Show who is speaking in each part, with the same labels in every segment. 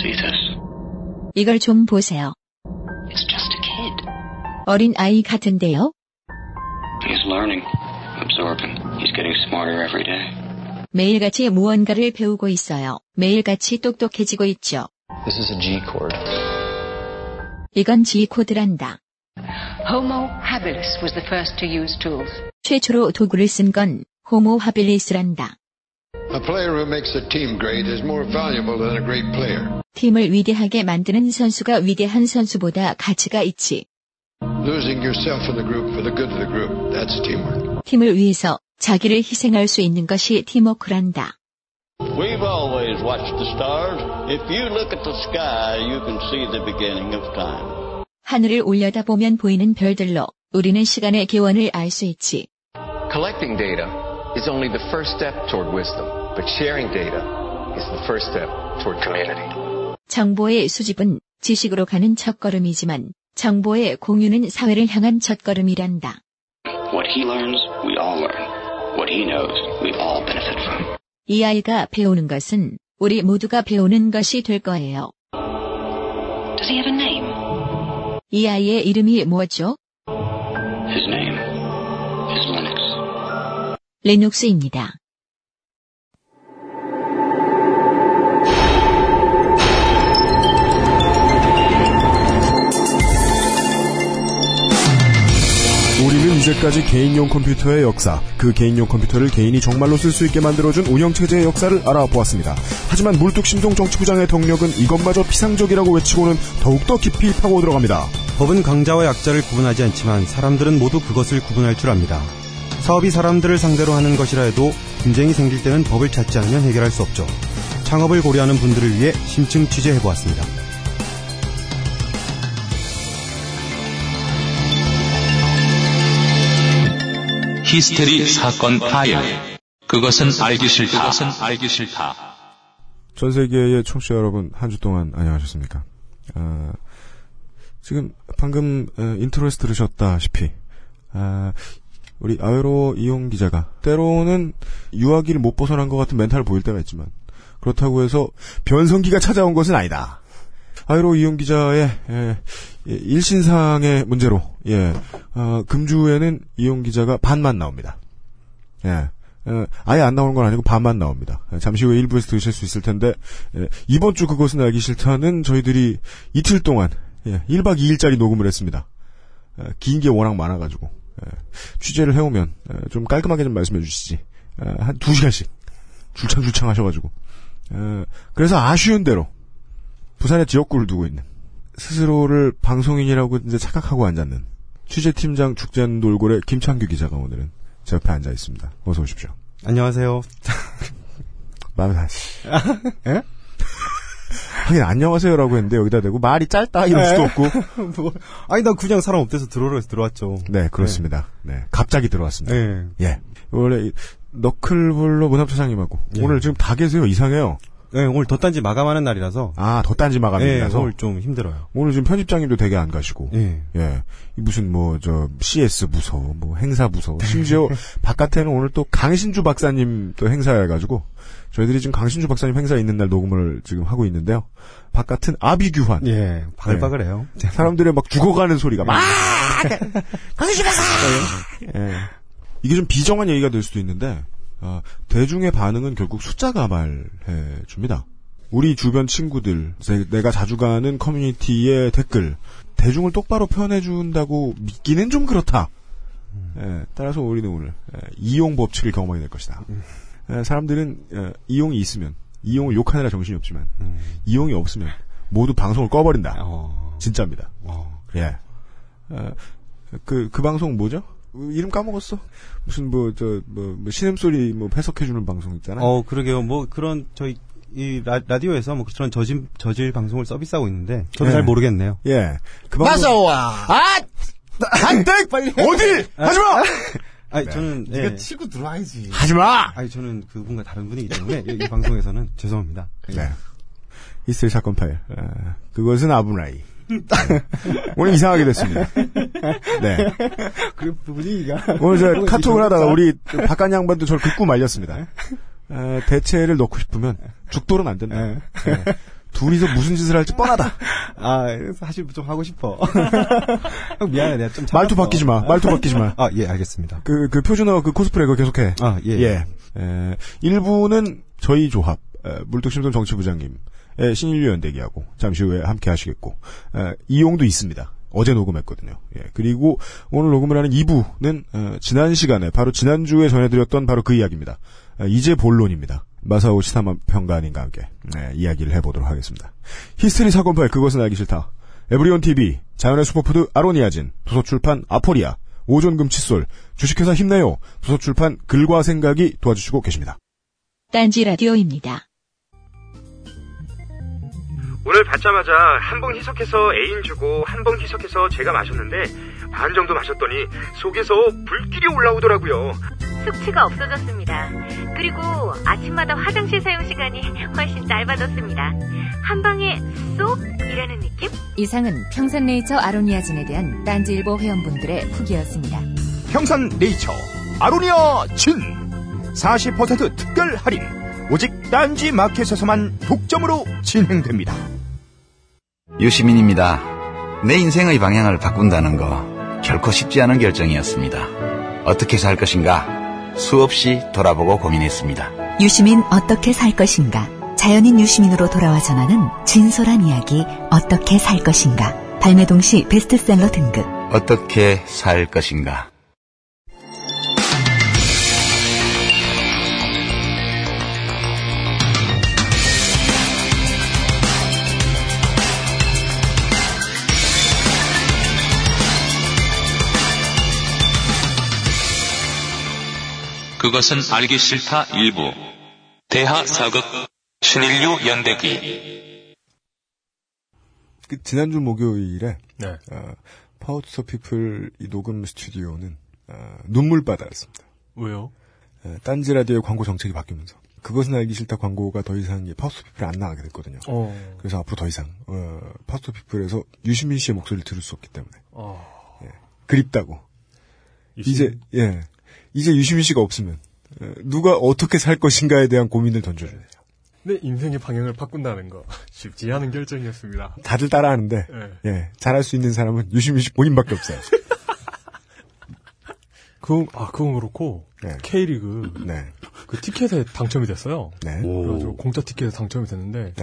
Speaker 1: See this?
Speaker 2: 이걸 좀 보세요.
Speaker 1: It's just a kid.
Speaker 2: 어린 아이 같은데요?
Speaker 1: He's learning, absorbing. He's getting smarter every day.
Speaker 2: 매일같이 무언가를 배우고 있어요. 매일같이 똑똑해지고 있죠.
Speaker 3: This is a G chord.
Speaker 2: 이건 G코드란다.
Speaker 4: Homo habilis was the first to use tools.
Speaker 2: 최초로 도구를 쓴 건 호모 하빌리스란다.
Speaker 5: A player who makes a team great is more valuable than a great player.
Speaker 2: 팀을 위대하게 만드는 선수가 위대한 선수보다 가치가 있지.
Speaker 5: Losing yourself in the group for the good of the group, that's teamwork.
Speaker 2: 팀을 위해서 자기를 희생할 수 있는 것이 팀워크란다.
Speaker 6: We've always watched the stars. If you look at the sky, you can see the beginning of time.
Speaker 2: 하늘을 올려다보면 보이는 별들로 우리는 시간의 개원을 알 수 있지.
Speaker 3: Collecting data is only the first step toward wisdom, But sharing data is the first step toward community.
Speaker 2: 정보의 수집은 지식으로 가는 첫걸음이지만 정보의 공유는 사회를 향한 첫걸음이란다.
Speaker 1: What he learns, we all learn. What he knows, we all benefit from.
Speaker 2: 이 아이가 배우는 것은 우리 모두가 배우는 것이 될 거예요.
Speaker 1: Does he have a name?
Speaker 2: 이 아이의 이름이 뭐죠?
Speaker 1: His name is Linux.
Speaker 2: 리눅스입니다.
Speaker 7: 우리는 이제까지 개인용 컴퓨터의 역사, 그 개인용 컴퓨터를 개인이 정말로 쓸 수 있게 만들어준 운영체제의 역사를 알아보았습니다. 하지만 물뚝심송 정치부장의 동력은 이것마저 피상적이라고 외치고는 더욱더 깊이 파고 들어갑니다.
Speaker 8: 법은 강자와 약자를 구분하지 않지만 사람들은 모두 그것을 구분할 줄 압니다. 사업이 사람들을 상대로 하는 것이라 해도 분쟁이 생길 때는 법을 찾지 않으면 해결할 수 없죠. 창업을 고려하는 분들을 위해 심층 취재해보았습니다.
Speaker 9: 히스테리 사건 파일. 그것은 알기 싫다. 그것은 알기 싫다.
Speaker 7: 전 세계의 청취자 여러분, 한 주 동안 안녕하셨습니까? 아, 지금 방금 어, 인트로에서 들으셨다시피, 아, 우리 아웨로 이용 기자가 때로는 유아기를 못 벗어난 것 같은 멘탈을 보일 때가 있지만, 그렇다고 해서 변성기가 찾아온 것은 아니다. 아이로 이용 기자의 예, 예, 일신상의 문제로 예, 어, 금주에는 이용 기자가 반만 나옵니다. 예, 어, 아예 안 나오는 건 아니고 반만 나옵니다. 예, 잠시 후에 일부에서 들으실 수 있을 텐데 예, 이번 주 그것은 알기 싫다는 저희들이 이틀 동안 예, 1박 2일짜리 녹음을 했습니다. 예, 긴게 워낙 많아가지고 예, 취재를 해오면 예, 좀 깔끔하게 좀 말씀해 주시지. 예, 한 2시간씩 줄창줄창 하셔가지고 예, 그래서 아쉬운 대로 부산에 지역구를 두고 있는 스스로를 방송인이라고 이제 착각하고 앉았는 취재팀장 죽전 돌고래 김창규 기자가 오늘은 제 옆에 앉아 있습니다. 어서 오십시오.
Speaker 8: 안녕하세요.
Speaker 7: 마음에 다시. 예? 하긴 안녕하세요라고 했는데 여기다 대고 말이 짧다 이럴 수도 없고.
Speaker 8: 뭐, 아니 나 그냥 사람 없대서 들어오라 해서 들어왔죠.
Speaker 7: 네 그렇습니다. 네, 갑자기 들어왔습니다.
Speaker 8: 네.
Speaker 7: 예. 원래 이 너클볼러 문합차장님하고
Speaker 8: 예.
Speaker 7: 오늘 지금 다 계세요. 이상해요.
Speaker 8: 네, 오늘 덧단지 마감하는 날이라서
Speaker 7: 아 덧단지
Speaker 8: 네,
Speaker 7: 마감이라서
Speaker 8: 오늘 좀 힘들어요.
Speaker 7: 오늘 지금 편집장님도 되게 안 가시고.
Speaker 8: 예.
Speaker 7: 예. 이 무슨 뭐 저 CS 부서, 뭐 행사 부서, 심지어 바깥에는 오늘 또 강신주 박사님 또 행사해 가지고 저희들이 지금 강신주 박사님 행사 있는 날 녹음을 지금 하고 있는데요. 바깥은 아비규환.
Speaker 8: 예, 바글바글해요.
Speaker 7: 사람들의 막 죽어가는 소리가 막 강신주 박사. 예. 이게 좀 비정한 얘기가 될 수도 있는데 아, 대중의 반응은 결국 숫자가 말해 줍니다. 우리 주변 친구들, 제- 내가 자주 가는 커뮤니티의 댓글, 대중을 똑바로 표현해 준다고 믿기는 좀 그렇다. 예, 따라서 우리는 오늘 예, 이용 법칙을 경험하게 될 것이다. 예, 사람들은 예, 이용이 있으면 이용을 욕하느라 정신이 없지만 이용이 없으면 모두 방송을 꺼버린다.
Speaker 8: 어,
Speaker 7: 진짜입니다.
Speaker 8: 어.
Speaker 7: 예. 어, 그, 그 방송 뭐죠? 이름 까먹었어. 무슨 뭐, 저, 뭐, 뭐 신음 소리 뭐 해석해 주는 방송 있잖아요.
Speaker 8: 어, 그러게요. 뭐 그런 저희 이 라, 라디오에서 뭐 그런 저질 저질 방송을 서비스하고 있는데 저도
Speaker 7: 예.
Speaker 8: 잘 모르겠네요.
Speaker 7: 예. 그 방송.
Speaker 8: 와.
Speaker 7: 아! 안 돼! 어딜! 하지 마!
Speaker 8: 아니 저는 예.
Speaker 10: 네가 치고 들어와야지.
Speaker 7: 하지 마!
Speaker 8: 아니 저는 그분과 다른 분이기 때문에 이, 이 방송에서는 죄송합니다.
Speaker 7: 네. 히스테리 사건 파일. 어, 그것은 아브나이. 오늘 이상하게 됐습니다. 네.
Speaker 10: 그 분위기가.
Speaker 7: 오늘 저 카톡을 하다가 우리 박간 양반도 저를 극구 말렸습니다. 에, 대체를 넣고 싶으면 죽도는 안 된다. 네. 둘이서 무슨 짓을 할지 뻔하다.
Speaker 8: 아, 사실 좀 하고 싶어. 형 미안해, 내가 좀
Speaker 7: 말투
Speaker 8: 참았어.
Speaker 7: 바뀌지 마. 말투 바뀌지 마.
Speaker 8: 아, 예, 알겠습니다.
Speaker 7: 그, 그 표준어 그 코스프레 그거 계속해.
Speaker 8: 아, 예.
Speaker 7: 예. 에, 일부는 저희 조합, 에, 물뚝심송 정치부장님, 의 신인류 연대기하고, 잠시 후에 함께 하시겠고, 에, 이용도 있습니다. 어제 녹음했거든요. 예. 그리고 오늘 녹음을 하는 2부는, 어, 지난 시간에, 바로 지난주에 전해드렸던 바로 그 이야기입니다. 어, 이제 본론입니다. 마사오 시사만평가님과 함께, 네, 이야기를 해보도록 하겠습니다. 히스테리 사건 파일, 그것은 알기 싫다. 에브리온 TV, 자연의 슈퍼푸드 아로니아진, 도서출판 아포리아, 오존금 칫솔, 주식회사 힘내요, 도서출판 글과 생각이 도와주시고 계십니다.
Speaker 2: 딴지 라디오입니다.
Speaker 11: 오늘 받자마자 한봉 희석해서 애인 주고 한봉 희석해서 제가 마셨는데 반 정도 마셨더니 속에서 불길이 올라오더라고요.
Speaker 4: 숙취가 없어졌습니다. 그리고 아침마다 화장실 사용 시간이 훨씬 짧아졌습니다. 한 방에 쏙 이라는 느낌?
Speaker 12: 이상은 평산네이처 아로니아진에 대한 딴지일보 회원분들의 후기였습니다.
Speaker 13: 평산네이처 아로니아 진 40% 특별 할인 오직 딴지 마켓에서만 독점으로 진행됩니다.
Speaker 14: 유시민입니다. 내 인생의 방향을 바꾼다는 거 결코 쉽지 않은 결정이었습니다. 어떻게 살 것인가 수없이 돌아보고 고민했습니다.
Speaker 15: 유시민 어떻게 살 것인가? 자연인 유시민으로 돌아와 전하는 진솔한 이야기 어떻게 살 것인가? 발매 동시 베스트셀러 등급.
Speaker 14: 어떻게 살 것인가
Speaker 9: 그것은 알기 싫다 일부. 대하 사극 신인류 연대기.
Speaker 7: 그 지난주 목요일에
Speaker 16: 네.
Speaker 7: 어, Power to the People 이 녹음 스튜디오는 어, 눈물바다였습니다.
Speaker 16: 왜요?
Speaker 7: 에, 딴지 라디오의 광고 정책이 바뀌면서 그것은 알기 싫다 광고가 더 이상 이 Power to the People에 안 나가게 됐거든요.
Speaker 16: 어.
Speaker 7: 그래서 앞으로 더 이상 어, Power to the People에서 유시민 씨의 목소리를 들을 수 없기 때문에
Speaker 16: 어.
Speaker 7: 예, 그립다고 이제 예 이제 유시민 씨가 없으면 에, 누가 어떻게 살 것인가에 대한 고민을 던져줘야 돼요.
Speaker 16: 내 인생의 방향을 바꾼다는 거 쉽지 않은 결정이었습니다.
Speaker 7: 다들 따라하는데
Speaker 16: 네.
Speaker 7: 예 잘할 수 있는 사람은 유시민 씨 본인밖에 없어요.
Speaker 16: 그, 아, 그건 그렇고, K리그,
Speaker 7: 네.
Speaker 16: 그 티켓에 당첨이 됐어요.
Speaker 7: 네.
Speaker 16: 그래가지고 공짜 티켓에 당첨이 됐는데,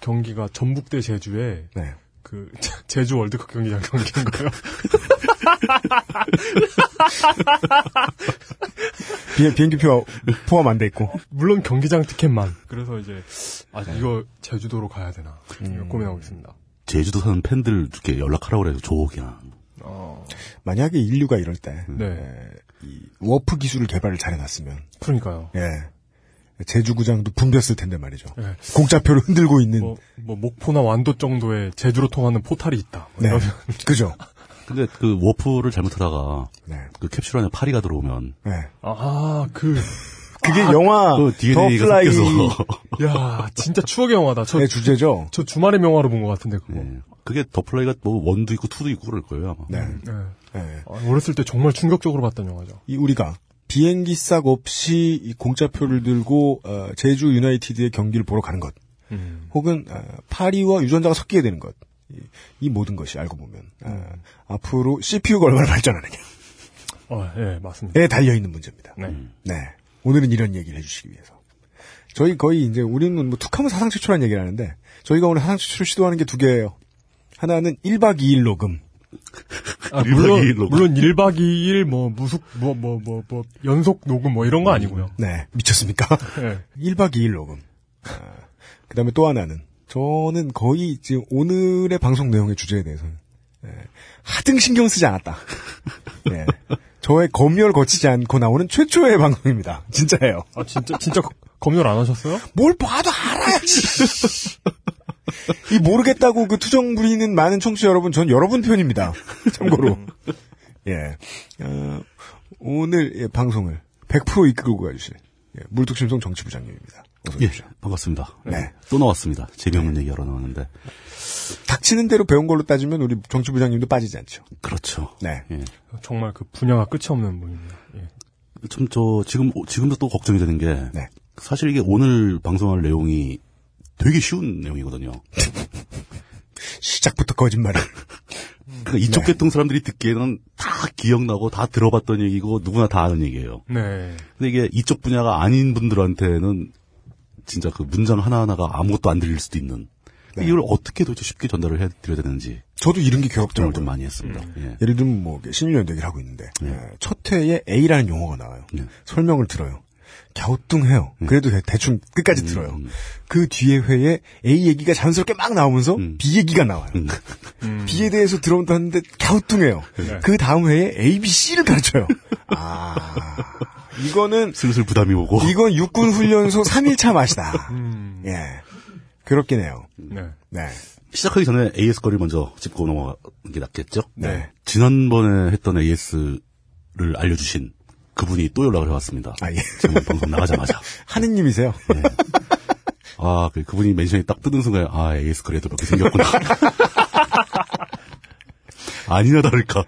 Speaker 16: 경기가 전북 대 제주에,
Speaker 7: 네.
Speaker 16: 그, 제주 월드컵 경기장 경기인 거예요.
Speaker 7: 비, 비행기표 포함 안 돼 있고.
Speaker 16: 물론 경기장 티켓만. 그래서 이제, 아, 이거 제주도로 가야 되나. 이거 고민하고 있습니다.
Speaker 17: 제주도 사는 팬들 이렇게 연락하라고 그래요, 조옥이나.
Speaker 16: 어.
Speaker 7: 만약에 인류가 이럴 때
Speaker 16: 네.
Speaker 7: 에, 이 워프 기술을 개발을 잘해놨으면
Speaker 16: 그러니까요.
Speaker 7: 예 제주구장도 붐볐을 텐데 말이죠.
Speaker 16: 네.
Speaker 7: 공짜표를 흔들고 있는
Speaker 16: 뭐, 뭐, 목포나 완도 정도의 제주로 통하는 포탈이 있다.
Speaker 7: 네.
Speaker 16: 이러면
Speaker 7: 그죠.
Speaker 17: 근데 그 워프를 잘못하다가
Speaker 7: 네.
Speaker 17: 그 캡슐 안에 파리가 들어오면
Speaker 7: 네.
Speaker 16: 아, 그.
Speaker 7: 그게
Speaker 16: 아,
Speaker 7: 영화
Speaker 17: 그 DNA가
Speaker 7: The Fly
Speaker 17: 섞여서.
Speaker 16: 야, 진짜 추억의 영화다. 저,
Speaker 7: 네, 주제죠.
Speaker 16: 저 주말의 명화로 본 것 같은데, 그거.
Speaker 17: 예. 그게 The Fly가 뭐 one도 있고 two도 있고 그럴 거예요 아마.
Speaker 7: 네.
Speaker 16: 네.
Speaker 7: 네.
Speaker 16: 아, 어렸을 때 정말 충격적으로 봤던 영화죠.
Speaker 7: 이 우리가 비행기 싹 없이 이 공짜표를 들고 어, 제주 유나이티드의 경기를 보러 가는 것,
Speaker 16: 음.
Speaker 7: 혹은 어, 파리와 유전자가 섞이게 되는 것, 이, 이 모든 것이 알고 보면 어, 앞으로 CPU가 얼마나 발전하느냐에
Speaker 16: 어, 예, 맞습니다.
Speaker 7: 달려 있는 문제입니다.
Speaker 16: 네.
Speaker 7: 네. 오늘은 이런 얘기를 해주시기 위해서. 저희 거의 이제 우리는 뭐 툭하면 사상 최초란 얘기를 하는데 저희가 오늘 사상 최초를 시도하는 게 두 개예요. 하나는 1박 2일 녹음.
Speaker 16: 아,
Speaker 17: 1박
Speaker 16: 물론,
Speaker 17: 2일 녹음.
Speaker 16: 물론 1박 2일 뭐 무숙, 뭐, 뭐, 뭐, 뭐, 연속 녹음 뭐 이런 거 아니고요.
Speaker 7: 네. 미쳤습니까?
Speaker 16: 네.
Speaker 7: 1박 2일 녹음. 아, 그 다음에 또 하나는, 저는 거의 지금 오늘의 방송 내용의 주제에 대해서는, 예, 하등 신경 쓰지 않았다. 예. 저의 검열 거치지 않고 나오는 최초의 방송입니다. 진짜예요.
Speaker 16: 아, 진짜, 진짜 거- 검열 안 하셨어요?
Speaker 7: 뭘 봐도 알아야지. 이 모르겠다고 그 투정 부리는 많은 청취자 여러분, 전 여러분 편입니다. 참고로. 예. 어, 오늘 예, 방송을 100% 이끌고 가주실 예, 물뚝심송 정치부장님입니다. 어서
Speaker 17: 예,
Speaker 7: 오십시오.
Speaker 17: 반갑습니다.
Speaker 7: 네.
Speaker 17: 또 나왔습니다. 재미없는 얘기하러 나왔는데.
Speaker 7: 닥치는 대로 배운 걸로 따지면 우리 정치부장님도 빠지지 않죠.
Speaker 17: 그렇죠.
Speaker 7: 네.
Speaker 17: 예.
Speaker 16: 정말 그 분야가 끝이 없는 분입니다. 예.
Speaker 17: 참, 저, 지금, 지금도 또 걱정이 되는 게.
Speaker 7: 네.
Speaker 17: 사실 이게 오늘 방송할 내용이 되게 쉬운 내용이거든요.
Speaker 7: 시작부터 거짓말을.
Speaker 17: 그러니까 이쪽
Speaker 7: 네.
Speaker 17: 계통 사람들이 듣기에는 다 기억나고 다 들어봤던 얘기고 누구나 다 아는 얘기예요.
Speaker 16: 네.
Speaker 17: 근데 이게 이쪽 분야가 아닌 분들한테는 진짜 그 문장 하나하나가 아무것도 안 들릴 수도 있는. 이걸 어떻게 도대체 쉽게 전달을 해 드려야 되는지.
Speaker 7: 저도 이런 게 괴롭더라고요.
Speaker 17: 좀 많이 했습니다. 예.
Speaker 7: 예를 들면 뭐 신유연 얘기를 하고 있는데 예, 첫 회에 A라는 용어가 나와요. 설명을 들어요. 갸우뚱해요. 그래도 대- 대충 끝까지 들어요. 그 뒤에 회에 A 얘기가 자연스럽게 막 나오면서 B 얘기가 나와요. B에 대해서 들어온다는데 갸우뚱해요.
Speaker 17: 네.
Speaker 7: 그 다음 회에 A, B, C를 가르쳐요. 아 이거는
Speaker 17: 슬슬 부담이 오고.
Speaker 7: 이건 육군 훈련소 3일차 맛이다. 예 그렇긴 해요.
Speaker 16: 네.
Speaker 7: 네.
Speaker 17: 시작하기 전에 AS 거를 먼저 짚고 넘어가는 게 낫겠죠?
Speaker 7: 네.
Speaker 17: 지난번에 했던 AS를 알려주신 그분이 또 연락을 해왔습니다.
Speaker 7: 아, 예.
Speaker 17: 지금 방송 나가자마자.
Speaker 7: 하느님이세요?
Speaker 17: 아, 그, 그분이 멘션이 딱 뜨는 순간에, 아, AS 거래도 이렇게 생겼구나. 아니나 다를까.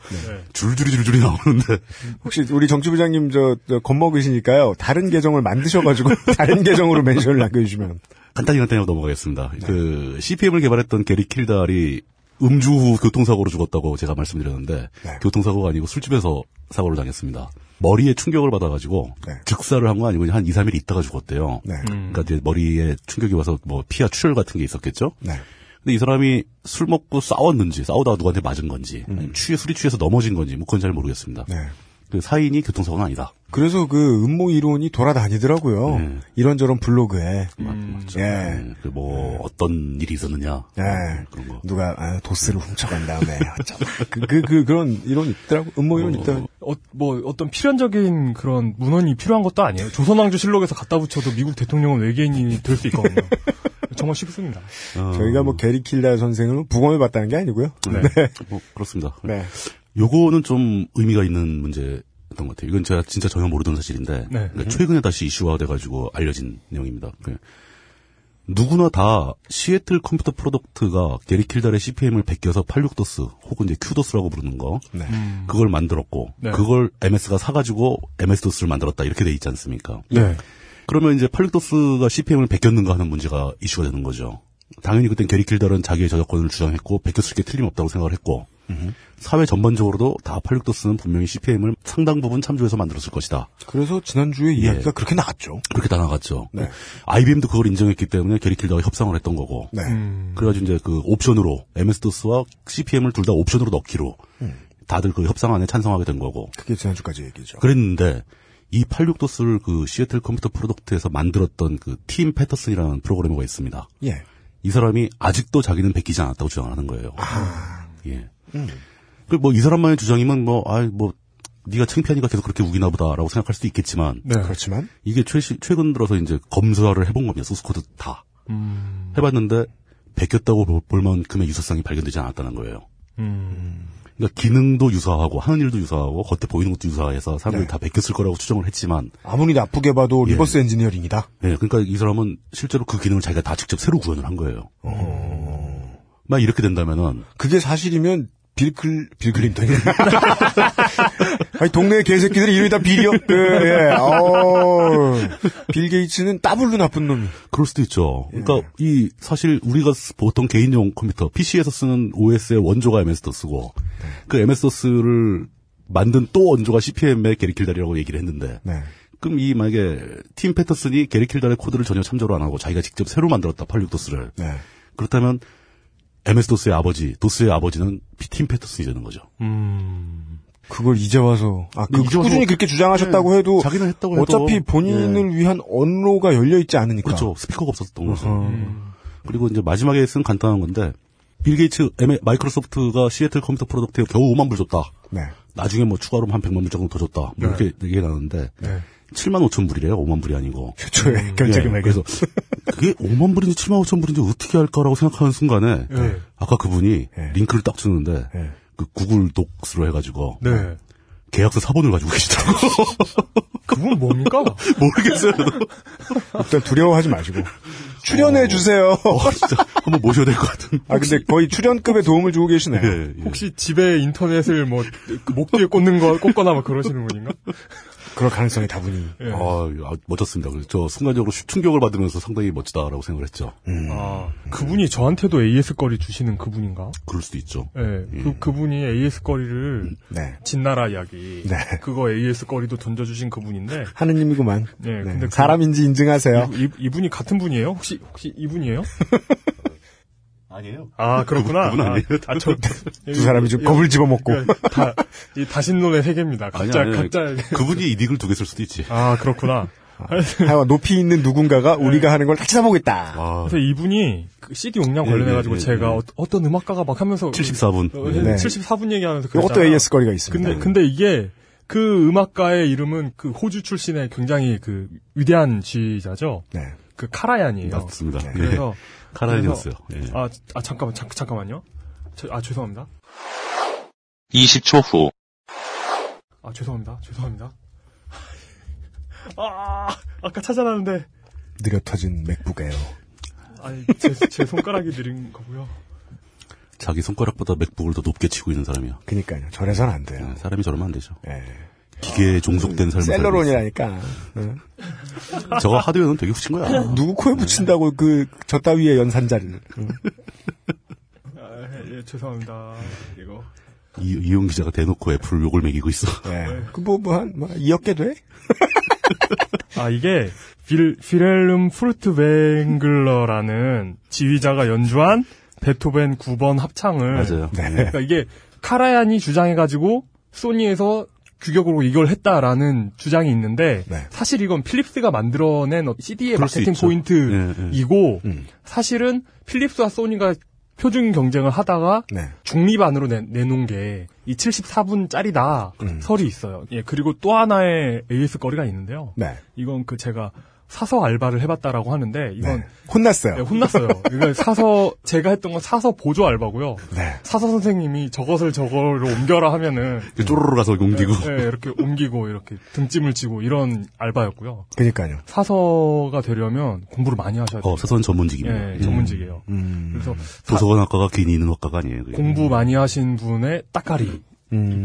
Speaker 17: 줄줄이 줄줄이 나오는데.
Speaker 7: 혹시 우리 정치부장님 저, 저 겁먹으시니까요. 다른 계정을 만드셔가지고 다른 계정으로 멘션을 남겨주시면.
Speaker 17: 간단히 간단히 넘어가겠습니다. 그, CPM을 개발했던 게리 킬달이 음주 후 교통사고로 죽었다고 제가 말씀드렸는데, 교통사고가 아니고 술집에서 사고를 당했습니다. 머리에 충격을 받아가지고, 즉사를 한 거 아니고 한 2, 3일 있다가 죽었대요. 그러니까 이제 머리에 충격이 와서 뭐 피와 출혈 같은 게 있었겠죠? 근데 이 사람이 술 먹고 싸웠는지, 싸우다가 누구한테 맞은 건지, 아니면 취해, 술이 취해서 넘어진 건지, 뭐 그건 잘 모르겠습니다. 그 사인이 교통사고는 아니다.
Speaker 7: 그래서 그 음모 이론이 돌아다니더라고요. 이런저런 블로그에.
Speaker 17: 맞죠.
Speaker 7: 예.
Speaker 17: 그 뭐, 어떤 일이 있었느냐.
Speaker 7: 예. 누가 아, 도스를 훔쳐간 다음에 어쩌고. 그, 그, 그, 그런 이론이 있더라고. 음모 이론이 있더라고.
Speaker 16: 어, 뭐 어떤 필연적인 그런 문헌이 필요한 것도 아니에요. 조선왕조 실록에서 갖다 붙여도 미국 대통령은 외계인이 될 수 있거든요. 정말 쉽습니다.
Speaker 7: 저희가 뭐 게리 킬다 선생을 부검해 봤다는 게 아니고요.
Speaker 17: 네. 뭐, 그렇습니다.
Speaker 7: 네.
Speaker 17: 요거는 좀 의미가 있는 문제였던 것 같아요. 이건 제가 진짜 전혀 모르던 사실인데,
Speaker 16: 네.
Speaker 17: 그러니까 최근에 다시 이슈화 돼가지고 알려진 내용입니다. 그 누구나 다 Seattle Computer Product가 게리 킬달의 CPM을 베껴서 86도스 혹은 이제 QDOS라고 부르는 거
Speaker 7: 네.
Speaker 17: 그걸 만들었고
Speaker 16: 네.
Speaker 17: 그걸 MS가 사가지고 MS도스를 만들었다 이렇게 돼 있지 않습니까?
Speaker 16: 네.
Speaker 17: 그러면 이제 86도스가 CPM을 베꼈는가 하는 문제가 이슈가 되는 거죠. 당연히 그땐 게리 킬달은 자기의 저작권을 주장했고 베꼈을 게 틀림없다고 생각을 했고 사회 전반적으로도 다 86도스는 분명히 CPM을 상당 부분 참조해서 만들었을 것이다.
Speaker 7: 그래서 지난주에 이야기가 그렇게 나왔죠.
Speaker 17: 그렇게 다 나갔죠.
Speaker 7: 네.
Speaker 17: IBM도 그걸 인정했기 때문에 게리 킬다가 협상을 했던 거고.
Speaker 7: 네.
Speaker 17: 그래가지고 이제 그 옵션으로 MS-DOS와 CPM을 둘 다 옵션으로 넣기로 다들 그 협상 안에 찬성하게 된 거고.
Speaker 7: 그게 지난주까지 얘기죠.
Speaker 17: 그랬는데 이 86도스를 그 Seattle Computer Product에서 만들었던 그 팀 패터슨이라는 프로그래머가 있습니다.
Speaker 7: 예.
Speaker 17: 이 사람이 아직도 자기는 베끼지 않았다고 주장을 하는 거예요. 예. 그뭐이 사람만의 주장이면 뭐 아이 뭐 네가 창피하니까 계속 그렇게 우기나 보다라고 생각할 수도 있겠지만
Speaker 16: 네.
Speaker 7: 그렇지만
Speaker 17: 이게 최, 최근 들어서 이제 검사를 해본 겁니다. 소스코드 다
Speaker 16: 음.
Speaker 17: 해봤는데 베꼈다고 볼- 볼 만큼의 유사성이 발견되지 않았다는 거예요.
Speaker 16: 음.
Speaker 17: 그러니까 기능도 유사하고 하는 일도 유사하고 겉에 보이는 것도 유사해서 사람들이
Speaker 7: 네.
Speaker 17: 다 베꼈을 거라고 추정을 했지만
Speaker 7: 아무리 나쁘게 봐도
Speaker 17: 예.
Speaker 7: reverse engineering이다.
Speaker 17: 네, 그러니까 이 사람은 실제로 그 기능을 자기가 다 직접 새로 구현을 한 거예요. 막 이렇게 된다면은
Speaker 7: 그게 사실이면 빌클 빌클린턴이 아니 동네 개새끼들이 이름이 다 빌이요. 그, 예. 어, 빌 게이츠는 더블로 나쁜 놈이.
Speaker 17: 그럴 수도 있죠. 그러니까 이 사실 우리가 쓰- 보통 개인용 컴퓨터 PC에서 쓰는 OS의 원조가 MS-DOS고 그 MS-DOS를 만든 또 원조가 CPM의 게리킬달이라고 얘기를 했는데
Speaker 7: 네.
Speaker 17: 그럼 이 만약에 팀 패터슨이 게리킬달의 코드를 전혀 참조를 안 하고 자기가 직접 새로 만들었다 86도스를
Speaker 7: 네.
Speaker 17: 그렇다면 MS-DOS의 아버지, 도스의 아버지는 팀 패터슨이 되는 거죠.
Speaker 16: 음.
Speaker 7: 그걸 이제 와서 아, 그
Speaker 17: 이제 와서-
Speaker 7: 꾸준히 그렇게 주장하셨다고
Speaker 17: 네,
Speaker 7: 해도
Speaker 17: 자기는 했다고 해도
Speaker 7: 어차피 본인을 위한 언로가 열려 있지 않으니까.
Speaker 17: 그렇죠. 스피커가 없었던 거죠.
Speaker 7: 음.
Speaker 17: 그리고 이제 마지막에 쓴 간단한 건데 빌 게이츠 마이크로소프트가 Seattle Computer Product에 겨우 5만 불 줬다.
Speaker 7: 네.
Speaker 17: 나중에 뭐 추가로 한 100만 불 정도 더 줬다. 뭐 이렇게 얘기가 나는데
Speaker 16: 네.
Speaker 17: 7만 5천 불이래요. 5만 불이 아니고.
Speaker 7: 최초의 결제 금액이.
Speaker 17: 그래서 그게 5만 불인지 7만 5천 불인지 어떻게 할까라고 생각하는 순간에
Speaker 16: 네.
Speaker 17: 아까 그분이 링크를 딱 주는데
Speaker 7: 네.
Speaker 17: 그 구글 독스로 해가지고
Speaker 16: 네.
Speaker 17: 계약서 사본을 가지고 계시더라고.
Speaker 16: 그건 뭡니까?
Speaker 17: 모르겠어요.
Speaker 7: 일단 두려워하지 마시고 출연해 주세요.
Speaker 17: 어, 진짜 한번 모셔야 될 것 같은.
Speaker 7: 아 근데 거의 출연급의 도움을 주고 계시네요.
Speaker 17: 예, 예.
Speaker 16: 혹시 집에 인터넷을 뭐 목 뒤에 꽂는 거 꽂거나 뭐 그러시는 분인가?
Speaker 18: 그럴 가능성이 다분히.
Speaker 16: 예.
Speaker 17: 아, 아, 멋졌습니다. 그래서 저 순간적으로 슈- 충격을 받으면서 상당히 멋지다라고 생각을 했죠.
Speaker 16: 아, 그분이 저한테도 AS 거리 주시는 그분인가?
Speaker 17: 그럴 수도 있죠.
Speaker 16: 예, 그, 그분이 AS 거리를,
Speaker 18: 네.
Speaker 16: 진나라 이야기.
Speaker 18: 네.
Speaker 16: 그거 AS 거리도 던져주신 그분인데.
Speaker 18: 하느님이구만.
Speaker 16: 네,
Speaker 18: 네.
Speaker 16: 근데 그-
Speaker 18: 사람인지 인증하세요.
Speaker 16: 이, 이, 분이 같은 분이에요? 혹시, 혹시 이분이에요?
Speaker 17: 아니에요.
Speaker 16: 아, 그렇구나.
Speaker 17: 그분 아니에요.
Speaker 16: 아, 아, 저,
Speaker 18: 두 사람이 좀 겁을 집어먹고.
Speaker 16: 다, 이 다신론의 세계입니다. 각자,
Speaker 17: 아니, 아니,
Speaker 16: 각자.
Speaker 17: 그분이 이 닉을 두 개 쓸 수도 있지.
Speaker 16: 아, 그렇구나.
Speaker 18: 하여간 높이 있는 누군가가 우리가 하는 걸 다 쳐다보겠다.
Speaker 17: 아,
Speaker 16: 그래서 이분이 그 CD 용량
Speaker 17: 예,
Speaker 16: 관련해가지고
Speaker 17: 예, 예,
Speaker 16: 제가
Speaker 17: 예.
Speaker 16: 어, 떤 음악가가 막 하면서
Speaker 17: 74분.
Speaker 16: 어,
Speaker 17: 네.
Speaker 16: 74분 얘기하면서
Speaker 18: 이것도
Speaker 16: 그랬잖아요.
Speaker 18: AS 거리가 있습니다.
Speaker 16: 근데 근데 이게 그 음악가의 이름은 그 호주 출신의 굉장히 그 위대한 지휘자죠.
Speaker 18: 네.
Speaker 16: 그 카라얀이에요.
Speaker 17: 맞습니다.
Speaker 16: 네. 그래서
Speaker 17: 예. 카라얀이었어요.
Speaker 16: 그래서-
Speaker 17: 예.
Speaker 16: 아, 아 잠깐만 잠, 잠깐만요. 저, 아 죄송합니다.
Speaker 9: 20초 후.
Speaker 16: 아 죄송합니다. 죄송합니다. 아 아까 찾아놨는데
Speaker 18: 느려 터진 맥북 에어.
Speaker 16: 아니 제, 제 손가락이 느린 거고요.
Speaker 17: 자기 손가락보다 맥북을 더 높게 치고 있는 사람이야.
Speaker 18: 그니까요. 저래선 안 돼요.
Speaker 17: 네, 사람이 저러면 안 되죠.
Speaker 18: 예.
Speaker 17: 기계에 종속된 삶을
Speaker 18: 셀러론이라니까. 응?
Speaker 17: 저거 하드웨어는 되게 후친 거야.
Speaker 18: 누구 코에 붙인다고 그, 저 따위의 연산자를. 응?
Speaker 16: 아, 예, 죄송합니다. 이거
Speaker 17: 이, 이용 기자가 대놓고 애플 욕을 매기고 있어.
Speaker 18: 예. 그 뭐, 뭐, 한, 뭐, 2억 개 돼?
Speaker 16: 아 이게 빌 필헬름 프루트뱅글러라는 지휘자가 연주한 베토벤 9번 합창을
Speaker 17: 맞아요.
Speaker 18: 네.
Speaker 16: 그러니까 이게 카라얀이 주장해가지고 소니에서 규격으로 이걸 했다라는 주장이 있는데
Speaker 18: 네.
Speaker 16: 사실 이건 필립스가 만들어낸 CD의 마케팅. 포인트이고
Speaker 17: 예, 예.
Speaker 18: 음.
Speaker 16: 사실은 필립스와 소니가 표준 경쟁을 하다가
Speaker 18: 네.
Speaker 16: 중립안으로 내, 내놓은 게 이 74분짜리다
Speaker 18: 음.
Speaker 16: 설이 있어요. 예 그리고 또 하나의 AS 거리가 있는데요.
Speaker 18: 네.
Speaker 16: 이건 그 제가 사서 알바를 해봤다라고 하는데 이건
Speaker 18: 네. 혼났어요.
Speaker 16: 네, 혼났어요. 이거 사서 제가 했던 건 사서 보조 알바고요.
Speaker 18: 네.
Speaker 16: 사서 선생님이 저것을 저거로 옮겨라 하면은
Speaker 17: 쪼르르 가서 옮기고.
Speaker 16: 네, 네, 이렇게 옮기고 이렇게 등짐을 지고 이런 알바였고요.
Speaker 18: 그니까요.
Speaker 16: 사서가 되려면 공부를 많이 하셔야 돼요.
Speaker 17: 어, 사선 전문직입니다.
Speaker 16: 네,
Speaker 17: 음.
Speaker 16: 전문직이에요.
Speaker 18: 음.
Speaker 16: 그래서
Speaker 17: 도서관 학과가 괜히 있는 학과가 아니에요.
Speaker 16: 공부 많이 하신 분의 따까리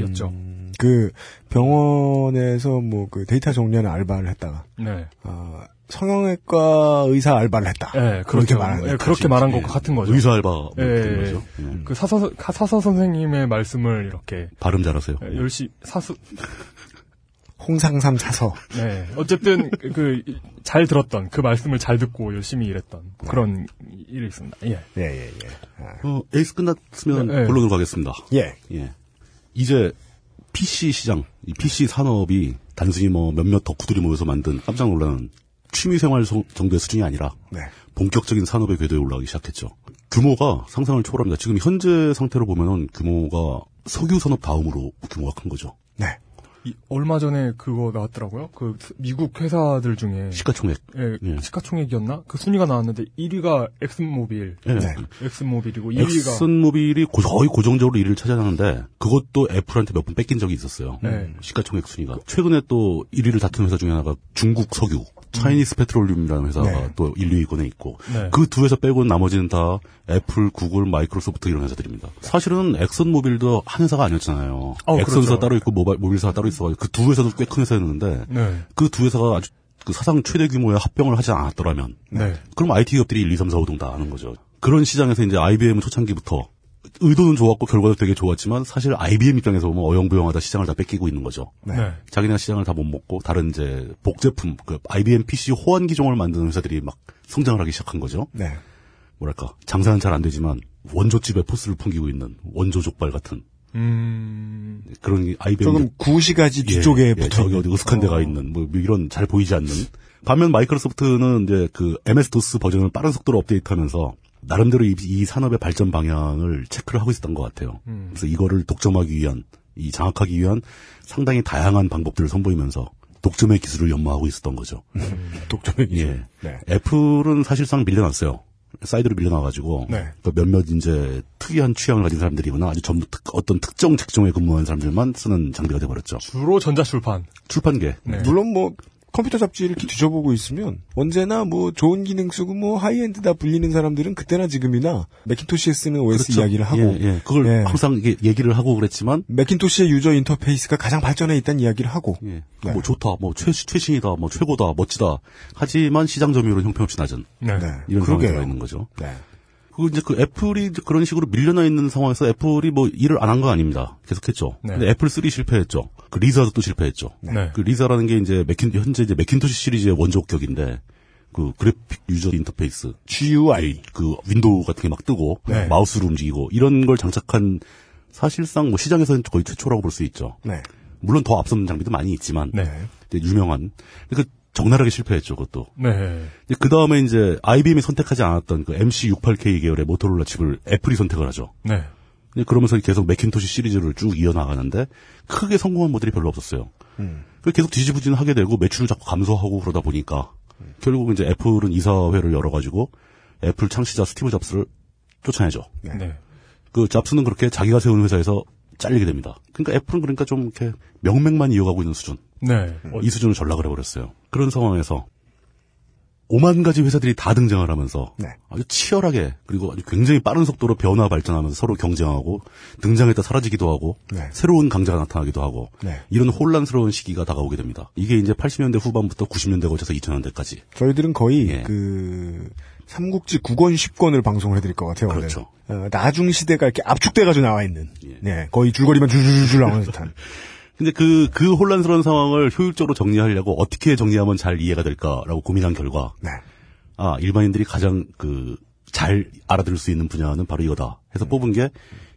Speaker 16: 였죠.
Speaker 18: 음, 그, 병원에서 뭐, 그 데이터 정리하는 알바를 했다가,
Speaker 16: 네.
Speaker 18: 어, 성형외과 의사 알바를 했다.
Speaker 16: 네,
Speaker 18: 그렇게. 말하는
Speaker 16: 네,
Speaker 18: 거죠.
Speaker 16: 그렇게 말한 것과 같은 거죠.
Speaker 17: 의사 알바 뭐
Speaker 16: 예, 예,
Speaker 17: 거죠. 예.
Speaker 16: 그 사서 사서 선생님의 말씀을 이렇게
Speaker 17: 발음 잘하세요.
Speaker 16: 예, 열심히 사수
Speaker 18: 홍상삼 사서.
Speaker 16: 네. 어쨌든 그 잘 들었던 그 말씀을 잘 듣고 열심히 일했던 그런 일이 있습니다. 예.
Speaker 18: 예, 예, 예. 아,
Speaker 17: 어, 에이스 끝났으면
Speaker 16: 네, 네.
Speaker 17: 본론으로 가겠습니다.
Speaker 18: 예.
Speaker 17: 예. 이제 PC 시장, 이 PC 산업이 단순히 뭐 몇몇 덕후들이 모여서 만든 깜짝 놀라는 취미생활 성- 정도의 수준이 아니라
Speaker 18: 네.
Speaker 17: 본격적인 산업의 궤도에 올라가기 시작했죠. 규모가 상상을 초월합니다. 지금 현재 상태로 보면은 규모가 석유 산업 다음으로 규모가 큰 거죠.
Speaker 18: 네.
Speaker 16: 이, 얼마 전에 그거 나왔더라고요. 그 미국 회사들 중에
Speaker 17: 시가총액.
Speaker 16: 예,
Speaker 17: 예.
Speaker 16: 시가총액이었나? 그 순위가 나왔는데 1위가 엑슨모빌.
Speaker 17: 예.
Speaker 18: 네.
Speaker 16: 엑슨모빌이고 2위가
Speaker 17: 엑슨모빌이 고- 거의 고정적으로 1위를 차지하는데 그것도 애플한테 몇 번 뺏긴 적이 있었어요.
Speaker 16: 네.
Speaker 17: 시가총액 순위가. 최근에 또 1위를 다툰 회사 중에 하나가 중국 석유, Chinese Petroleum이라는 회사가
Speaker 18: 네.
Speaker 17: 또 1, 2위권에 있고
Speaker 16: 네.
Speaker 17: 그두 회사 빼고는 나머지는 다 애플, 구글, 마이크로소프트 이런 회사들입니다. 사실은 엑슨 모빌도 한 회사가 아니었잖아요.
Speaker 16: 어,
Speaker 17: 엑슨사
Speaker 16: 그렇죠.
Speaker 17: 따로 있고 모바일, 모빌사가 따로 있어가지고 그 두 회사도 꽤 큰 회사였는데
Speaker 16: 네.
Speaker 17: 그두 회사가 아주 그 사상 최대 규모의 합병을 하지 않았더라면
Speaker 16: 네.
Speaker 17: 그럼 IT 기업들이 1, 2, 3, 4, 5등 다 하는 거죠. 그런 시장에서 이제 IBM 초창기부터 의도는 좋았고 결과도 되게 좋았지만 사실 IBM 입장에서 보면 어영부영하다 시장을 다 뺏기고 있는 거죠.
Speaker 16: 네.
Speaker 17: 자기네가 시장을 다 못 먹고 다른 이제 복제품, 그 IBM PC 호환 기종을 만드는 회사들이 막 성장을 하기 시작한 거죠.
Speaker 18: 네.
Speaker 17: 뭐랄까 장사는 잘 안 되지만 원조집에 포스를 풍기고 있는 원조 족발 같은
Speaker 16: 음.
Speaker 17: 그런 게 IBM
Speaker 18: 조금 구시가지 뒤쪽에
Speaker 17: 예, 예,
Speaker 18: 붙어
Speaker 17: 저기
Speaker 18: 있는.
Speaker 17: 어디 으슥한 데가
Speaker 18: 어.
Speaker 17: 있는 뭐 이런 잘 보이지 않는 반면 마이크로소프트는 이제 그 MS 도스 버전을 빠른 속도로 업데이트하면서 나름대로 이, 이 산업의 발전 방향을 체크를 하고 있었던 것 같아요.
Speaker 16: 음.
Speaker 17: 그래서 이거를 독점하기 위한 이 장악하기 위한 상당히 다양한 방법들을 선보이면서 독점의 기술을 연마하고 있었던 거죠.
Speaker 18: 독점의 기술.
Speaker 17: 예.
Speaker 18: 네.
Speaker 17: 애플은 사실상 밀려났어요. 사이드로 밀려나가지고
Speaker 18: 네.
Speaker 17: 그 몇몇 이제 특이한 취향을 가진 사람들이거나 아주 전부 특- 어떤 특정 직종에 근무하는 사람들만 쓰는 장비가 돼버렸죠.
Speaker 16: 주로 전자출판.
Speaker 17: 출판계.
Speaker 16: 네.
Speaker 18: 물론 뭐,
Speaker 7: 컴퓨터 잡지를 이렇게 뒤져보고 있으면 언제나 뭐 좋은 기능 쓰고 뭐 high-end다 불리는 사람들은 그때나 지금이나 맥킨토시에 쓰는 OS
Speaker 17: 그렇죠.
Speaker 7: 이야기를 하고
Speaker 17: 예, 예. 그걸
Speaker 7: 예.
Speaker 17: 항상 얘기를 하고 그랬지만
Speaker 7: 맥킨토시의 user interface가 가장 발전해 있다는 이야기를 하고
Speaker 17: 예.
Speaker 7: 네.
Speaker 17: 뭐 좋다, 뭐 최, 최신이다, 뭐 최고다, 멋지다. 하지만 시장 점유율은 형편없이 낮은
Speaker 16: 네.
Speaker 17: 이런 상황이
Speaker 7: 그러게요.
Speaker 17: 들어 있는 거죠.
Speaker 7: 네.
Speaker 17: 그 이제 그 애플이 이제 그런 식으로 밀려나 있는 상황에서 애플이 뭐 일을 안 한 거 아닙니다. 계속했죠.
Speaker 16: 네.
Speaker 17: 근데 애플 3 실패했죠. 그 리자도 또 실패했죠.
Speaker 16: 네.
Speaker 17: 그 리자라는 게 이제 맥킨 현재 이제 맥킨토시 시리즈의 원조격인데 그 graphic user interface
Speaker 7: GUI
Speaker 17: 그 윈도우 같은 게 막 뜨고
Speaker 7: 네.
Speaker 17: 마우스로 움직이고 이런 걸 장착한 사실상 뭐 시장에서는 거의 최초라고 볼 수 있죠.
Speaker 7: 네.
Speaker 17: 물론 더 앞선 장비도 많이 있지만
Speaker 16: 네.
Speaker 17: 이제 유명한 그 적나라하게 실패했죠. 그것도.
Speaker 16: 네.
Speaker 17: 그 다음에 이제 IBM이 선택하지 않았던 그 MC68K 계열의 모토로라 칩을 애플이 선택을 하죠.
Speaker 16: 네.
Speaker 17: 그러면서 계속 맥킨토시 시리즈를 쭉 이어나가는데 크게 성공한 모델이 별로 없었어요.
Speaker 7: 음.
Speaker 17: 그래서 계속 지지부진 하게 되고 매출은 자꾸 감소하고 그러다 보니까 결국 이제 애플은 이사회를 열어가지고 애플 창시자 스티브 잡스를 쫓아내죠.
Speaker 16: 네.
Speaker 17: 그 잡스는 그렇게 자기가 세운 회사에서 잘리게 됩니다. 그러니까 애플은 그러니까 좀 이렇게 명맥만 이어가고 있는 수준.
Speaker 16: 네.
Speaker 17: 이 수준을 전락을 해버렸어요. 그런 상황에서 5만 가지 회사들이 다 등장을 하면서
Speaker 7: 네.
Speaker 17: 아주 치열하게 그리고 아주 굉장히 빠른 속도로 변화 발전하면서 서로 경쟁하고 등장했다 사라지기도 하고
Speaker 7: 네.
Speaker 17: 새로운 강자가 나타나기도 하고
Speaker 7: 네.
Speaker 17: 이런 혼란스러운 시기가 다가오게 됩니다. 이게 이제 80년대 후반부터 90년대 거쳐서 2000년대까지
Speaker 7: 저희들은 거의
Speaker 17: 예.
Speaker 7: 그 삼국지 9권 10권을 방송을 해드릴 것 같아요.
Speaker 17: 그렇죠.
Speaker 7: 어, 나중 시대가 이렇게 압축돼가지고 나와 있는. 네, 거의 줄거리만 줄줄줄 나오는 듯한.
Speaker 17: 근데 그, 그 혼란스러운 상황을 효율적으로 정리하려고 어떻게 정리하면 잘 이해가 될까라고 고민한 결과,
Speaker 7: 네.
Speaker 17: 아, 일반인들이 가장 그, 잘 알아들을 수 있는 분야는 바로 이거다. 해서 뽑은 게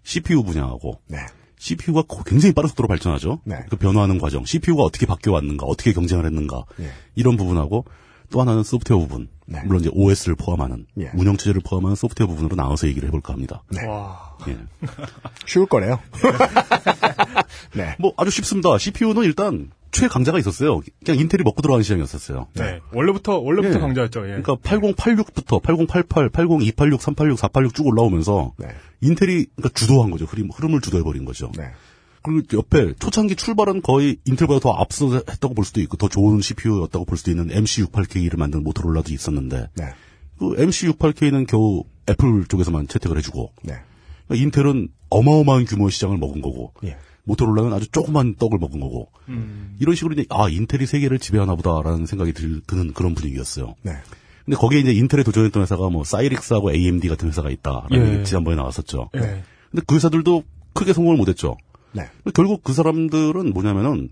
Speaker 17: CPU 분야하고,
Speaker 7: 네.
Speaker 17: CPU가 굉장히 빠른 속도로 발전하죠.
Speaker 7: 네.
Speaker 17: 그 변화하는 과정, CPU가 어떻게 바뀌어 왔는가, 어떻게 경쟁을 했는가,
Speaker 7: 예.
Speaker 17: 이런 부분하고 또 하나는 소프트웨어 부분,
Speaker 7: 네.
Speaker 17: 물론 이제 OS를 포함하는
Speaker 7: 예.
Speaker 17: 운영 체제를 포함한 소프트웨어 부분으로 나눠서 얘기를 해볼까 합니다.
Speaker 7: 네.
Speaker 16: 와.
Speaker 17: 예.
Speaker 7: 쉬울 거래요. 네.
Speaker 17: 뭐 아주 쉽습니다. CPU는 일단 최강자가 있었어요. 그냥 인텔이 먹고 들어가는 시장이었었어요.
Speaker 16: 네. 원래부터 원래부터
Speaker 17: 예.
Speaker 16: 강자였죠. 예.
Speaker 17: 그러니까 8086부터 8088, 80286, 386, 486 쭉 올라오면서
Speaker 7: 네.
Speaker 17: 인텔이 그러니까 주도한 거죠. 흐름, 흐름을 주도해 버린 거죠.
Speaker 7: 네.
Speaker 17: 그리고 옆에 초창기 출발은 거의 인텔보다 더 앞서 했다고 볼 수도 있고 더 좋은 CPU였다고 볼 수도 있는 MC68K를 만든 모토로라도 있었는데
Speaker 7: 네.
Speaker 17: 그 MC68K는 겨우 애플 쪽에서만 채택을 해주고
Speaker 7: 네.
Speaker 17: 그러니까 인텔은 어마어마한 규모의 시장을 먹은 거고
Speaker 7: 예.
Speaker 17: 모토로라는 아주 조그만 떡을 먹은 거고
Speaker 16: 음.
Speaker 17: 이런 식으로 이제 아 인텔이 세계를 지배하나 보다라는 생각이 들, 드는 그런 분위기였어요.
Speaker 7: 네.
Speaker 17: 근데 거기에 이제 인텔에 도전했던 회사가 뭐 사이릭스하고 AMD 같은 회사가 있다라는
Speaker 16: 예.
Speaker 17: 얘기 지난번에 나왔었죠.
Speaker 16: 예.
Speaker 17: 근데 그 회사들도 크게 성공을 못했죠.
Speaker 7: 네.
Speaker 17: 결국 그 사람들은 뭐냐면은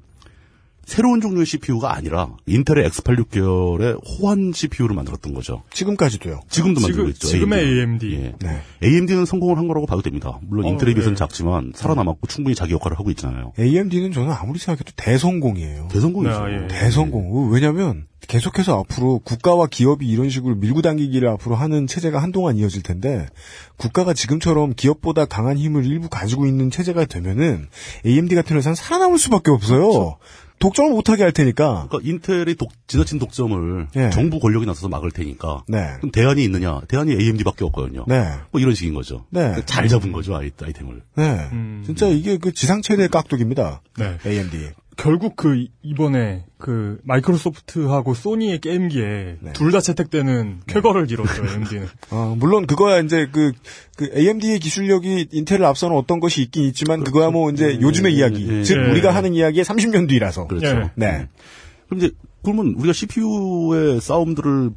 Speaker 17: 새로운 종류의 CPU가 아니라 인텔의 X86 계열의 호환 CPU를 만들었던 거죠.
Speaker 7: 지금까지도요.
Speaker 17: 지금도 만들고
Speaker 16: 지금
Speaker 17: 있죠.
Speaker 16: 지금의 AMD.
Speaker 17: 예.
Speaker 7: 네.
Speaker 17: AMD는 성공을 한 거라고 봐도 됩니다. 물론
Speaker 16: 어,
Speaker 17: 인텔에 비해서는
Speaker 16: 예.
Speaker 17: 작지만 살아남았고 충분히 자기 역할을 하고 있잖아요.
Speaker 7: AMD는 저는 아무리 생각해도 대성공이에요.
Speaker 17: 대성공이죠.
Speaker 16: 네, 예.
Speaker 7: 대성공. 왜냐면 계속해서 앞으로 국가와 기업이 이런 식으로 밀고 당기기를 앞으로 하는 체제가 한동안 이어질 텐데 국가가 지금처럼 기업보다 강한 힘을 일부 가지고 있는 체제가 되면은 AMD 같은 회사는 살아남을 수밖에 없어요. 독점을 못하게 할 테니까.
Speaker 17: 그러니까 인텔이 독- 지나친 독점을
Speaker 7: 예.
Speaker 17: 정부 권력이 나서서 막을 테니까
Speaker 7: 네.
Speaker 17: 그럼 대안이 있느냐? 대안이 AMD밖에 없거든요.
Speaker 7: 네.
Speaker 17: 뭐 이런 식인 거죠.
Speaker 7: 네.
Speaker 17: 그러니까 잘 잡은 거죠 아이, 아이 템을.
Speaker 7: 네.
Speaker 16: 음.
Speaker 7: 진짜 이게 그 지상 최대의 깍두기입니다.
Speaker 16: 네.
Speaker 7: AMD.
Speaker 16: 결국 그 이- 이번에 그 마이크로소프트하고 소니의 게임기에 둘다 채택되는 쾌거를 이뤘죠 AMD는.
Speaker 7: 어, 물론 그거야 이제 그, 그 AMD의 기술력이 인텔을 앞서는 어떤 것이 있긴 있지만 그거야 뭐 이제 요즘의 이야기.
Speaker 17: 예,
Speaker 7: 즉
Speaker 16: 예.
Speaker 7: 우리가 하는 이야기의 30년 뒤라서.
Speaker 17: 그렇죠.
Speaker 16: 예.
Speaker 7: 네.
Speaker 17: 그럼 이제 그러면 우리가 CPU의 싸움들을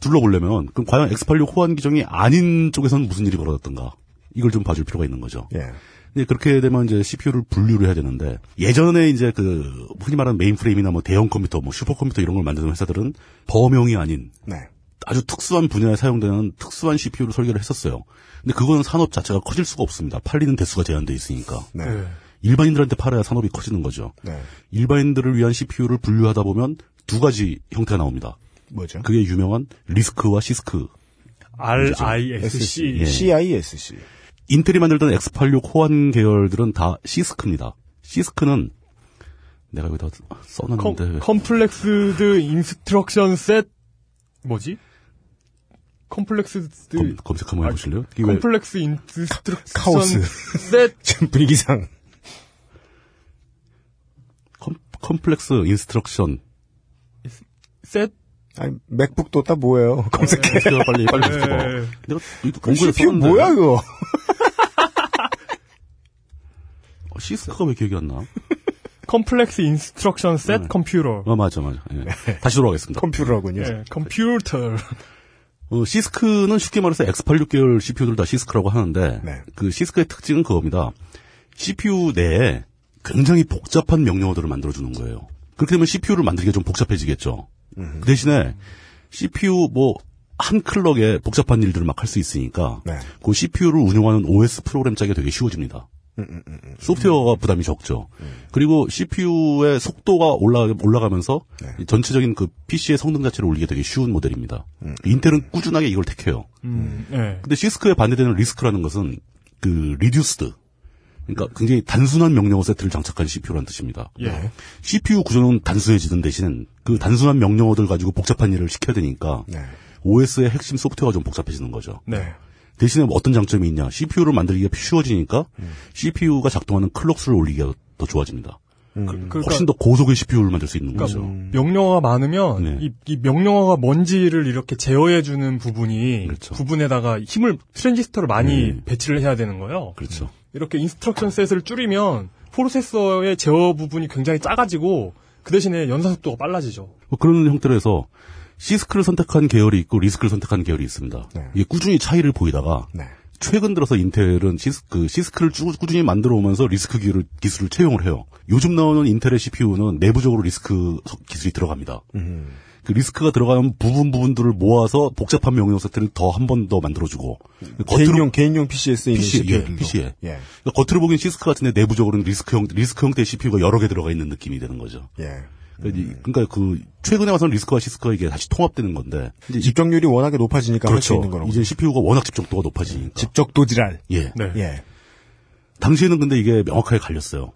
Speaker 17: 둘러보려면 그럼 과연 X86 호환 기종이 아닌 쪽에서는 무슨 일이 벌어졌던가 이걸 좀 봐줄 필요가 있는 거죠.
Speaker 7: 예.
Speaker 17: 근데 그렇게 되면 이제 CPU를 분류를 해야 되는데 예전에 이제 그 흔히 말하는 메인프레임이나 뭐 대형 컴퓨터, 뭐 슈퍼컴퓨터 이런 걸 만드는 회사들은 범용이 아닌
Speaker 7: 네.
Speaker 17: 아주 특수한 분야에 사용되는 특수한 CPU를 설계를 했었어요. 근데 그건 산업 자체가 커질 수가 없습니다. 팔리는 대수가 제한돼 있으니까.
Speaker 7: 네.
Speaker 16: 네.
Speaker 17: 일반인들한테 팔아야 산업이 커지는 거죠.
Speaker 7: 네.
Speaker 17: 일반인들을 위한 CPU를 분류하다 보면 두 가지 형태가 나옵니다.
Speaker 7: 뭐죠?
Speaker 17: 그게 유명한 리스크와 시스크.
Speaker 16: RISC.
Speaker 17: 예.
Speaker 7: CISC.
Speaker 17: 인텔이 만들던 X86 호환 계열들은 다 시스크입니다. 시스크는 내가 여기다 써놨는데 왜-
Speaker 16: 컴플렉스드 인스트럭션 셋 뭐지? 컴플렉스드
Speaker 17: 검, 검색 한번 해보실래요? 왜-
Speaker 16: 컴플렉스 인스트럭션
Speaker 7: 카오스.
Speaker 16: 셋
Speaker 7: 분위기상.
Speaker 17: 컴, 컴플렉스 인스트럭션
Speaker 16: 셋
Speaker 18: 아니 맥북도 딱 뭐예요? 검색해.
Speaker 17: 네, 빨리 빨리
Speaker 16: 네.
Speaker 17: 검색해봐. 내가
Speaker 18: 이그
Speaker 17: 공부를
Speaker 18: CPU 뭐야 그거?
Speaker 17: 어, CISC가 왜 기억이 안 나?
Speaker 16: complex instruction set
Speaker 17: 네.
Speaker 16: 컴퓨터.
Speaker 17: 어 맞아 맞아. 예. 다시 돌아가겠습니다.
Speaker 18: 컴퓨터라군요.
Speaker 16: 예, 컴퓨터.
Speaker 17: 어, CISC는 쉽게 말해서 X86 계열 CPU들 다 CISC라고 하는데
Speaker 18: 네.
Speaker 17: 그 CISC의 특징은 그겁니다. CPU 내에 굉장히 복잡한 명령어들을 만들어주는 거예요. 그렇게 되면 CPU를 만들기가 좀 복잡해지겠죠. 그 대신에 CPU 뭐 한 클럭에 복잡한 일들을 막 할 수 있으니까
Speaker 18: 네.
Speaker 17: 그 CPU를 운영하는 OS 프로그램 짜기가 되게 쉬워집니다.
Speaker 18: 음,
Speaker 17: 소프트웨어가 부담이 적죠. 그리고 CPU의 속도가 올라, 올라가면서 이 전체적인 그 PC의 성능 자체를 올리기 되게 쉬운 모델입니다. 인텔은 꾸준하게 이걸 택해요.
Speaker 16: 음, 예.
Speaker 17: 근데 시스크에 반대되는 RISC라는 것은 그 reduced. 그러니까 굉장히 단순한 명령어 세트를 장착한 CPU라는 뜻입니다.
Speaker 16: 예.
Speaker 17: CPU 구조는 단순해지는 대신 그 단순한 명령어들 가지고 복잡한 일을 시켜야 되니까 OS의 핵심 소프트웨어가 좀 복잡해지는 거죠.
Speaker 16: 네.
Speaker 17: 대신에 뭐 어떤 장점이 있냐? CPU를 만들기가 쉬워지니까 CPU가 작동하는 클럭 수를 올리기가 더 좋아집니다.
Speaker 16: 그러니까-
Speaker 17: 훨씬 더 고속의 CPU를 만들 수 있는
Speaker 16: 그러니까
Speaker 17: 거죠.
Speaker 16: 명령어가 많으면
Speaker 17: 네.
Speaker 16: 이, 이 명령어가 뭔지를 이렇게 제어해 주는 부분이
Speaker 17: 그렇죠.
Speaker 16: 부분에다가 힘을 트랜지스터를 많이 배치를 해야 되는 거예요.
Speaker 17: 네. 그렇죠.
Speaker 16: 이렇게 instruction set을 줄이면 프로세서의 제어 부분이 굉장히 작아지고 그 대신에 연산 속도가 빨라지죠.
Speaker 17: 뭐 그런 형태로 해서 CISC를 선택한 계열이 있고 RISC를 선택한 계열이 있습니다. 이게 꾸준히 차이를 보이다가 최근 들어서 인텔은 시스, 그 CISC를 쭉 꾸준히 만들어 오면서 RISC 기술을, 기술을 채용을 해요. 요즘 나오는 인텔의 CPU는 내부적으로 RISC 서- 기술이 들어갑니다. 그 RISC가 들어가는 부분 부분들을 모아서 복잡한 명령 세트를 더 한 번 더 만들어주고
Speaker 18: 개인용 개인용 PC에 쓰이는
Speaker 17: PC, 예. PC에.
Speaker 18: 예.
Speaker 17: 그러니까 겉으로 보기엔 CISC 같은데 내부적으로는 RISC 형 RISC 형태의 CPU가 여러 개 들어가 있는 느낌이 되는 거죠.
Speaker 18: 예.
Speaker 17: 그러니까, 이- 그러니까 그 최근에 와서는 리스크와 시스크가 이게 다시 통합되는 건데
Speaker 18: 집적률이 워낙에 높아지니까
Speaker 17: 그렇죠.
Speaker 18: 있는 거라고.
Speaker 17: 이제 CPU가 워낙 집적도가 높아지니까.
Speaker 18: 집적도 지랄.
Speaker 17: 예.
Speaker 18: 예.
Speaker 17: 당시에는 근데 이게 명확하게 갈렸어요.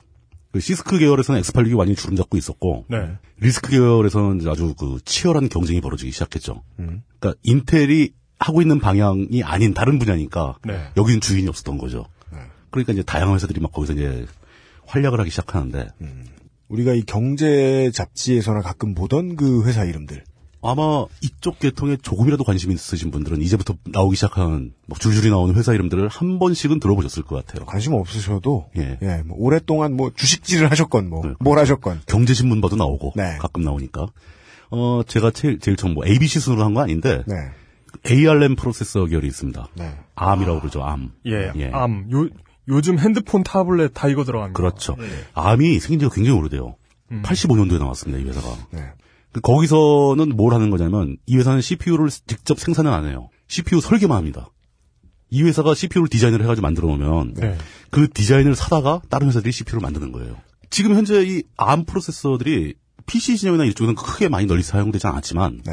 Speaker 17: 그 시스크 계열에서는 X86이 완전히 주름 잡고 있었고
Speaker 16: 네.
Speaker 17: 리스크 계열에서는 이제 아주 그 치열한 경쟁이 벌어지기 시작했죠.
Speaker 18: 음.
Speaker 17: 그러니까 인텔이 하고 있는 방향이 아닌 다른 분야니까
Speaker 16: 네.
Speaker 17: 여기는 주인이 없었던 거죠. 그러니까 이제 다양한 회사들이 막 거기서 이제 활약을 하기 시작하는데
Speaker 18: 우리가 이 경제 잡지에서나 가끔 보던 그 회사 이름들.
Speaker 17: 아마 이쪽 계통에 조금이라도 관심 있으신 분들은 이제부터 나오기 시작한 뭐 줄줄이 나오는 회사 이름들을 한 번씩은 들어보셨을 것 같아요.
Speaker 18: 관심 없으셔도
Speaker 17: 예.
Speaker 18: 예, 뭐 오랫동안 뭐 주식질을 하셨건 뭐뭘 하셨건
Speaker 17: 경제신문 봐도 나오고
Speaker 18: 네.
Speaker 17: 가끔 나오니까 어 제가 제일 제일 처음 뭐 ABC 순으로 한 거 아닌데
Speaker 18: 네.
Speaker 17: ARM 프로세서 계열이 있습니다.
Speaker 18: 네.
Speaker 17: ARM이라고 그러죠. ARM.
Speaker 16: 예, 암. 요, 요즘 핸드폰 타블렛 다 이거 들어갑니다.
Speaker 17: 그렇죠. ARM이 생긴 지가 굉장히 오래돼요.
Speaker 16: 음.
Speaker 17: 85년도에 나왔습니다. 이 회사가.
Speaker 18: 네.
Speaker 17: 그 거기서는 뭘 하는 거냐면 이 회사는 CPU를 직접 생산은 안 해요. CPU 설계만 합니다. 이 회사가 CPU를 디자인을 해가지고 만들어 놓으면
Speaker 16: 네.
Speaker 17: 그 디자인을 사다가 다른 회사들이 CPU를 만드는 거예요. 지금 현재 이 ARM 프로세서들이 PC 진영이나 이쪽에는 크게 많이 널리 사용되지 않았지만
Speaker 18: 네.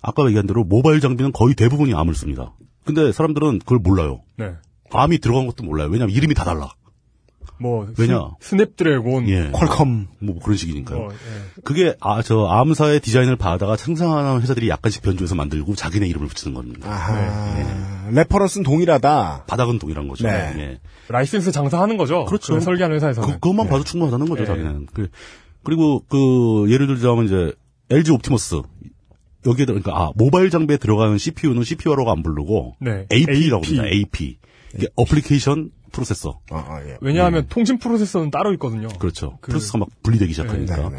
Speaker 17: 아까 얘기한 대로 모바일 장비는 거의 대부분이 ARM을 씁니다. 근데 사람들은 그걸 몰라요.
Speaker 16: 네.
Speaker 17: ARM이 들어간 것도 몰라요. 왜냐하면 이름이 다 달라.
Speaker 16: 뭐
Speaker 17: 왜냐?
Speaker 16: 스, 냅드래곤
Speaker 17: 예.
Speaker 18: 퀄컴
Speaker 17: 뭐 그런 식이니까요.
Speaker 16: 어, 예.
Speaker 17: 그게 아 저 ARM사의 디자인을 받아다가 생산하는 회사들이 약간씩 변조해서 만들고 자기네 이름을 붙이는 겁니다.
Speaker 18: 아하. reference는 동일하다.
Speaker 17: 바닥은 동일한 거죠.
Speaker 18: 네.
Speaker 17: 예.
Speaker 16: 라이센스 장사하는 거죠.
Speaker 17: 그렇죠.
Speaker 16: 그 설계하는 회사에서는.
Speaker 17: 그, 그것만
Speaker 16: 네.
Speaker 17: 봐도 충분하다는 거죠,
Speaker 16: 네.
Speaker 17: 자기는. 그, 리고 그 예를 들자면 이제 LG 옵티머스 여기에 들어 그러니까 아 모바일 장비에 들어가는 CPU는 CPU라고 안 부르고
Speaker 16: 네.
Speaker 17: AP라고
Speaker 16: AP.
Speaker 17: 합니다. AP. 이게 application processor.
Speaker 18: 아, 예.
Speaker 16: 왜냐하면 통신 프로세서는 따로 있거든요.
Speaker 17: 그렇죠.
Speaker 16: 그-
Speaker 17: 프로세서가 막 분리되기 시작하니까.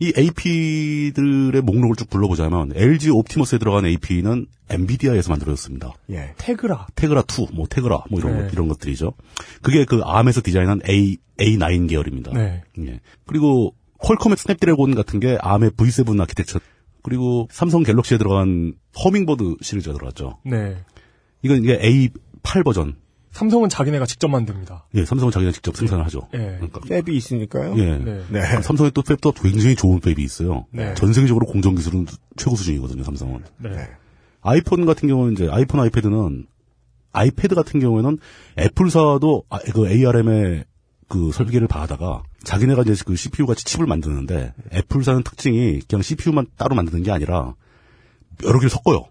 Speaker 17: 이 AP들의 목록을 쭉 불러보자면 LG 옵티머스에 들어간 AP는 엔비디아에서 만들어졌습니다.
Speaker 18: 예.
Speaker 16: 테그라.
Speaker 17: 테그라 2, 뭐 테그라 뭐 이런
Speaker 16: 네.
Speaker 17: 것, 이런 것들이죠. 그게 그 ARM에서 디자인한 A A9 계열입니다.
Speaker 16: 네.
Speaker 17: 예. 그리고 퀄컴의 스냅드래곤 같은 게 ARM의 V7 아키텍처. 그리고 삼성 갤럭시에 들어간 허밍버드 시리즈가 들어갔죠.
Speaker 16: 네.
Speaker 17: 이건 이게 A8 버전.
Speaker 16: 삼성은 자기네가 직접 만듭니다.
Speaker 17: 예, 삼성은 자기가 직접 생산을 하죠.
Speaker 16: 예.
Speaker 17: 그러니까
Speaker 18: 랩이 있으니까요.
Speaker 17: 예.
Speaker 16: 네.
Speaker 17: 삼성의 또 fab도 굉장히 좋은 fab이 있어요.
Speaker 16: 네.
Speaker 17: 전 세계적으로 공정 기술은 최고 수준이거든요, 삼성은.
Speaker 16: 네.
Speaker 17: 아이폰 같은 경우는 이제 아이폰, 아이패드는 아이패드 같은 경우에는 애플사도 아, 그 ARM의 그 설계를 받아다가 자기네가 이제 그 CPU 같이 칩을 만드는데 애플사는 특징이 그냥 CPU만 따로 만드는 게 아니라 여러 개를 섞어요.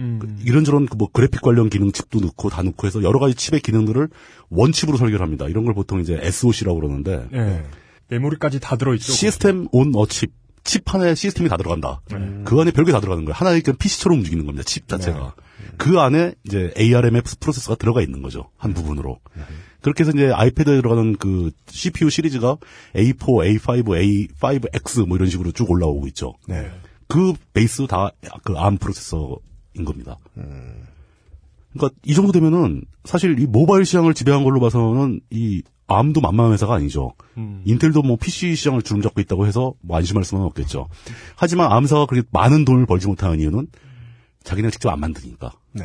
Speaker 16: 음.
Speaker 17: 이런저런 그뭐 그래픽 관련 기능 칩도 넣고 다 넣고 해서 여러 가지 칩의 기능들을 원칩으로 설계를 합니다. 이런 걸 보통 이제 SOC라고 그러는데
Speaker 16: 네. 메모리까지 다 들어있죠.
Speaker 17: 시스템 온 어칩 칩 하나에 시스템이 다 들어간다. 그 안에 별게 다 들어가는 거예요. 하나의 그 PC처럼 움직이는 겁니다. 칩 자체가. 그 안에 이제 ARMF 프로세서가 들어가 있는 거죠. 한 부분으로. 그렇게 해서 이제 아이패드에 들어가는 그 CPU 시리즈가 A4, A5, A5X 뭐 이런 식으로 쭉 올라오고 있죠.
Speaker 7: 네.
Speaker 17: 그 베이스 다 그 ARM 프로세서 인 겁니다. 그러니까 이 정도 되면은 사실 이 모바일 시장을 지배한 걸로 봐서는 이 ARM도 만만한 회사가 아니죠.
Speaker 16: 음.
Speaker 17: 인텔도 뭐 PC 시장을 주름잡고 있다고 해서 뭐 안심할 수는 없겠죠. 하지만 ARM사가 그렇게 많은 돈을 벌지 못하는 이유는 자기네가 직접 안 만드니까.
Speaker 7: 네.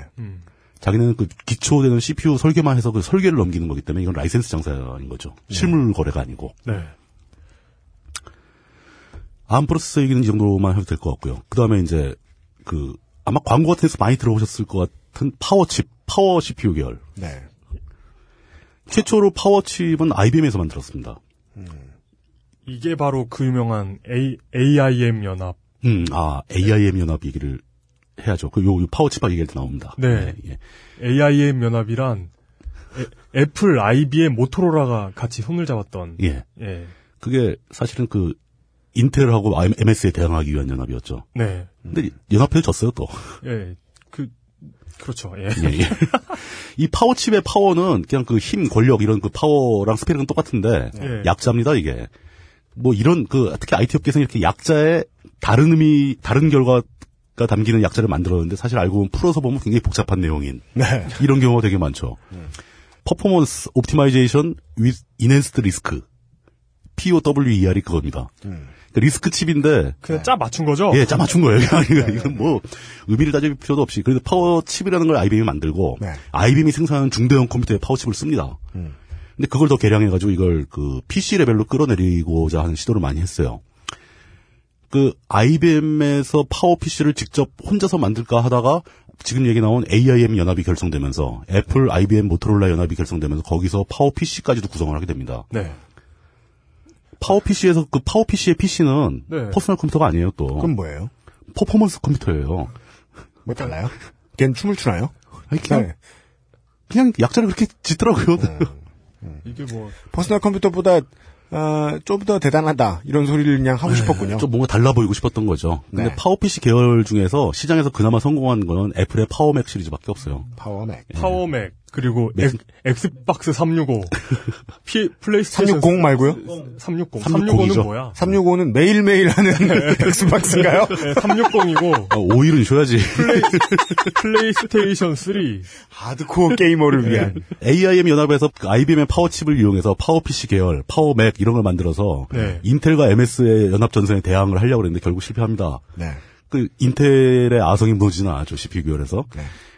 Speaker 17: 자기네는 그 기초되는 CPU 설계만 해서 그 설계를 넘기는 거기 때문에 이건 라이센스 장사인 거죠. 실물 거래가 아니고.
Speaker 16: 네.
Speaker 17: ARM 프로세서 얘기는 이 정도만 해도 될 것 같고요. 그 다음에 이제 그 아마 광고 같은 데서 많이 들어보셨을 것 같은 파워칩, 파워 CPU 계열.
Speaker 7: 네.
Speaker 17: 최초로 POWER칩은 IBM에서 만들었습니다.
Speaker 16: 이게 바로 그 유명한 A, AIM 연합.
Speaker 17: 음, 아 AIM 연합 얘기를 해야죠. 그 요, 요 POWER칩 얘기할 때 나옵니다.
Speaker 16: 네.
Speaker 17: 예.
Speaker 16: AIM 연합이란 애, 애플, IBM, 모토로라가 같이 손을 잡았던.
Speaker 17: 예.
Speaker 16: 예.
Speaker 17: 그게 사실은 그 인텔하고 MS에 대항하기 위한 연합이었죠.
Speaker 16: 네.
Speaker 17: 근데 연합회에 졌어요 또.
Speaker 16: 예. 그, 그렇죠. 예.
Speaker 17: 예, 예. 이 POWER칩의 POWER는 그냥 그 힘, 권력 이런 그 파워랑 스펠은 똑같은데
Speaker 16: 예.
Speaker 17: 약자입니다 이게. 뭐 이런 그 특히 IT 업계에서 이렇게 약자의 다른 의미, 다른 결과가 담기는 약자를 만들었는데 사실 알고 보면 풀어서 보면 굉장히 복잡한 내용인
Speaker 7: 네.
Speaker 17: 이런 경우가 되게 많죠. performance optimization with enhanced RISC. POWER이 그겁니다. 그러니까 RISC 칩인데
Speaker 16: 그냥 짜 맞춘 거죠?
Speaker 17: 예, 짜 맞춘 거예요. 이건, 이건 뭐 의미를 따질 필요도 없이 그래도 파워 칩이라는 걸 IBM이 만들고 IBM이 생산하는 중대형 컴퓨터에 파워 칩을 씁니다. 근데 그걸 더 개량해 가지고 이걸 그 PC 레벨로 끌어내리고자 하는 시도를 많이 했어요. 그 IBM에서 PowerPC를 직접 혼자서 만들까 하다가 지금 얘기 나온 AIM 연합이 결성되면서 애플, IBM, 모토로라 연합이 결성되면서 거기서 PowerPC까지도 구성을 하게 됩니다.
Speaker 16: 네.
Speaker 17: PowerPC에서 그 PowerPC의 PC는
Speaker 16: 네.
Speaker 17: personal computer가 아니에요 또.
Speaker 7: 그럼 뭐예요?
Speaker 17: performance computer예요.
Speaker 7: 뭐 달라요? 걘 춤을 추나요?
Speaker 17: 아니 그냥
Speaker 7: 네.
Speaker 17: 그냥 약자를 그렇게 짓더라고요.
Speaker 16: 이게 뭐
Speaker 7: 퍼스널 컴퓨터보다 아, 좀더 대단하다 이런 소리를 그냥 하고 싶었군요.
Speaker 17: 좀 뭔가 달라 보이고 싶었던 거죠. 근데
Speaker 7: 네.
Speaker 17: PowerPC 계열 중에서 시장에서 그나마 성공한 거는 애플의 Power Mac 시리즈밖에 없어요.
Speaker 7: Power
Speaker 16: Mac. Power Mac 그리고
Speaker 17: 맥-
Speaker 16: 엑스박스 365 피, 플레이스테이션
Speaker 7: 360 말고요?
Speaker 16: 360
Speaker 17: 360 이죠.
Speaker 16: 365는 뭐야?
Speaker 7: 365는 매일매일 하는 엑스박스인가요?
Speaker 16: 네, 360이고
Speaker 17: 아, 5일은 쉬어야지.
Speaker 16: 플레이, 플레이 스테이션 3
Speaker 7: 하드코어 게이머를 위한
Speaker 17: AIM 연합에서 그 IBM의 POWER칩을 이용해서 PowerPC 계열, Power Mac 이런 걸 만들어서
Speaker 16: 네.
Speaker 17: 인텔과 MS의 연합 전선에 대항을 하려고 했는데 결국 실패합니다.
Speaker 7: 네.
Speaker 17: 그 인텔의 아성이 무너지진 않았죠 CPU 계열에서.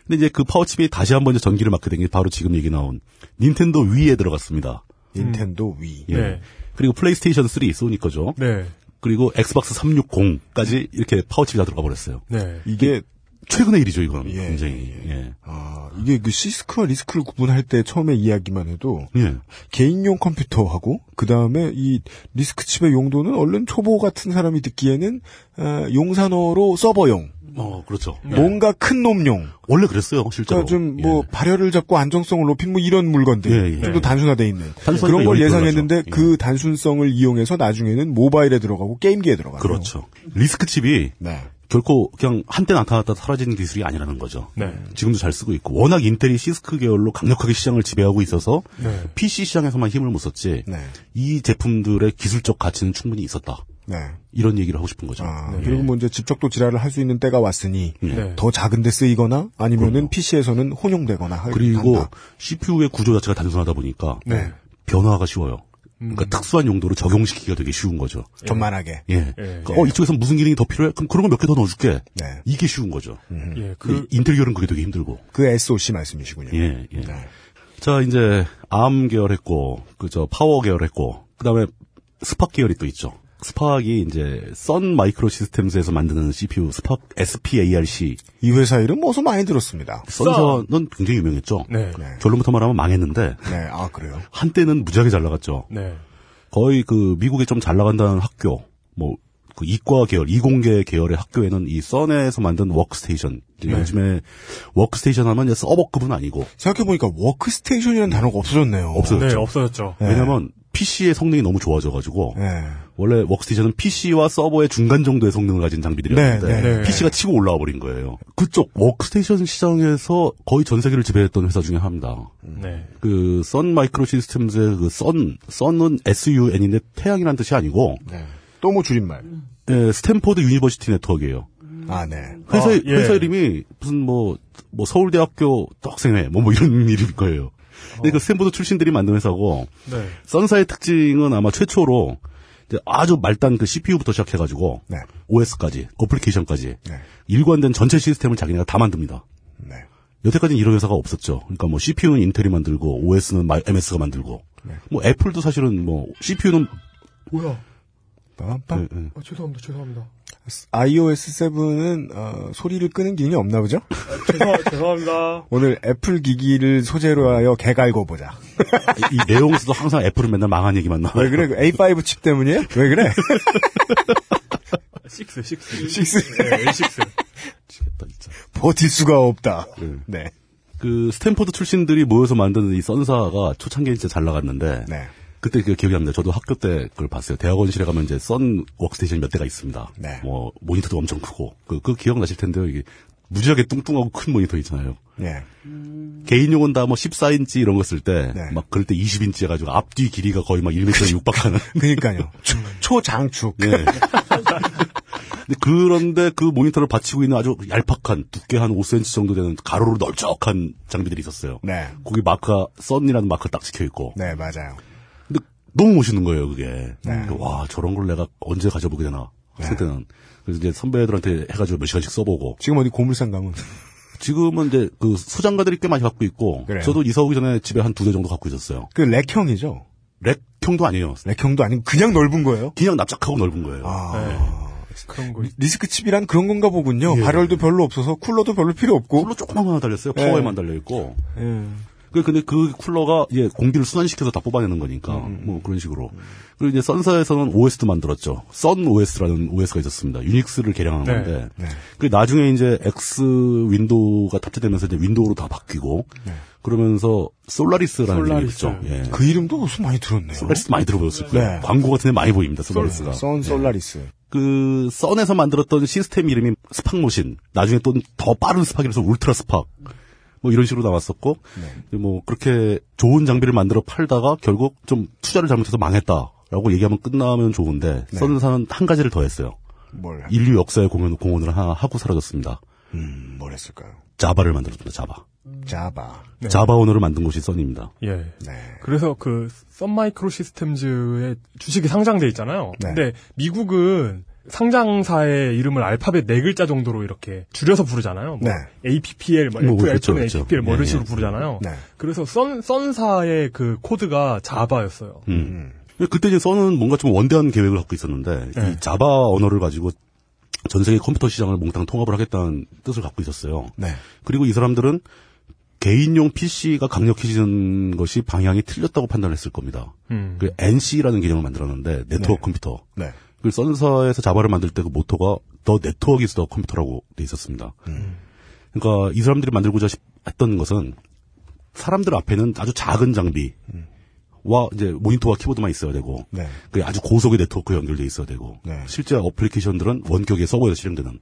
Speaker 17: 근데 이제 그 POWER칩이 다시 한번 이제 전기를 맞게 된 게 바로 지금 얘기 나온 닌텐도 위에 들어갔습니다.
Speaker 7: 닌텐도 위.
Speaker 17: 예.
Speaker 16: 네.
Speaker 17: 그리고 플레이스테이션 3 소니 거죠.
Speaker 16: 네.
Speaker 17: 그리고 엑스박스 360까지 이렇게 POWER칩이 다 들어가 버렸어요.
Speaker 16: 네.
Speaker 7: 이게
Speaker 17: 최근의 일이죠, 이건.
Speaker 7: 예,
Speaker 17: 굉장히. 예.
Speaker 7: 아, 이게 그 CISC와 RISC를 구분할 때 처음에 이야기만 해도
Speaker 17: 예.
Speaker 7: 개인용 컴퓨터하고 그 다음에 이 RISC 칩의 용도는 얼른 초보 같은 사람이 듣기에는 아, 용산어로 서버용,
Speaker 17: 어, 그렇죠.
Speaker 7: 뭔가 큰 놈용.
Speaker 17: 원래 그랬어요, 실제로.
Speaker 7: 그러니까 좀뭐 발열을 잡고 안정성을 높인 뭐 이런 물건들
Speaker 17: 예, 예.
Speaker 7: 좀더 단순화돼 있는 그런 걸 예상했는데. 그 단순성을 이용해서 나중에는 모바일에 들어가고 게임기에 들어가요.
Speaker 17: 그렇죠. 리스크 칩이
Speaker 7: 네.
Speaker 17: 결코 그냥 한때 나타났다 사라지는 기술이 아니라는 거죠.
Speaker 16: 네.
Speaker 17: 지금도 잘 쓰고 있고 워낙 인텔이 시스크 계열로 강력하게 시장을 지배하고 있어서
Speaker 16: 네.
Speaker 17: PC 시장에서만 힘을 못 썼지
Speaker 7: 네.
Speaker 17: 이 제품들의 기술적 가치는 충분히 있었다.
Speaker 7: 네.
Speaker 17: 이런 얘기를 하고 싶은 거죠.
Speaker 7: 아,
Speaker 17: 네.
Speaker 7: 그리고 뭐 이제 집적도 지랄을 할 수 있는 때가 왔으니
Speaker 16: 네.
Speaker 7: 더 작은데 쓰이거나 아니면은 PC에서는 혼용되거나 할
Speaker 17: 그리고
Speaker 7: 한다.
Speaker 17: CPU의 구조 자체가 단순하다 보니까
Speaker 16: 네.
Speaker 17: 변화가 쉬워요. 그러니까 특수한 용도로 적용시키기가 되게 쉬운 거죠.
Speaker 7: 전만하게.
Speaker 17: 예.
Speaker 16: 예.
Speaker 17: 그러니까 어 이쪽에서 무슨 기능이 더 필요해? 그럼 그런 거 몇 개 더 넣어줄게.
Speaker 7: 네.
Speaker 17: 이게 쉬운 거죠.
Speaker 16: 예. 그그
Speaker 17: 인텔 계열은 그게 되게 힘들고.
Speaker 7: 그 SOC 말씀이시군요.
Speaker 17: 예, 예.
Speaker 7: 네.
Speaker 17: 자, 이제, ARM 계열 했고, 그, 저, 파워 계열 했고, 그 다음에 SPARC 계열이 또 있죠. SPARC이 이제, Sun Microsystems에서 만드는 CPU, SPARC SPARC.
Speaker 7: 이 회사 이름 어서 많이 들었습니다.
Speaker 17: Sun에서는 굉장히 유명했죠.
Speaker 16: 네.
Speaker 17: 결론부터 말하면 망했는데,
Speaker 7: 네, 아 그래요.
Speaker 17: 한때는 무지하게 잘 나갔죠.
Speaker 16: 네.
Speaker 17: 거의 그, 미국에 좀 잘 나간다는 학교, 뭐, 그 이과 계열, 이공계 계열의 학교에는 이 Sun에서 만든 워크스테이션.
Speaker 16: 네.
Speaker 17: 요즘에 워크스테이션 하면 서버급은 아니고,
Speaker 7: 생각해보니까 워크스테이션이라는 단어가 없어졌네요.
Speaker 17: 없어졌죠.
Speaker 16: 네, 없어졌죠.
Speaker 7: 네.
Speaker 17: 왜냐면 PC의 성능이 너무 좋아져가지고
Speaker 18: 네.
Speaker 17: 원래 워크스테이션은 PC와 서버의 중간 정도의 성능을 가진 장비들이었는데
Speaker 18: 네, 네, 네.
Speaker 17: PC가 치고 올라와 버린 거예요. 그쪽 워크스테이션 시장에서 거의 전 세계를 지배했던 회사 중에 하나입니다.
Speaker 16: 네.
Speaker 17: 그 Sun Microsystems의 그 Sun, Sun은 SUN인데 태양이라는 뜻이 아니고
Speaker 18: 또 뭐 줄임말.
Speaker 17: 예, Stanford University Network예요.
Speaker 18: 아, 네.
Speaker 17: 회사
Speaker 16: 아, 예.
Speaker 17: 회사 이름이 무슨 뭐, 뭐 서울대학교 학생회 뭐, 뭐 이런 이름일 거예요. 근데 그 스탠포드 출신들이 만든 회사고
Speaker 16: 네.
Speaker 17: Sun사의 특징은 아마 최초로 아주 말단 그 CPU부터 시작해가지고
Speaker 18: 네.
Speaker 17: OS까지 어플리케이션까지 일관된 전체 시스템을 자기네가 다 만듭니다.
Speaker 18: 네.
Speaker 17: 여태까지는 이런 회사가 없었죠. 그러니까 뭐 CPU는 인텔이 만들고 OS는 MS가 만들고
Speaker 18: 네.
Speaker 17: 뭐 애플도 사실은 뭐 CPU는
Speaker 16: 뭐야?
Speaker 18: 빰빰.
Speaker 17: 네,
Speaker 16: 아, 죄송합니다. 죄송합니다.
Speaker 18: iOS 7은 어, 소리를 끄는 기능이 없나 보죠?
Speaker 16: 죄송, 죄송 합니다.
Speaker 18: 오늘 애플 기기를 소재로 하여 개갈고 보자.
Speaker 17: 이, 이 내용에서도 항상 애플은 맨날 망한 얘기만 나와요.
Speaker 18: 왜 그래? 그 A5 칩 때문이에요? 왜 그래?
Speaker 16: 6, 6.
Speaker 18: 6.
Speaker 16: 네, A6.
Speaker 18: 버틸 수가 없다. 네.
Speaker 17: 그 스탠포드 출신들이 모여서 만든 이 Sun사가 초창기에 진짜 잘 나갔는데
Speaker 18: 네.
Speaker 17: 그때 그 기억이 납니다. 저도 학교 때 그걸 봤어요. 대학원실에 가면 이제 Sun 워크스테이션이 몇 대가 있습니다.
Speaker 18: 네.
Speaker 17: 뭐 모니터도 엄청 크고 그, 그 기억 나실 텐데요. 이게 무지하게 뚱뚱하고 큰 모니터 있잖아요.
Speaker 18: 예.
Speaker 17: 개인용은 다 뭐 14인치 이런 거 쓸때
Speaker 18: 네.
Speaker 17: 막 그럴 때 20인치 해가지고 앞뒤 길이가 거의 막 1m에 육박하는.
Speaker 18: 그니까요. 초장축.
Speaker 17: 네. 그런데 그 모니터를 받치고 있는 아주 얄팍한 두께 한 5cm 정도 되는 가로로 널쩍한 장비들이 있었어요.
Speaker 18: 네.
Speaker 17: 거기 마크가 Sun이라는 마크가 딱 찍혀 있고.
Speaker 18: 네, 맞아요.
Speaker 17: 너무 멋있는 거예요, 그게.
Speaker 18: 네.
Speaker 17: 와, 저런 걸 내가 언제 가져보게 되나. 학생 때는. 그래서 이제 선배들한테 해가지고 몇 시간씩 써보고.
Speaker 18: 지금 어디 고물상 가면?
Speaker 17: 지금은 이제 그 소장가들이 꽤 많이 갖고 있고.
Speaker 18: 그래요?
Speaker 17: 저도 이사 오기 전에 집에 한 두 대 정도 갖고 있었어요.
Speaker 18: 그 rack형이죠?
Speaker 17: rack형도 아니에요.
Speaker 18: rack형도 아니고 그냥 넓은 거예요?
Speaker 17: 그냥 납작하고 넓은 거예요.
Speaker 18: 아.
Speaker 16: 그런 거.
Speaker 18: RISC 칩이란 그런 건가 보군요.
Speaker 17: 예.
Speaker 18: 발열도 별로 없어서 쿨러도 별로 필요 없고.
Speaker 17: 쿨러 조그만 하나 달렸어요.
Speaker 18: 예.
Speaker 17: 파워에만 달려 있고.
Speaker 18: 예.
Speaker 17: 그 근데 그 쿨러가 이제 공기를 순환시켜서 다 뽑아내는 거니까
Speaker 18: 음,
Speaker 17: 뭐 그런 식으로 그리고 이제 Sun사에서는 OS도 만들었죠. SunOS라는 OS가 있었습니다. Unix를 개량한
Speaker 16: 네.
Speaker 17: 건데
Speaker 18: 네.
Speaker 17: 그 나중에 이제 X 윈도우가 탑재되면서 이제 윈도우로 다 바뀌고 그러면서 Solaris라는
Speaker 16: Solaris.
Speaker 17: 있죠. 예.
Speaker 18: 그 이름도 무슨 많이 들었네요.
Speaker 17: Solaris 많이 들어보셨을 거예요.
Speaker 18: 네.
Speaker 17: 광고 같은 데 많이 보입니다. Solaris가.
Speaker 18: Sun Solaris.
Speaker 17: 그 Sun에서 만들었던 시스템 이름이 SPARC machine. 나중에 또 더 빠른 SPARC이라서 UltraSPARC. 뭐 이런 식으로 나왔었고 뭐 그렇게 좋은 장비를 만들어 팔다가 결국 좀 투자를 잘못해서 망했다라고 얘기하면 끝나면 좋은데
Speaker 18: 네.
Speaker 17: Sun사는 한 가지를 더 했어요.
Speaker 18: 뭘?
Speaker 17: 인류 역사의 공헌, 공헌을 하나 하고 사라졌습니다.
Speaker 18: 음, 뭘 했을까요?
Speaker 17: Java를 만들었습니다.
Speaker 18: Java. Java.
Speaker 16: 네.
Speaker 17: Java 언어를 만든 곳이 Sun입니다.
Speaker 16: 예.
Speaker 18: 네.
Speaker 16: 그래서 그 Sun Microsystems의 주식이 상장돼 있잖아요.
Speaker 18: 네.
Speaker 16: 근데 미국은 상장사의 이름을 알파벳 네 글자 정도로 이렇게 줄여서 부르잖아요. 뭐
Speaker 18: 네.
Speaker 16: APPL, 뭐,
Speaker 17: 뭐
Speaker 16: FL
Speaker 17: 그렇죠,
Speaker 16: 또는
Speaker 17: 그렇죠.
Speaker 16: APPL 뭐 이런
Speaker 17: 예,
Speaker 16: 식으로
Speaker 17: 예.
Speaker 16: 부르잖아요.
Speaker 18: 네.
Speaker 16: 그래서 썬, 썬사의 그 코드가 자바였어요.
Speaker 17: 음. 그때 이제 썬은 뭔가 좀 원대한 계획을 갖고 있었는데
Speaker 16: 네.
Speaker 17: 이 자바 언어를 가지고 전 세계 컴퓨터 시장을 몽땅 통합을 하겠다는 뜻을 갖고 있었어요.
Speaker 18: 네.
Speaker 17: 그리고 이 사람들은 개인용 PC가 강력해지는 것이 방향이 틀렸다고 판단했을 겁니다.
Speaker 16: 음.
Speaker 17: 그 NC라는 개념을 만들었는데 네트워크
Speaker 18: 네.
Speaker 17: 컴퓨터.
Speaker 18: 네.
Speaker 17: 그 썬사에서 자바를 만들 때 그 모토가 The network is the computer라고 돼 있었습니다.
Speaker 18: 음.
Speaker 17: 그러니까 이 사람들이 만들고자 싶- 했던 것은 사람들 앞에는 아주 작은 장비 와 이제 모니터와 키보드만 있어야 되고
Speaker 18: 네.
Speaker 17: 그 아주 고속의 네트워크 연결돼 있어야 되고
Speaker 18: 네.
Speaker 17: 실제 어플리케이션들은 원격의 서버에서 실행되는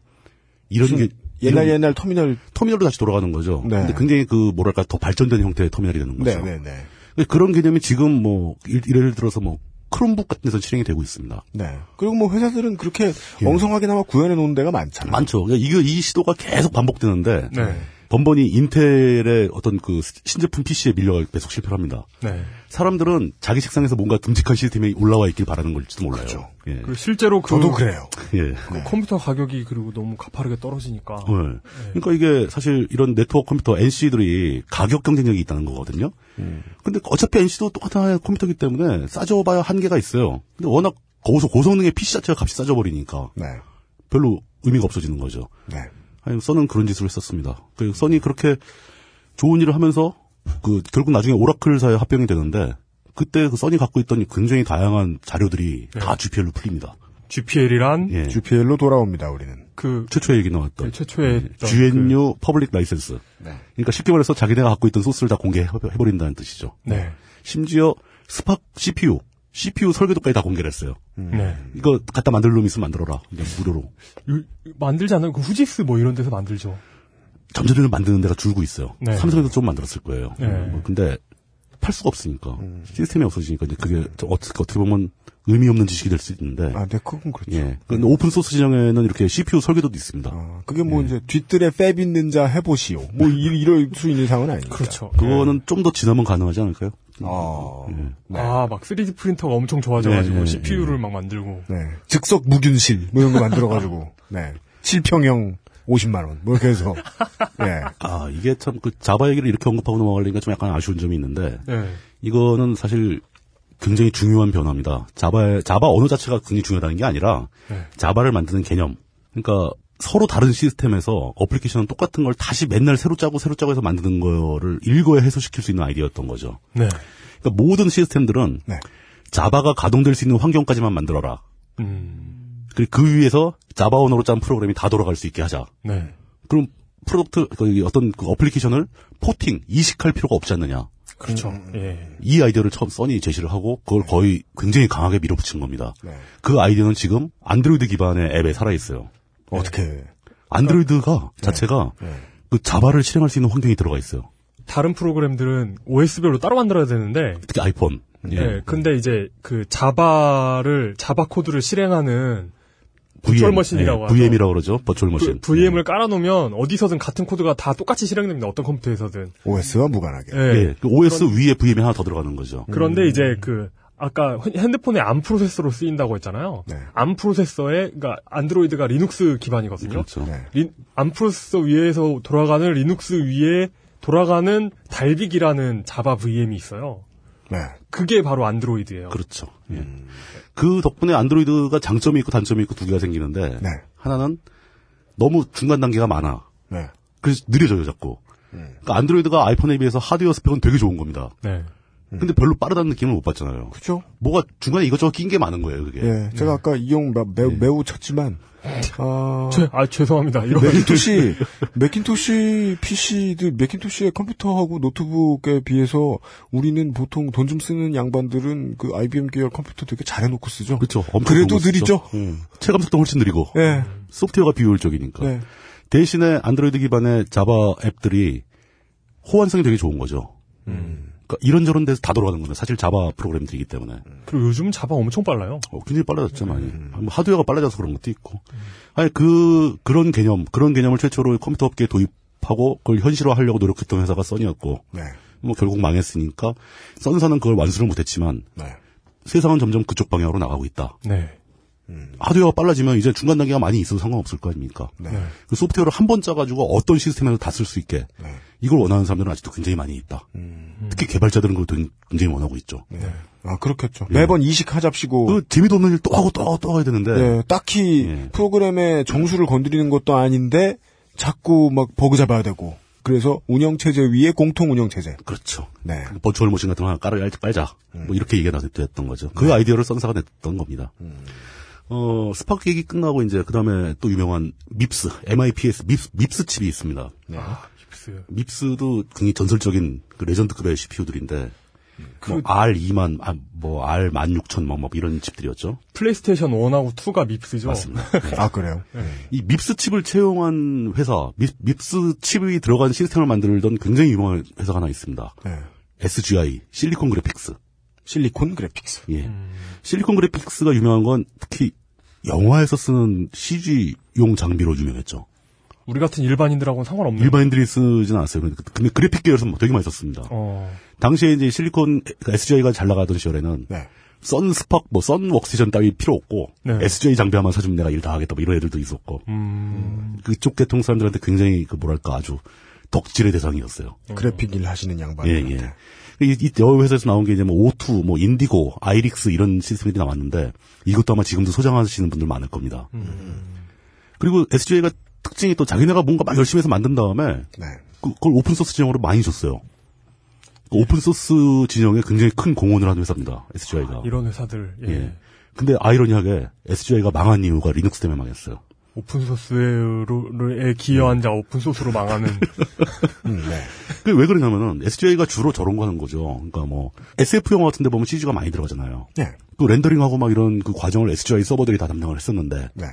Speaker 17: 이런 게
Speaker 18: 옛날
Speaker 17: 이런
Speaker 18: 옛날 터미널.
Speaker 17: 터미널로 다시 돌아가는 거죠.
Speaker 18: 네.
Speaker 17: 근데 굉장히 그 뭐랄까 더 발전된 형태의 터미널이 되는
Speaker 18: 네,
Speaker 17: 거죠.
Speaker 18: 네, 네.
Speaker 17: 근데 그런 개념이 지금 뭐 일- 예를 들어서 뭐 크롬북 같은 데서 실행이 되고 있습니다.
Speaker 18: 네. 그리고 뭐 회사들은 그렇게 엉성하게나마 구현해 놓은 데가 많잖아요.
Speaker 17: 많죠. 그러니까 이거 이 시도가 계속 반복되는데
Speaker 16: 네.
Speaker 17: 번번이 인텔의 어떤 그 신제품 PC에 밀려가 계속 실패를 합니다.
Speaker 16: 네.
Speaker 17: 사람들은 자기 책상에서 뭔가 듬직한 시스템이 올라와 있길 바라는 걸지도 몰라요. 예.
Speaker 16: 그리고 실제로 그,
Speaker 18: 저도 그래요.
Speaker 17: 예.
Speaker 16: 그 컴퓨터 가격이 그리고 너무 가파르게 떨어지니까.
Speaker 17: 네. 그러니까 이게 사실 이런 네트워크 컴퓨터 NC들이 가격 경쟁력이 있다는 거거든요. 근데 어차피 NC도 똑같은 컴퓨터기 때문에 싸져봐야 한계가 있어요. 근데 워낙 고소, 고성능의 PC 자체가 값이 싸져버리니까
Speaker 18: 네.
Speaker 17: 별로 의미가 없어지는 거죠.
Speaker 18: 네.
Speaker 17: 아니, 썬은 그런 짓을 했었습니다. 그 썬이 그렇게 좋은 일을 하면서 그 결국 나중에 오라클사에 합병이 되는데 그때 그 썬이 갖고 있던 굉장히 다양한 자료들이 다 GPL로 풀립니다.
Speaker 16: GPL이란
Speaker 17: 예.
Speaker 18: GPL로 돌아옵니다, 우리는.
Speaker 16: 그
Speaker 17: 최초에 얘기 나왔던
Speaker 16: 네, 최초에 했던
Speaker 17: GNU Public License.
Speaker 18: 네.
Speaker 17: 그러니까 쉽게 말해서 자기네가 갖고 있던 소스를 다 공개해버린다는 뜻이죠.
Speaker 16: 네.
Speaker 17: 심지어 SPARC CPU, CPU 설계도까지 다 공개를 했어요.
Speaker 16: 네.
Speaker 17: 이거 갖다 만들 놈 있으면 만들어라. 그냥 무료로.
Speaker 16: 요- 만들지 않아요? 그 후지쯔 뭐 이런 데서 만들죠.
Speaker 17: 점점 만드는 데가 줄고 있어요.
Speaker 16: 네.
Speaker 17: 삼성에도 좀 만들었을 거예요.
Speaker 16: 네.
Speaker 17: 뭐 근데 팔 수가 없으니까 시스템이 없어지니까 이제 그게 좀 어떻게 어떻게 보면 의미 없는 지식이 될 수 있는데.
Speaker 7: 아, 네, 그건 그렇죠.
Speaker 17: 예. 근데 오픈 소스 진영에는 이렇게 CPU 설계도도 있습니다.
Speaker 7: 그게 뭐
Speaker 17: 예.
Speaker 7: 이제 뒤뜰에 fab 있는 자 해보시오. 뭐 이, 이럴 수 있는 상황은 아니니까.
Speaker 16: 그렇죠.
Speaker 17: 그거는 좀더 지나면 가능하지 않을까요?
Speaker 7: 아,
Speaker 16: 아, 막 3D 프린터가 엄청 좋아져가지고
Speaker 17: 네, 네,
Speaker 16: CPU를 막 만들고.
Speaker 7: 네. 즉석 무균실 뭐 이런 거 만들어가지고 네. 7평형 50만 원. 뭐 이렇게 해서 예.
Speaker 17: 아 이게 참 그 자바 얘기를 이렇게 언급하고 넘어가려니까 좀 약간 아쉬운 점이 있는데
Speaker 16: 네.
Speaker 17: 이거는 사실 굉장히 중요한 변화입니다. 자바의 자바 언어 자체가 굉장히 중요하다는 게 아니라
Speaker 16: 네.
Speaker 17: 자바를 만드는 개념. 그러니까 서로 다른 시스템에서 어플리케이션은 똑같은 걸 다시 맨날 새로 짜고 새로 짜고 해서 만드는 거를 일거에 해소시킬 수 있는 아이디어였던 거죠.
Speaker 16: 네.
Speaker 17: 그러니까 모든 시스템들은 자바가 가동될 수 있는 환경까지만 만들어라.
Speaker 16: 음.
Speaker 17: 그리고 그 위에서 자바 언어로 짠 프로그램이 다 돌아갈 수 있게 하자.
Speaker 16: 네.
Speaker 17: 그럼 product 그 어떤 그 어플리케이션을 porting 이식할 필요가 없지 않느냐.
Speaker 16: 그렇죠. 예.
Speaker 17: 이 아이디어를 처음 썬이 제시를 하고 그걸 거의 굉장히 강하게 밀어붙인 겁니다.
Speaker 7: 네.
Speaker 17: 그 아이디어는 지금 안드로이드 기반의 앱에 살아 있어요.
Speaker 7: 어떻게?
Speaker 17: 안드로이드가 자체가 그 자바를 실행할 수 있는 환경이 들어가 있어요.
Speaker 16: 다른 프로그램들은 OS별로 따로 만들어야 되는데.
Speaker 17: 특히 아이폰.
Speaker 16: 예. 근데 이제 그 자바를 자바 코드를 실행하는 virtual machine이라고
Speaker 17: 예,
Speaker 16: 하죠.
Speaker 17: VM이라고 그러죠. virtual machine.
Speaker 16: 그 VM을 깔아놓으면 어디서든 같은 코드가 다 똑같이 실행됩니다. 어떤 컴퓨터에서든.
Speaker 7: OS와 무관하게.
Speaker 17: 예. 그 OS 위에 VM이 하나 더 들어가는 거죠.
Speaker 16: 그런데 이제 그 아까 핸드폰의 암 프로세서로 쓰인다고 했잖아요.
Speaker 7: 네.
Speaker 16: 암 프로세서에 그러니까 안드로이드가 리눅스 기반이거든요.
Speaker 17: 그렇죠.
Speaker 16: 리- 암 프로세서 위에서 돌아가는 리눅스 위에 돌아가는 달빅이라는 자바 VM이 있어요.
Speaker 7: 네.
Speaker 16: 그게 바로 안드로이드예요.
Speaker 17: 그렇죠. 예. 그 덕분에 안드로이드가 장점이 있고 단점이 있고 두 개가 생기는데
Speaker 7: 네.
Speaker 17: 하나는 너무 중간 단계가 많아.
Speaker 7: 네.
Speaker 17: 그래서 느려져요 자꾸. 그러니까 안드로이드가 아이폰에 비해서 하드웨어 스펙은 되게 좋은 겁니다.
Speaker 16: 네.
Speaker 17: 근데 별로 빠르다는 느낌을 못 받잖아요.
Speaker 7: 그죠?
Speaker 17: 뭐가 중간에 이것저것 낀 게 많은 거예요, 그게.
Speaker 7: 예. 제가 아까 이용 마- 매우, 매우 쳤지만 아,
Speaker 16: 죄- 아, 죄송합니다. 이런
Speaker 7: 맥킨토시, 맥킨토시 PC들, 맥킨토시의 컴퓨터하고 노트북에 비해서 우리는 보통 돈 좀 쓰는 양반들은 그 IBM 계열 컴퓨터 되게 잘 해놓고 쓰죠.
Speaker 17: 그렇죠.
Speaker 7: 그래도 느리죠.
Speaker 17: 체감 속도 훨씬 느리고.
Speaker 7: 예.
Speaker 17: 소프트웨어가 비효율적이니까.
Speaker 7: 네.
Speaker 17: 대신에 안드로이드 기반의 자바 앱들이 호환성이 되게 좋은 거죠. 그러니까 이런저런 데서 다 돌아가는 거예요. 사실 자바 프로그램들이기 때문에.
Speaker 16: 그리고 요즘 자바 엄청 빨라요.
Speaker 17: 어, 굉장히 빨라졌죠, 많이. 뭐 하드웨어가 빨라져서 그런 것도 있고. 아니, 그, 그런 개념, 그런 개념을 최초로 컴퓨터 업계에 도입하고 그걸 현실화하려고 노력했던 회사가 써니였고.
Speaker 7: 네.
Speaker 17: 뭐 결국 망했으니까, 썬사는 그걸 완수를 못했지만, 세상은 점점 그쪽 방향으로 나가고 있다.
Speaker 16: 네.
Speaker 17: 하드웨어가 빨라지면 이제 중간 단계가 많이 있어도 상관없을 거 아닙니까?
Speaker 7: 네.
Speaker 17: 그 소프트웨어를 한 번 짜가지고 어떤 시스템에서 다 쓸 수 있게 이걸 원하는 사람들은 아직도 굉장히 많이 있다. 특히 개발자들은 그걸 굉장히 원하고 있죠.
Speaker 7: 아, 그렇겠죠. 매번 이식하잡시고.
Speaker 17: 그 재미도 없는 일 또 하고 또 하고 또 해야 되는데
Speaker 7: 예, 딱히 프로그램의 정수를 건드리는 것도 아닌데 자꾸 막 버그 잡아야 되고. 그래서 운영 체제 위에 공통 운영 체제.
Speaker 17: 그렇죠.
Speaker 7: 네.
Speaker 17: virtual machine 같은 거 하나 깔아 깔자. 뭐 이렇게 얘기가 됐던 거죠. 그 아이디어를 썬사가 냈던 겁니다. 어, SPARC 얘기 끝나고 이제 그 다음에 또 유명한 밉스, MIPS, 밉스, 밉스 칩이 있습니다.
Speaker 16: 아, 밉스.
Speaker 17: 밉스도 굉장히 전설적인 그 레전드급의 CPU들인데, 뭐 R2만, 아, 뭐 R16,000, 뭐, 뭐 이런 칩들이었죠.
Speaker 16: 플레이스테이션 1하고 2가 밉스죠.
Speaker 17: 맞습니다.
Speaker 7: 아, 그래요?
Speaker 17: 이 밉스 칩을 채용한 회사, 밉, 밉스 칩이 들어간 시스템을 만들던 굉장히 유명한 회사가 하나 있습니다.
Speaker 7: 네.
Speaker 17: SGI, 실리콘 그래픽스.
Speaker 7: 실리콘 그래픽스.
Speaker 17: 예. 실리콘 그래픽스가 유명한 건 특히 영화에서 쓰는 CG용 장비로 유명했죠.
Speaker 16: 우리 같은 일반인들하고는 상관없는.
Speaker 17: 일반인들이 쓰진 않았어요. 근데- 그래픽 계열에서 뭐 되게 많이 썼습니다.
Speaker 16: 어.
Speaker 17: 당시에 이제 실리콘 SGI가 잘 나가던 시절에는 썬스팍, 뭐 썬웍스전 따위 필요 없고
Speaker 16: 네.
Speaker 17: SGI 장비 하나 사주면 내가 일 다 하겠다 뭐 이런 애들도 있었고
Speaker 16: 음.
Speaker 17: 그쪽 계통 사람들한테 굉장히 그 뭐랄까 아주 덕질의 대상이었어요.
Speaker 7: 그래픽 일 하시는 양반.
Speaker 17: 예, 예. 이, 이 여러 회사에서 나온 게 이제 뭐 O2, 뭐 인디고, 아이릭스 이런 시스템들이 나왔는데 이것도 아마 지금도 소장하시는 분들 많을 겁니다. 그리고 SGI가 특징이 또 자기네가 뭔가 막 열심히 해서 만든 다음에 그, 걸 오픈소스 진영으로 많이 줬어요. 그 오픈소스 진영에 굉장히 큰 공헌을 한 회사입니다. SGI가.
Speaker 16: 이런 회사들. 예.
Speaker 17: 예. 근데 아이러니하게 SGI가 망한 이유가 리눅스 때문에 망했어요.
Speaker 16: 오픈소스에 기여한 자 오픈소스로 망하는.
Speaker 17: 그게 왜 그러냐면은 SGI가 주로 저런 거 하는 거죠. 그러니까 뭐 SF 영화 같은데 보면 CG가 많이 들어가잖아요.
Speaker 7: 네.
Speaker 17: 그 렌더링하고 막 이런 그 과정을 SGI 서버들이 다 담당을 했었는데
Speaker 7: 네.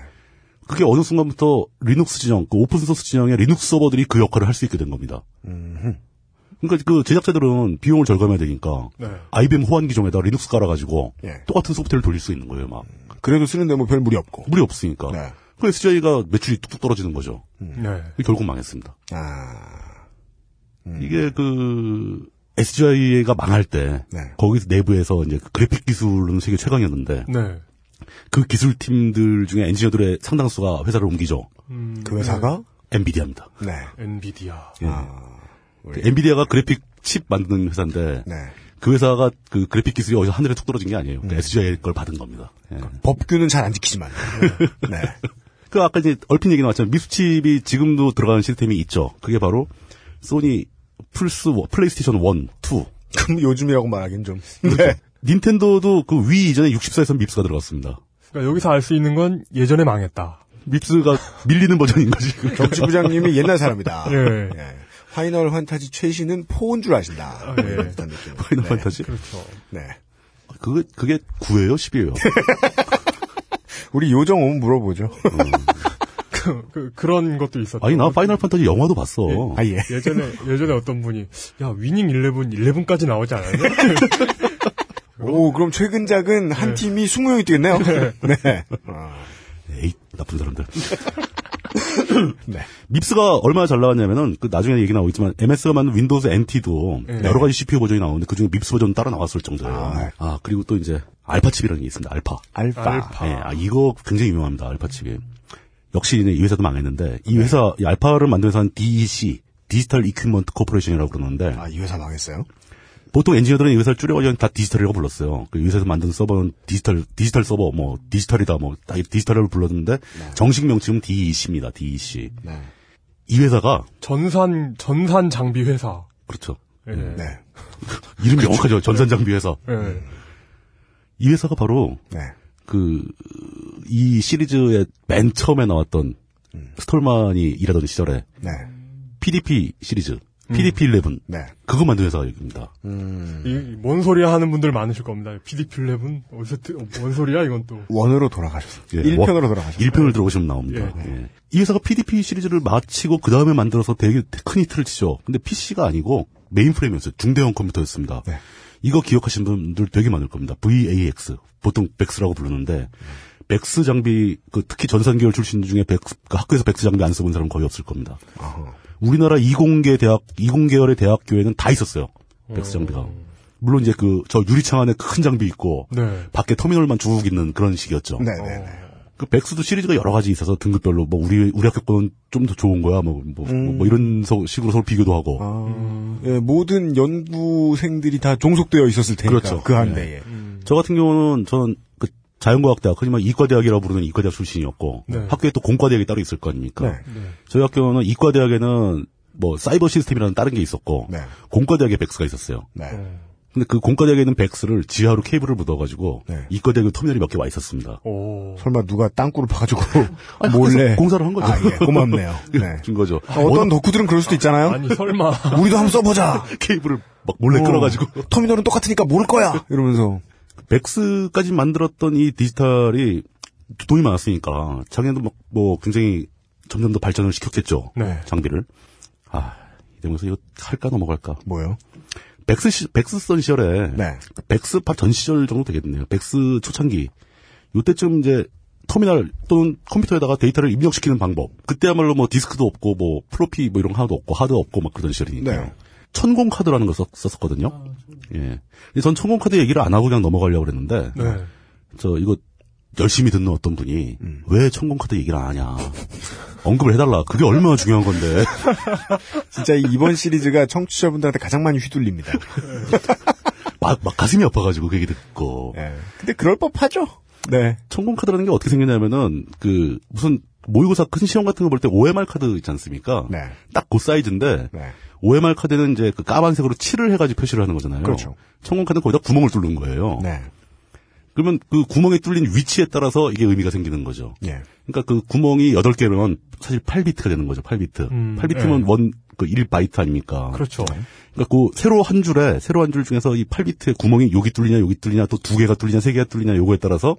Speaker 17: 그게 어느 순간부터 리눅스 진영, 그 open source 진영의 리눅스 서버들이 그 역할을 할 수 있게 된 겁니다.
Speaker 7: 음.
Speaker 17: 그러니까 그 제작자들은 비용을 절감해야 되니까
Speaker 16: 네.
Speaker 17: IBM 호환 기 종에다 리눅스 깔아가지고
Speaker 7: 예.
Speaker 17: 똑같은 소프트웨어를 돌릴 수 있는 거예요. 막
Speaker 7: 그래도 쓰는데 뭐 별 무리 없고.
Speaker 17: 무리 없으니까. 그 SGI가 매출이 뚝뚝 떨어지는 거죠.
Speaker 16: 네.
Speaker 17: 결국 망했습니다.
Speaker 7: 아.
Speaker 17: 이게 그 SGI가 망할 때
Speaker 7: 네.
Speaker 17: 거기서 내부에서 이제 그 그래픽 기술은 세계 최강이었는데
Speaker 16: 네.
Speaker 17: 그 기술팀들 중에 엔지니어들의 상당수가 회사를 옮기죠.
Speaker 7: 그 회사가?
Speaker 17: 엔비디아입니다.
Speaker 7: 네.
Speaker 16: 엔비디아.
Speaker 17: 예. 그 엔비디아가 그래픽 칩 만드는 회사인데 그 회사가 그 그래픽 기술이 어디서 하늘에 툭 떨어진 게 아니에요. 그 SGI 걸 받은 겁니다. 예.
Speaker 7: 법규는 잘 안 지키지만. 네.
Speaker 17: 그 아까 이제 얼핏 얘기 나왔지만 미수칩이 지금도 들어가는 시스템이 있죠. 그게 바로 소니 플스 원- 플레이스테이션 1, 2.
Speaker 7: 그럼 요즘이라고 말하긴 좀.
Speaker 17: 네. 닌텐도도 그 위 이전에 64에서 MIPS가 들어갔습니다.
Speaker 16: 그러니까 여기서 알 수 있는 건 예전에 망했다.
Speaker 17: MIPS가 밀리는 버전인 거지.
Speaker 7: 정치부장님이 옛날 사람이다.
Speaker 16: 예.
Speaker 7: 파이널 판타지 최신은 four인 줄 아신다.
Speaker 16: 예.
Speaker 7: 이런 느낌.
Speaker 17: 파이널
Speaker 7: 네.
Speaker 17: 판타지?
Speaker 16: 그렇죠.
Speaker 7: 네.
Speaker 17: 그게, 그게 9예요? 10이에요?
Speaker 7: 우리 요정 오면 물어보죠.
Speaker 16: 그, 그, 그 런 것도 있었죠.
Speaker 17: 아니, 나 파이널 판타지 영화도 봤어.
Speaker 7: 아, 예.
Speaker 16: 예전에, 예전에 어떤 분이, 야, 위닝 11, 11까지 나오지 않았냐?
Speaker 7: 오, 그럼 최근작은 한 팀이 20명이 뛰겠네요. 네.
Speaker 17: 에이, 나쁜 사람들.
Speaker 7: 네.
Speaker 17: MIPS가 얼마나 잘 나왔냐면은, 그 나중에 얘기 나오겠지만, MS가 만든 Windows NT도
Speaker 7: 네.
Speaker 17: 여러 가지 CPU 버전이 나오는데, 그 중에 MIPS 버전 따로 나왔을 정도예요. 아, 그리고 또 이제, Alpha칩이라는 게 있습니다.
Speaker 7: Alpha. Alpha. Alpha.
Speaker 17: 예, 아, 이거 굉장히 유명합니다. Alpha칩이. 역시 이 회사도 망했는데, 이 회사, 이 Alpha를 만든 회사는 DEC, Digital Equipment Corporation이라고 그러는데,
Speaker 7: 아, 이 회사 망했어요?
Speaker 17: 보통 엔지니어들은 이 회사를 줄여가지고 다 디지털이라고 불렀어요. 그이 회사에서 만든 서버는 디지털, 디지털 서버, 뭐, 디지털이다, 뭐, 다 디지털이라고 불렀는데, 정식 명칭은 DEC입니다, DEC. 이 회사가,
Speaker 16: 전산, 전산 장비 회사.
Speaker 17: 그렇죠.
Speaker 16: 예.
Speaker 7: 네.
Speaker 17: 이름 명확하죠. 전산 장비 회사.
Speaker 16: 예.
Speaker 17: 이 회사가 바로,
Speaker 7: 네.
Speaker 17: 그, 이 시리즈의 맨 처음에 나왔던 스톨만이 일하던 시절에,
Speaker 7: 네.
Speaker 17: PDP 시리즈, PDP-11.
Speaker 7: 네.
Speaker 17: 그거 만든 회사가 여기입니다.
Speaker 16: 이, 뭔 소리야 하는 분들 많으실 겁니다. PDP11? 어디서, 트- 어, 뭔 소리야, 이건 또.
Speaker 7: 원으로 돌아가셨어요.
Speaker 17: 예,
Speaker 7: 1편으로
Speaker 17: 원-
Speaker 7: 돌아가셨어요.
Speaker 17: 1편을 들어보시면 나옵니다. 예. 이 회사가 PDP 시리즈를 마치고 그 다음에 만들어서 되게 큰 히트를 치죠. 근데 PC가 아니고 메인프레임이었어요. 중대형 컴퓨터였습니다.
Speaker 7: 네.
Speaker 17: 이거 기억하시는 분들 되게 많을 겁니다. VAX. 보통 VAX라고 부르는데 VAX 장비 그 특히 전산 계열 출신 중에 VAX, 그 학교에서 VAX 장비 안 써본 사람 은 거의 없을 겁니다. 우리나라 이공계 대학 이공계열의 대학교에는 다 있었어요. VAX 장비가. 물론 이제 그 저 유리창 안에 큰 장비 있고
Speaker 16: 네.
Speaker 17: 밖에 터미널만 쭉 있는 그런 식이었죠.
Speaker 7: 네네네.
Speaker 17: 그 VAX도 시리즈가 여러 가지 있어서 등급별로 뭐 우리 우리 학교 거는 좀더 좋은 거야 뭐뭐
Speaker 7: 음.
Speaker 17: 이런 서- 식으로 서로 비교도 하고
Speaker 7: 아, 예, 모든 연구생들이 다 종속되어 있었을 테니까.
Speaker 17: 그렇죠.
Speaker 7: 그 한대에.
Speaker 17: 예. 저 같은 경우는 저는 그 자연과학대학 하지만 이과대학이라고 부르는 이과대학 출신이었고
Speaker 7: 네.
Speaker 17: 학교에 또 공과대학이 따로 있을 거 아닙니까?
Speaker 7: 네.
Speaker 17: 저희 학교는 이과대학에는 뭐 사이버 시스템이라는 다른 게 있었고
Speaker 7: 네.
Speaker 17: 공과대학에 백스가 있었어요. 근데 그 공과대학에 있는 백스를 지하로 케이블을 묻어가지고 이과대학에 터미널이 몇 개 와 있었습니다.
Speaker 7: 설마 누가 땅굴을 파가지고
Speaker 17: 아니,
Speaker 7: 몰래
Speaker 17: 공사를 한 거죠.
Speaker 7: 아, 예, 고맙네요. 네.
Speaker 17: 준 거죠.
Speaker 7: 어떤 덕후들은 그럴 수도 있잖아요.
Speaker 16: 아니, 설마.
Speaker 7: 우리도 한번 써보자.
Speaker 17: 케이블을 막 몰래
Speaker 7: 어,
Speaker 17: 끌어가지고.
Speaker 7: 터미널은 똑같으니까 모를 거야. 이러면서.
Speaker 17: VAX까지 만들었던 이 디지털이 돈이 많았으니까 자기네도 막 뭐 굉장히 점점 더 발전을 시켰겠죠.
Speaker 7: 네.
Speaker 17: 장비를. 아, 이러면서 이거 할까 넘어갈까.
Speaker 7: 뭐요?
Speaker 17: VAX 시, VAX 전 시절에
Speaker 7: 네.
Speaker 17: VAX파 전 시절 정도 되겠네요. VAX 초창기. 요때쯤 이제 터미널 또는 컴퓨터에다가 데이터를 입력시키는 방법. 그때야말로 뭐 디스크도 없고 뭐 플로피 뭐 이런 거 하나도 없고 하드 없고 막 그러던 시절이니까요.
Speaker 7: 네.
Speaker 17: 천공 카드라는 걸 썼, 썼었거든요. 예. 근데 전 천공 카드 얘기를 안 하고 그냥 넘어가려고 그랬는데
Speaker 16: 네.
Speaker 17: 저 이거 열심히 듣는 어떤 분이
Speaker 7: 음.
Speaker 17: 왜 천공 카드 얘기를 안 하냐. 언급을 해달라. 그게 얼마나 중요한 건데.
Speaker 7: 진짜 이 이번 시리즈가 청취자분들한테 가장 많이 휘둘립니다.
Speaker 17: 막, 막 가슴이 아파가지고 그 얘기 듣고.
Speaker 7: 근데 그럴 법하죠. 네.
Speaker 17: 천공 카드라는 게 어떻게 생겼냐면은 그 무슨 모의고사 큰 시험 같은 거 볼 때 OMR 카드 있지 않습니까?
Speaker 7: 네.
Speaker 17: 딱 그 사이즈인데 OMR 카드는 이제 그 까만색으로 칠을 해가지고 표시를 하는 거잖아요.
Speaker 7: 그렇죠.
Speaker 17: 천공 카드는 거기다 구멍을 뚫는 거예요.
Speaker 7: 네.
Speaker 17: 그러면 그 구멍이 뚫린 위치에 따라서 이게 의미가 생기는 거죠.
Speaker 7: 예.
Speaker 17: 그러니까 그 구멍이 8개면 사실 8비트가 되는 거죠. 8비트.
Speaker 16: 음,
Speaker 17: 8비트면
Speaker 16: 예.
Speaker 17: 원, 그 1바이트 아닙니까?
Speaker 16: 그렇죠.
Speaker 17: 그러니까 그 세로 한 줄에, 세로 한 줄 중에서 이 8비트의 구멍이 여기 뚫리냐, 여기 뚫리냐, 또 두 개가 뚫리냐, 세 개가 뚫리냐, 요거에 따라서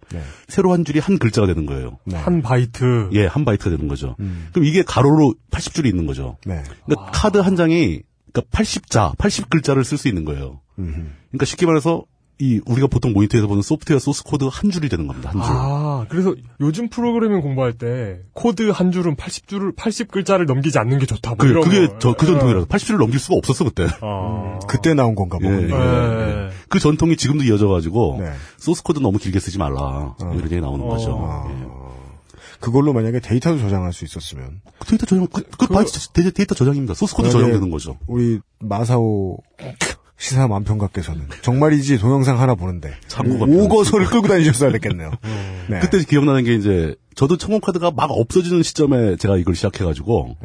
Speaker 17: 세로 한 줄이 한 글자가 되는 거예요.
Speaker 16: 한 바이트.
Speaker 17: 예, 한 바이트가 되는 거죠. 그럼 이게 가로로 80줄이 있는 거죠. 그러니까 카드 한 장이 그러니까 80자, 80글자를 쓸 수 있는 거예요. 그러니까 쉽게 말해서 이 우리가 보통 모니터에서 보는 소프트웨어 소스 코드 한 줄이 되는 겁니다. 한 줄.
Speaker 16: 아, 그래서 요즘 프로그래밍 공부할 때 코드 한 줄은 80줄을 80 글자를 넘기지 않는 게 좋다. 뭐
Speaker 17: 그, 그게
Speaker 16: 거.
Speaker 17: 저, 그 전통이라서 80줄을 넘길 수가 없었어, 그때.
Speaker 16: 아.
Speaker 7: 그때 나온 건가 봐.
Speaker 17: 예, 예, 예. 그 전통이 지금도 이어져 가지고, 소스 코드 너무 길게 쓰지 말라. 뭐 이런 얘기 나오는 거죠. 예.
Speaker 7: 그걸로 만약에 데이터도 저장할 수 있었으면.
Speaker 17: 데이터 저장, 그, 그, 데이터, 데이터 저장입니다. 소스 코드
Speaker 7: 만약에
Speaker 17: 저장되는 거죠.
Speaker 7: 우리 마사오 시사 만평가께서는 정말이지 동영상 하나 보는데 오거서를 끌고 다니셨어야 됐겠네요. 네.
Speaker 17: 그때 기억나는 게 이제 저도 천공카드가 막 없어지는 시점에 제가 이걸 시작해가지고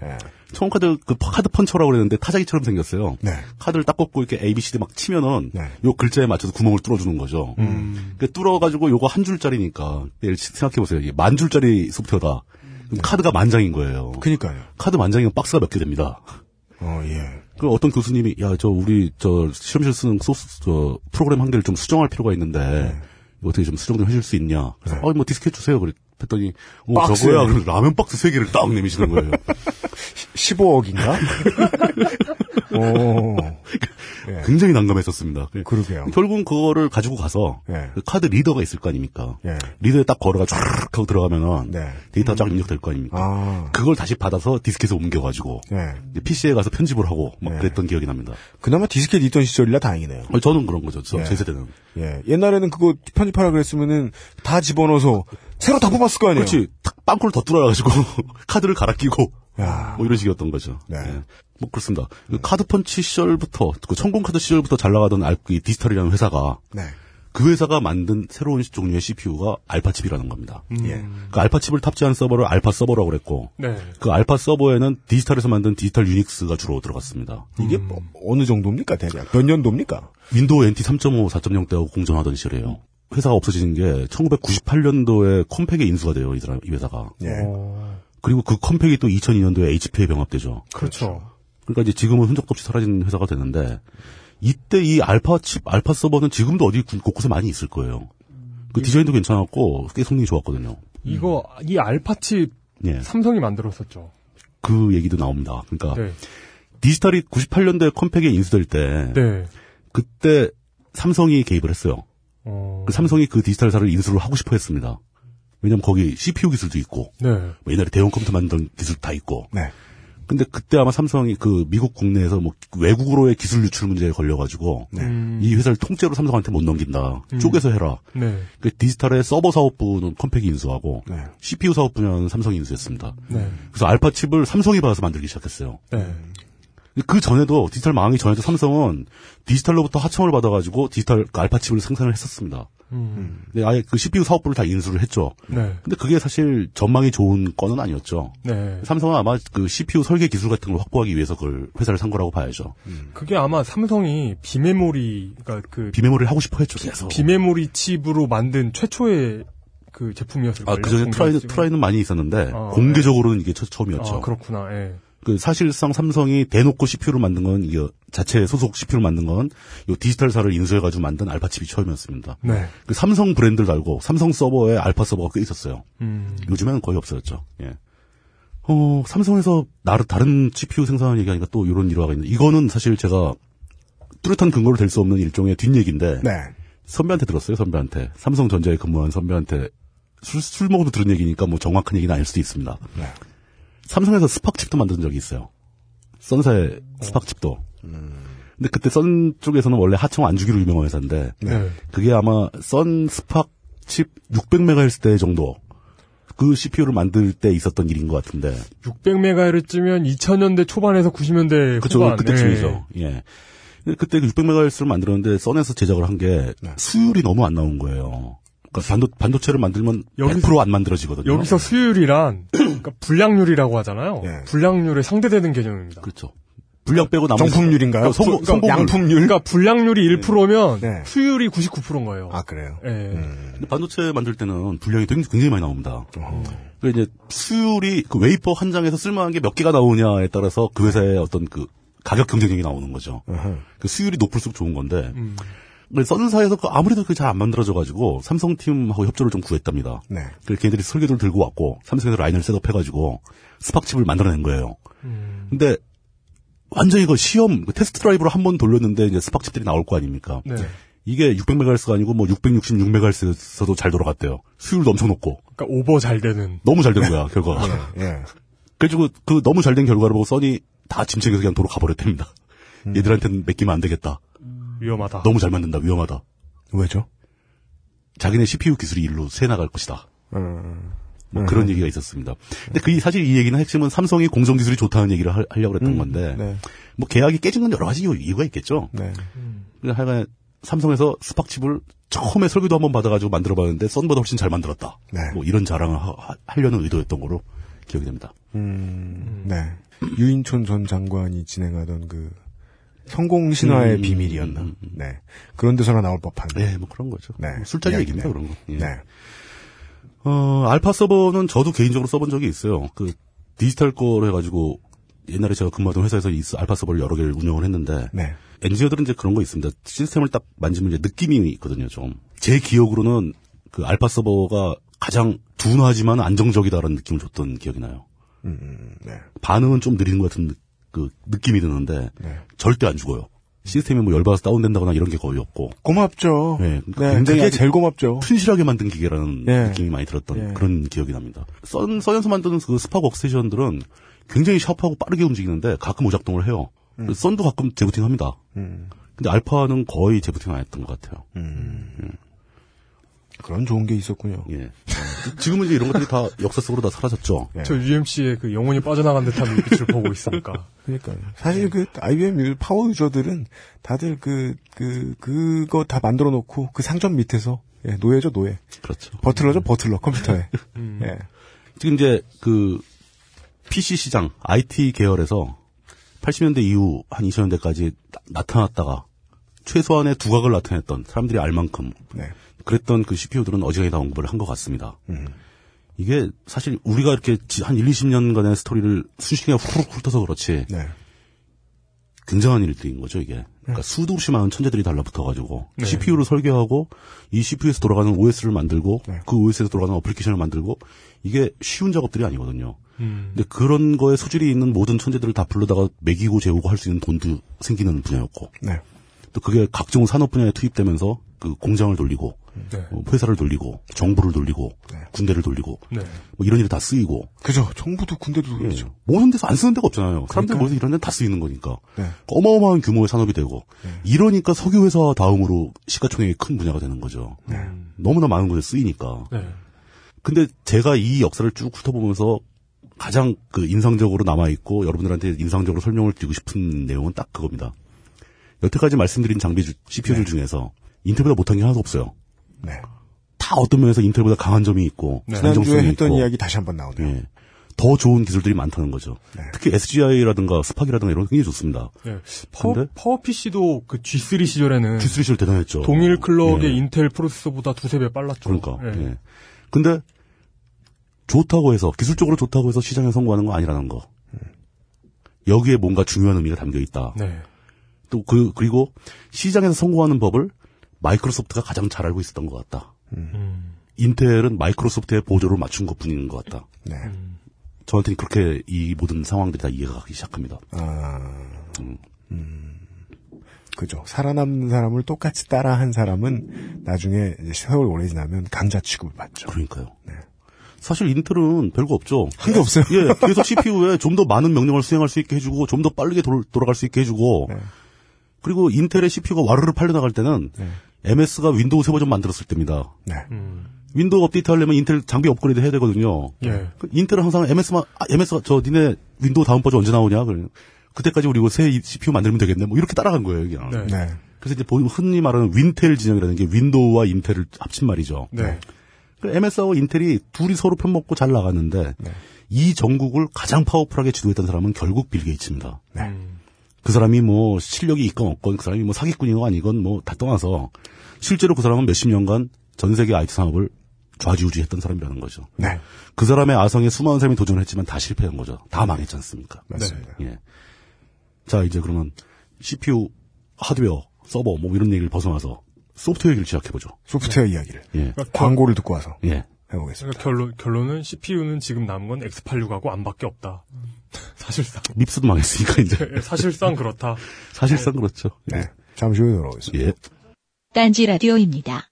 Speaker 17: 천공카드 그 카드 puncher라고 그랬는데 타자기처럼 생겼어요.
Speaker 7: 네.
Speaker 17: 카드를 딱 꽂고 이렇게 A, B, C, D 막 치면은 요 글자에 맞춰서 구멍을 뚫어주는 거죠.
Speaker 7: 음.
Speaker 17: 그 뚫어가지고 요거 한 줄짜리니까 생각해보세요. 이게 만 줄짜리 소프트웨어다. 그럼 카드가 만 장인 거예요.
Speaker 7: 그니까요.
Speaker 17: 카드 만 장이면 박스가 몇 개 됩니다.
Speaker 7: 어, 예.
Speaker 17: 그 어떤 교수님이 야 저 우리 저 실험실 쓰는 소스 저 프로그램 한 개를 좀 수정할 필요가 있는데 이거 어떻게 좀 수정 좀 해줄 수 있냐? 그래서 어뭐 디스켓 주세요. 그랬더니 어,
Speaker 7: 박스에.
Speaker 17: 저거야 그래서 라면 박스 세 개를 딱 내미시는 거예요.
Speaker 7: 15억인가? 오. 예.
Speaker 17: 굉장히 난감했었습니다.
Speaker 7: 그러게요.
Speaker 17: 결국은 그거를 가지고 가서
Speaker 7: 예.
Speaker 17: 그 카드 reader가 있을 거 아닙니까?
Speaker 7: 예.
Speaker 17: reader에 딱 걸어가 쫙 하고 들어가면은
Speaker 7: 네.
Speaker 17: 데이터 쫙 입력될 거 아닙니까?
Speaker 7: 아.
Speaker 17: 그걸 다시 받아서 디스켓에 옮겨가지고
Speaker 7: 예.
Speaker 17: PC에 가서 편집을 하고 막 그랬던 기억이 납니다.
Speaker 7: 그나마 디스켓 있던 시절이라 다행이네요.
Speaker 17: 저는 그런 거죠. 저,
Speaker 7: 예.
Speaker 17: 제 세대는.
Speaker 7: 예. 옛날에는 그거 편집하라 그랬으면은 다 집어넣어서 새로 다 뽑았을 거 아니에요.
Speaker 17: 그렇지. 탁 빵꾸를 더 뚫어가지고 카드를 갈아 끼고
Speaker 7: 야.
Speaker 17: 뭐 이런 식이었던 거죠.
Speaker 7: 네.
Speaker 17: 예. 뭐 그렇습니다. 그 카드 펀치 시절부터 그 천공 카드 시절부터 잘 나가던 알, 이 디지털이라는 회사가
Speaker 7: 네.
Speaker 17: 그 회사가 만든 새로운 종류의 CPU가 알파칩이라는 겁니다.
Speaker 7: 예.
Speaker 17: 그 알파칩을 탑재한 서버를 알파 서버라고 그랬고
Speaker 16: 네.
Speaker 17: 그 알파 서버에는 디지털에서 만든 디지털 유닉스가 주로 들어갔습니다.
Speaker 7: 이게 뭐 어느 정도입니까, 대략? 몇 년도입니까?
Speaker 17: 윈도우 NT 3.5, 4.0 때하고 공존하던 시절이에요. 회사가 없어지는 게 1998년도에 컴팩에 인수가 돼요, 이, 사람, 이 회사가.
Speaker 7: 예.
Speaker 17: 그리고 그 컴팩이 또 2002년도에 HP에 병합되죠.
Speaker 16: 그렇죠.
Speaker 17: 그러니까 이제 지금은 흔적도 없이 사라진 회사가 되는데 이때 이 알파 칩, 알파 서버는 지금도 어디 곳곳에 많이 있을 거예요. 그 디자인도 괜찮았고 꽤 성능이 좋았거든요.
Speaker 16: 이거 이 알파 칩
Speaker 17: 예.
Speaker 16: 삼성이 만들었었죠.
Speaker 17: 그 얘기도 나옵니다. 그러니까
Speaker 16: 네.
Speaker 17: 디지털이 98년도에 컴팩에 인수될 때
Speaker 16: 네.
Speaker 17: 그때 삼성이 개입을 했어요.
Speaker 16: 어.
Speaker 17: 그 삼성이 그 디지털사를 인수를 하고 싶어 했습니다. 왜냐면 거기 CPU 기술도 있고
Speaker 16: 네.
Speaker 17: 뭐 옛날에 대형 컴퓨터 만든 기술 다 있고
Speaker 7: 네.
Speaker 17: 근데 그때 아마 삼성이 그 미국 국내에서 뭐 외국으로의 기술 유출 문제에 걸려가지고
Speaker 16: 음.
Speaker 17: 이 회사를 통째로 삼성한테 못 넘긴다.
Speaker 16: 음.
Speaker 17: 쪼개서 해라.
Speaker 16: 네.
Speaker 17: 그 디지털의 서버 사업부는 컴팩이 인수하고
Speaker 7: 네.
Speaker 17: CPU 사업부는 삼성이 인수했습니다.
Speaker 16: 네.
Speaker 17: 그래서 알파 칩을 삼성이 받아서 만들기 시작했어요.
Speaker 16: 네.
Speaker 17: 그 전에도 디지털 망하기 전에도 삼성은 디지털로부터 하청을 받아가지고 디지털 그 알파 칩을 생산을 했었습니다.
Speaker 16: 음.
Speaker 17: 근데 아예 그 CPU 사업부를 다 인수를 했죠.
Speaker 16: 네.
Speaker 17: 근데 그게 사실 전망이 좋은 건은 아니었죠.
Speaker 16: 네.
Speaker 17: 삼성은 아마 그 CPU 설계 기술 같은 걸 확보하기 위해서 그걸 회사를 산 거라고 봐야죠.
Speaker 16: 그게 아마 삼성이 비메모리, 그러니까 그
Speaker 17: 비메모리를 하고 싶어 했죠, 계속.
Speaker 16: 비메모리 칩으로 만든 최초의 그 제품이었을
Speaker 17: 아,
Speaker 16: 거예요.
Speaker 17: 그 전에 try는,
Speaker 16: 공개했지만.
Speaker 17: try는 많이 있었는데,
Speaker 16: 아,
Speaker 17: 공개적으로는 이게 처, 음이었죠
Speaker 16: 아, 그렇구나. 예.
Speaker 17: 그 사실상 삼성이 대놓고 CPU를 만든 건, 이게 자체 소속 CPU를 만든 건, 요 디지털사를 인수해가지고 만든 알파칩이 처음이었습니다.
Speaker 16: 네.
Speaker 17: 그 삼성 브랜드를 달고, 삼성 서버에 알파 서버가 꽤 있었어요.
Speaker 16: 음.
Speaker 17: 요즘에는 거의 없어졌죠. 예. 어, 삼성에서 나를 다른 CPU 생산하는 얘기하니까 또 이런 일화가 있는데, 이거는 사실 제가 뚜렷한 근거로 될 수 없는 일종의 뒷얘기인데,
Speaker 7: 네.
Speaker 17: 선배한테 들었어요, 선배한테. 삼성전자에 근무한 선배한테 술, 술 먹어도 들은 얘기니까 뭐 정확한 얘기는 아닐 수도 있습니다.
Speaker 7: 네.
Speaker 17: 삼성에서 스팍칩도 만든 적이 있어요. 선사의 스팍칩도. 근데 그때 선 쪽에서는 원래 하청 안 주기로 유명한 회사인데,
Speaker 16: 네.
Speaker 17: 그게 아마 선 스팍칩 600MHz 대 정도, 그 CPU를 만들 때 있었던 일인 것 같은데.
Speaker 16: 600메가헤르츠면 2000년대 초반에서 90년대
Speaker 17: 그쵸,
Speaker 16: 후반.
Speaker 17: 그때쯤이죠. 예. 근데 그때 600MHz를 만들었는데, 선에서 제작을 한 게,
Speaker 16: 네.
Speaker 17: 수율이 너무 안 나온 거예요. 그러니까 반도, 반도 체를 만들면
Speaker 16: 여기서-
Speaker 17: 100%안 만들어지거든요.
Speaker 16: 여기서 수율이란 그러니까 불량률이라고 하잖아요.
Speaker 17: 예.
Speaker 16: 불량률에 상대되는 개념입니다.
Speaker 17: 그렇죠. 불량 빼고 나머지
Speaker 7: 정품률인가요?
Speaker 17: 성공,
Speaker 7: 그러니까
Speaker 17: 성공률.
Speaker 7: 양품률?
Speaker 16: 그러니까 불량률이 1%면
Speaker 7: 네.
Speaker 16: 수율이 99%인 거예요.
Speaker 7: 아 그래요.
Speaker 16: 예.
Speaker 17: 근데 반도체 만들 때는 분량이 굉장히, 많이 나옵니다. 그 이제 수율이 그 웨이퍼 한 장에서 쓸만한 게 몇 개가 나오냐에 따라서 그 회사의 어떤 그 가격 경쟁력이 나오는 거죠. 그 수율이 높을수록 좋은 건데.
Speaker 16: 음.
Speaker 17: 근데 썬사에서 그 아무래도 그게 잘안 만들어져가지고 삼성 팀하고 협조를 좀 구했답니다.
Speaker 7: 네.
Speaker 17: 그래서 걔네들이 설계도를 들고 왔고 삼성에서 라인을 setup해가지고 SPARC칩을 만들어낸 거예요. 근데 완전히 그 시험 그 test drive로 한 번 돌렸는데 이제 SPARC칩들이 나올 거 아닙니까?
Speaker 16: 네.
Speaker 17: 이게 600메가헤르츠가 아니고 뭐 666메가헤르츠에서도 잘 돌아갔대요. 수율도 엄청 높고.
Speaker 16: 그러니까 오버 잘 되는.
Speaker 17: 너무 잘 된 거야, 결과가.
Speaker 7: 예.
Speaker 17: 그래가지고 그 너무 잘 된 결과를 보고 써니 다 짐책에서 그냥 도로 가버렸답니다. 얘들한테는 맡기면 안 되겠다.
Speaker 16: 위험하다.
Speaker 17: 너무 잘 만든다, 위험하다.
Speaker 7: 왜죠?
Speaker 17: 자기네 CPU 기술이 일로 새 나갈 것이다.
Speaker 7: 음.
Speaker 17: 뭐 그런 얘기가 있었습니다. 근데 그 사실 이 얘기는 핵심은 삼성이 공정 기술이 좋다는 얘기를 하, 려고 그랬던 건데
Speaker 7: 네.
Speaker 17: 뭐 계약이 깨진 건 여러 가지 이유- 이유가 있겠죠.
Speaker 7: 네.
Speaker 17: 그러니까 하여간 삼성에서 스팍칩을 처음에 설계도 한번 받아가지고 만들어봤는데 썬보다 훨씬 잘 만들었다.
Speaker 7: 네.
Speaker 17: 뭐 이런 자랑을 하, 려는 의도였던 거로 기억이 됩니다.
Speaker 7: 음, 네. 유인촌 전 장관이 진행하던 그 성공 신화의
Speaker 17: 음,
Speaker 7: 비밀이었나. 네. 그런 데서나 나올 법한.
Speaker 17: 네, 뭐 그런 거죠.
Speaker 7: 네.
Speaker 17: 술자리
Speaker 7: 이야기네요.
Speaker 17: 얘기입니다, 그런 거. 예.
Speaker 7: 네.
Speaker 17: 어, 알파 서버는 저도 개인적으로 써본 적이 있어요. 그 디지털 거로 해가지고 옛날에 제가 근무하던 회사에서 이 알파 서버를 여러 개를 운영을 했는데
Speaker 7: 네.
Speaker 17: 엔지니어들은 이제 그런 거 있습니다. 시스템을 딱 만지면 이제 느낌이 있거든요, 좀. 제 기억으로는 그 알파 서버가 가장 둔하지만 안정적이다라는 느낌을 줬던 기억이 나요.
Speaker 7: 음, 네.
Speaker 17: 반응은 좀 느린 것 같은 느- 그 느낌이 드는데 절대 안 죽어요. 시스템이 뭐 열받아서 다운된다거나 이런 게 거의 없고.
Speaker 7: 고맙죠.
Speaker 17: 네,
Speaker 7: 네,
Speaker 17: 굉장히
Speaker 7: 그게 제일 고맙죠.
Speaker 17: 튼실하게 만든 기계라는
Speaker 7: 예.
Speaker 17: 느낌이 많이 들었던
Speaker 7: 예.
Speaker 17: 그런 기억이 납니다. 썬, 썬에서 만드는 그 SPARC 워크스테이션들은 굉장히 샤프하고 빠르게 움직이는데 가끔 오작동을 해요.
Speaker 7: 음.
Speaker 17: 썬도 가끔 재부팅 합니다.
Speaker 7: 음.
Speaker 17: 근데 알파는 거의 재부팅 안 했던 것 같아요.
Speaker 7: 그런 좋은 게 있었군요.
Speaker 17: 예. 지금은 이제 이런 것들이 다 역사 속으로 다 사라졌죠.
Speaker 16: 저 UMC의 그 영혼이 빠져나간 듯한 눈빛을 보고 있으니까.
Speaker 7: 그러니까 사실 그 IBM 유- 파워 유저들은 다들 그 그 그거 다 만들어 놓고 그 상점 밑에서 예, 노예죠 노예.
Speaker 17: 그렇죠.
Speaker 7: butler죠 butler 컴퓨터에. 예.
Speaker 17: 지금 이제 그 PC 시장, IT 계열에서 80년대 이후 한 2000년대까지 나 타났다가 최소한의 두각을 나타냈던 사람들이 알 만큼
Speaker 7: 네.
Speaker 17: 그랬던 그 CPU들은 어지간히 다 언급을 한 것 같습니다. 이게 사실 우리가 이렇게 지- 한 1, 20년간의 스토리를 순식간에 후루룩 훑어서 그렇지
Speaker 7: 네.
Speaker 17: 굉장한 일들인 거죠, 이게. 그러니까 수도 없이 많은 천재들이 달라붙어가지고
Speaker 16: 네.
Speaker 17: CPU를 설계하고 이 CPU에서 돌아가는 OS를 만들고 그 OS에서 돌아가는 어플리케이션을 만들고 이게 쉬운 작업들이 아니거든요.
Speaker 16: 음.
Speaker 17: 근데 그런 거에 소질이 있는 모든 천재들을 다 불러다가 먹이고 재우고 할 수 있는 돈도 생기는 분야였고
Speaker 7: 네.
Speaker 17: 또 그게 각종 산업 분야에 투입되면서 그 공장을 돌리고
Speaker 16: 네.
Speaker 17: 어, 회사를 돌리고 정부를 돌리고 군대를 돌리고
Speaker 16: 네.
Speaker 17: 뭐 이런 일이 다 쓰이고
Speaker 7: 그죠. 정부도 군대도 그렇죠.
Speaker 17: 모든 데서 안 쓰는 데가 없잖아요. 사람들. 모여서 이런 데는 다 쓰이는 거니까.
Speaker 7: 네.
Speaker 17: 어마어마한 규모의 산업이 되고 이러니까 석유회사 다음으로 시가총액이 큰 분야가 되는 거죠. 너무나 많은 곳에 쓰이니까.
Speaker 16: 네.
Speaker 17: 근데 제가 이 역사를 쭉 훑어보면서 가장 그 인상적으로 남아있고 여러분들한테 인상적으로 설명을 드리고 싶은 내용은 딱 그겁니다. 여태까지 말씀드린 장비 주- CPU들 중에서 인텔보다 못한 게 하나도 없어요.
Speaker 7: 네.
Speaker 17: 다 어떤 면에서 인텔보다 강한 점이 있고
Speaker 7: 지난주에
Speaker 17: 안정성이
Speaker 7: 했던
Speaker 17: 있고
Speaker 7: 이야기 다시 한번 나오네요.
Speaker 17: 예. 더 좋은 기술들이 많다는 거죠.
Speaker 7: 네.
Speaker 17: 특히 SGI라든가 스팍이라든가 이런 게 굉장히 좋습니다.
Speaker 16: 네. 파워,
Speaker 17: 근데?
Speaker 16: 파워 PC도 그 G3 시절에는
Speaker 17: G3 시절 대단했죠.
Speaker 16: 동일 clock의
Speaker 17: 예.
Speaker 16: 인텔 프로세서보다 두세 배 빨랐죠.
Speaker 17: 그러니까.
Speaker 16: 예.
Speaker 17: 예. 근데 좋다고 해서 기술적으로 좋다고 해서 시장에 성공하는 거 아니라는 거. 여기에 뭔가 중요한 의미가 담겨 있다.
Speaker 16: 네.
Speaker 17: 또그 그리고 시장에서 성공하는 법을 마이크로소프트가 가장 잘 알고 있었던 것 같다.
Speaker 16: 음.
Speaker 17: 인텔은 마이크로소프트의 보조를 맞춘 것 뿐인 것 같다.
Speaker 7: 네.
Speaker 17: 저한테는 그렇게 이 모든 상황들이 다 이해가 가기 시작합니다.
Speaker 7: 아, 음. 그죠. 살아남는 사람을 똑같이 따라한 사람은 나중에 세월이 오래 지나면 강자 취급을 받죠.
Speaker 17: 그러니까요. 사실 인텔은 별거 없죠.
Speaker 7: 한 게 없어요.
Speaker 17: 예, 계속 CPU에 좀 더 많은 명령을 수행할 수 있게 해주고, 좀 더 빠르게 돌, 아갈수 있게 해주고, 그리고 인텔의 CPU가 와르르 팔려 나갈 때는 MS가 윈도우 새 버전 만들었을 때입니다.
Speaker 7: 네.
Speaker 17: 윈도우 업데이트 하려면 인텔 장비 업그레이드 해야 되거든요.
Speaker 16: 예.
Speaker 17: 그 인텔은 항상 MS만, 아, MS가 저 니네 윈도우 다음 버전 언제 나오냐? 그래. 그때까지 우리 이거 새 CPU 만들면 되겠네. 뭐 이렇게 따라간 거예요, 그냥.
Speaker 16: 네.
Speaker 7: 네.
Speaker 17: 그래서 이제 보통 흔히 말하는 윈텔 진영이라는 게 윈도우와 인텔을 합친 말이죠.
Speaker 16: 네.
Speaker 17: 그 MS하고 인텔이 둘이 서로 편먹고 잘 나갔는데 이 정국을 가장 powerful하게 지도했던 사람은 결국 빌 게이츠입니다.
Speaker 16: 음.
Speaker 17: 그 사람이 뭐 실력이 있건 없건 그 사람이 뭐 사기꾼이건 아니건 뭐 다 떠나서 실제로 그 사람은 몇십 년간 전 세계 IT 산업을 좌지우지했던 사람이라는 거죠.
Speaker 7: 네.
Speaker 17: 그 사람의 아성에 수많은 사람이 도전했지만 다 실패한 거죠. 다 망했지 않습니까?
Speaker 7: 맞습니다.
Speaker 17: 예. 자, 이제 그러면 CPU, 하드웨어, 서버 뭐 이런 얘기를 벗어나서 소프트웨어 얘기를 시작해보죠.
Speaker 7: 소프트웨어 이야기를.
Speaker 17: 예.
Speaker 7: 광고를 듣고 와서
Speaker 17: 예.
Speaker 7: 해보겠습니다.
Speaker 16: 그러니까 결론, 결론은 CPU는 지금 남은 건 X86하고 안밖에 없다. 사실상.
Speaker 17: 립스도 망했으니까 이제.
Speaker 16: 예, 사실상 그렇다.
Speaker 17: 사실상 그렇죠.
Speaker 7: 네. 잠시 후에 돌아오겠습니다.
Speaker 17: 예.
Speaker 2: 딴지 라디오입니다.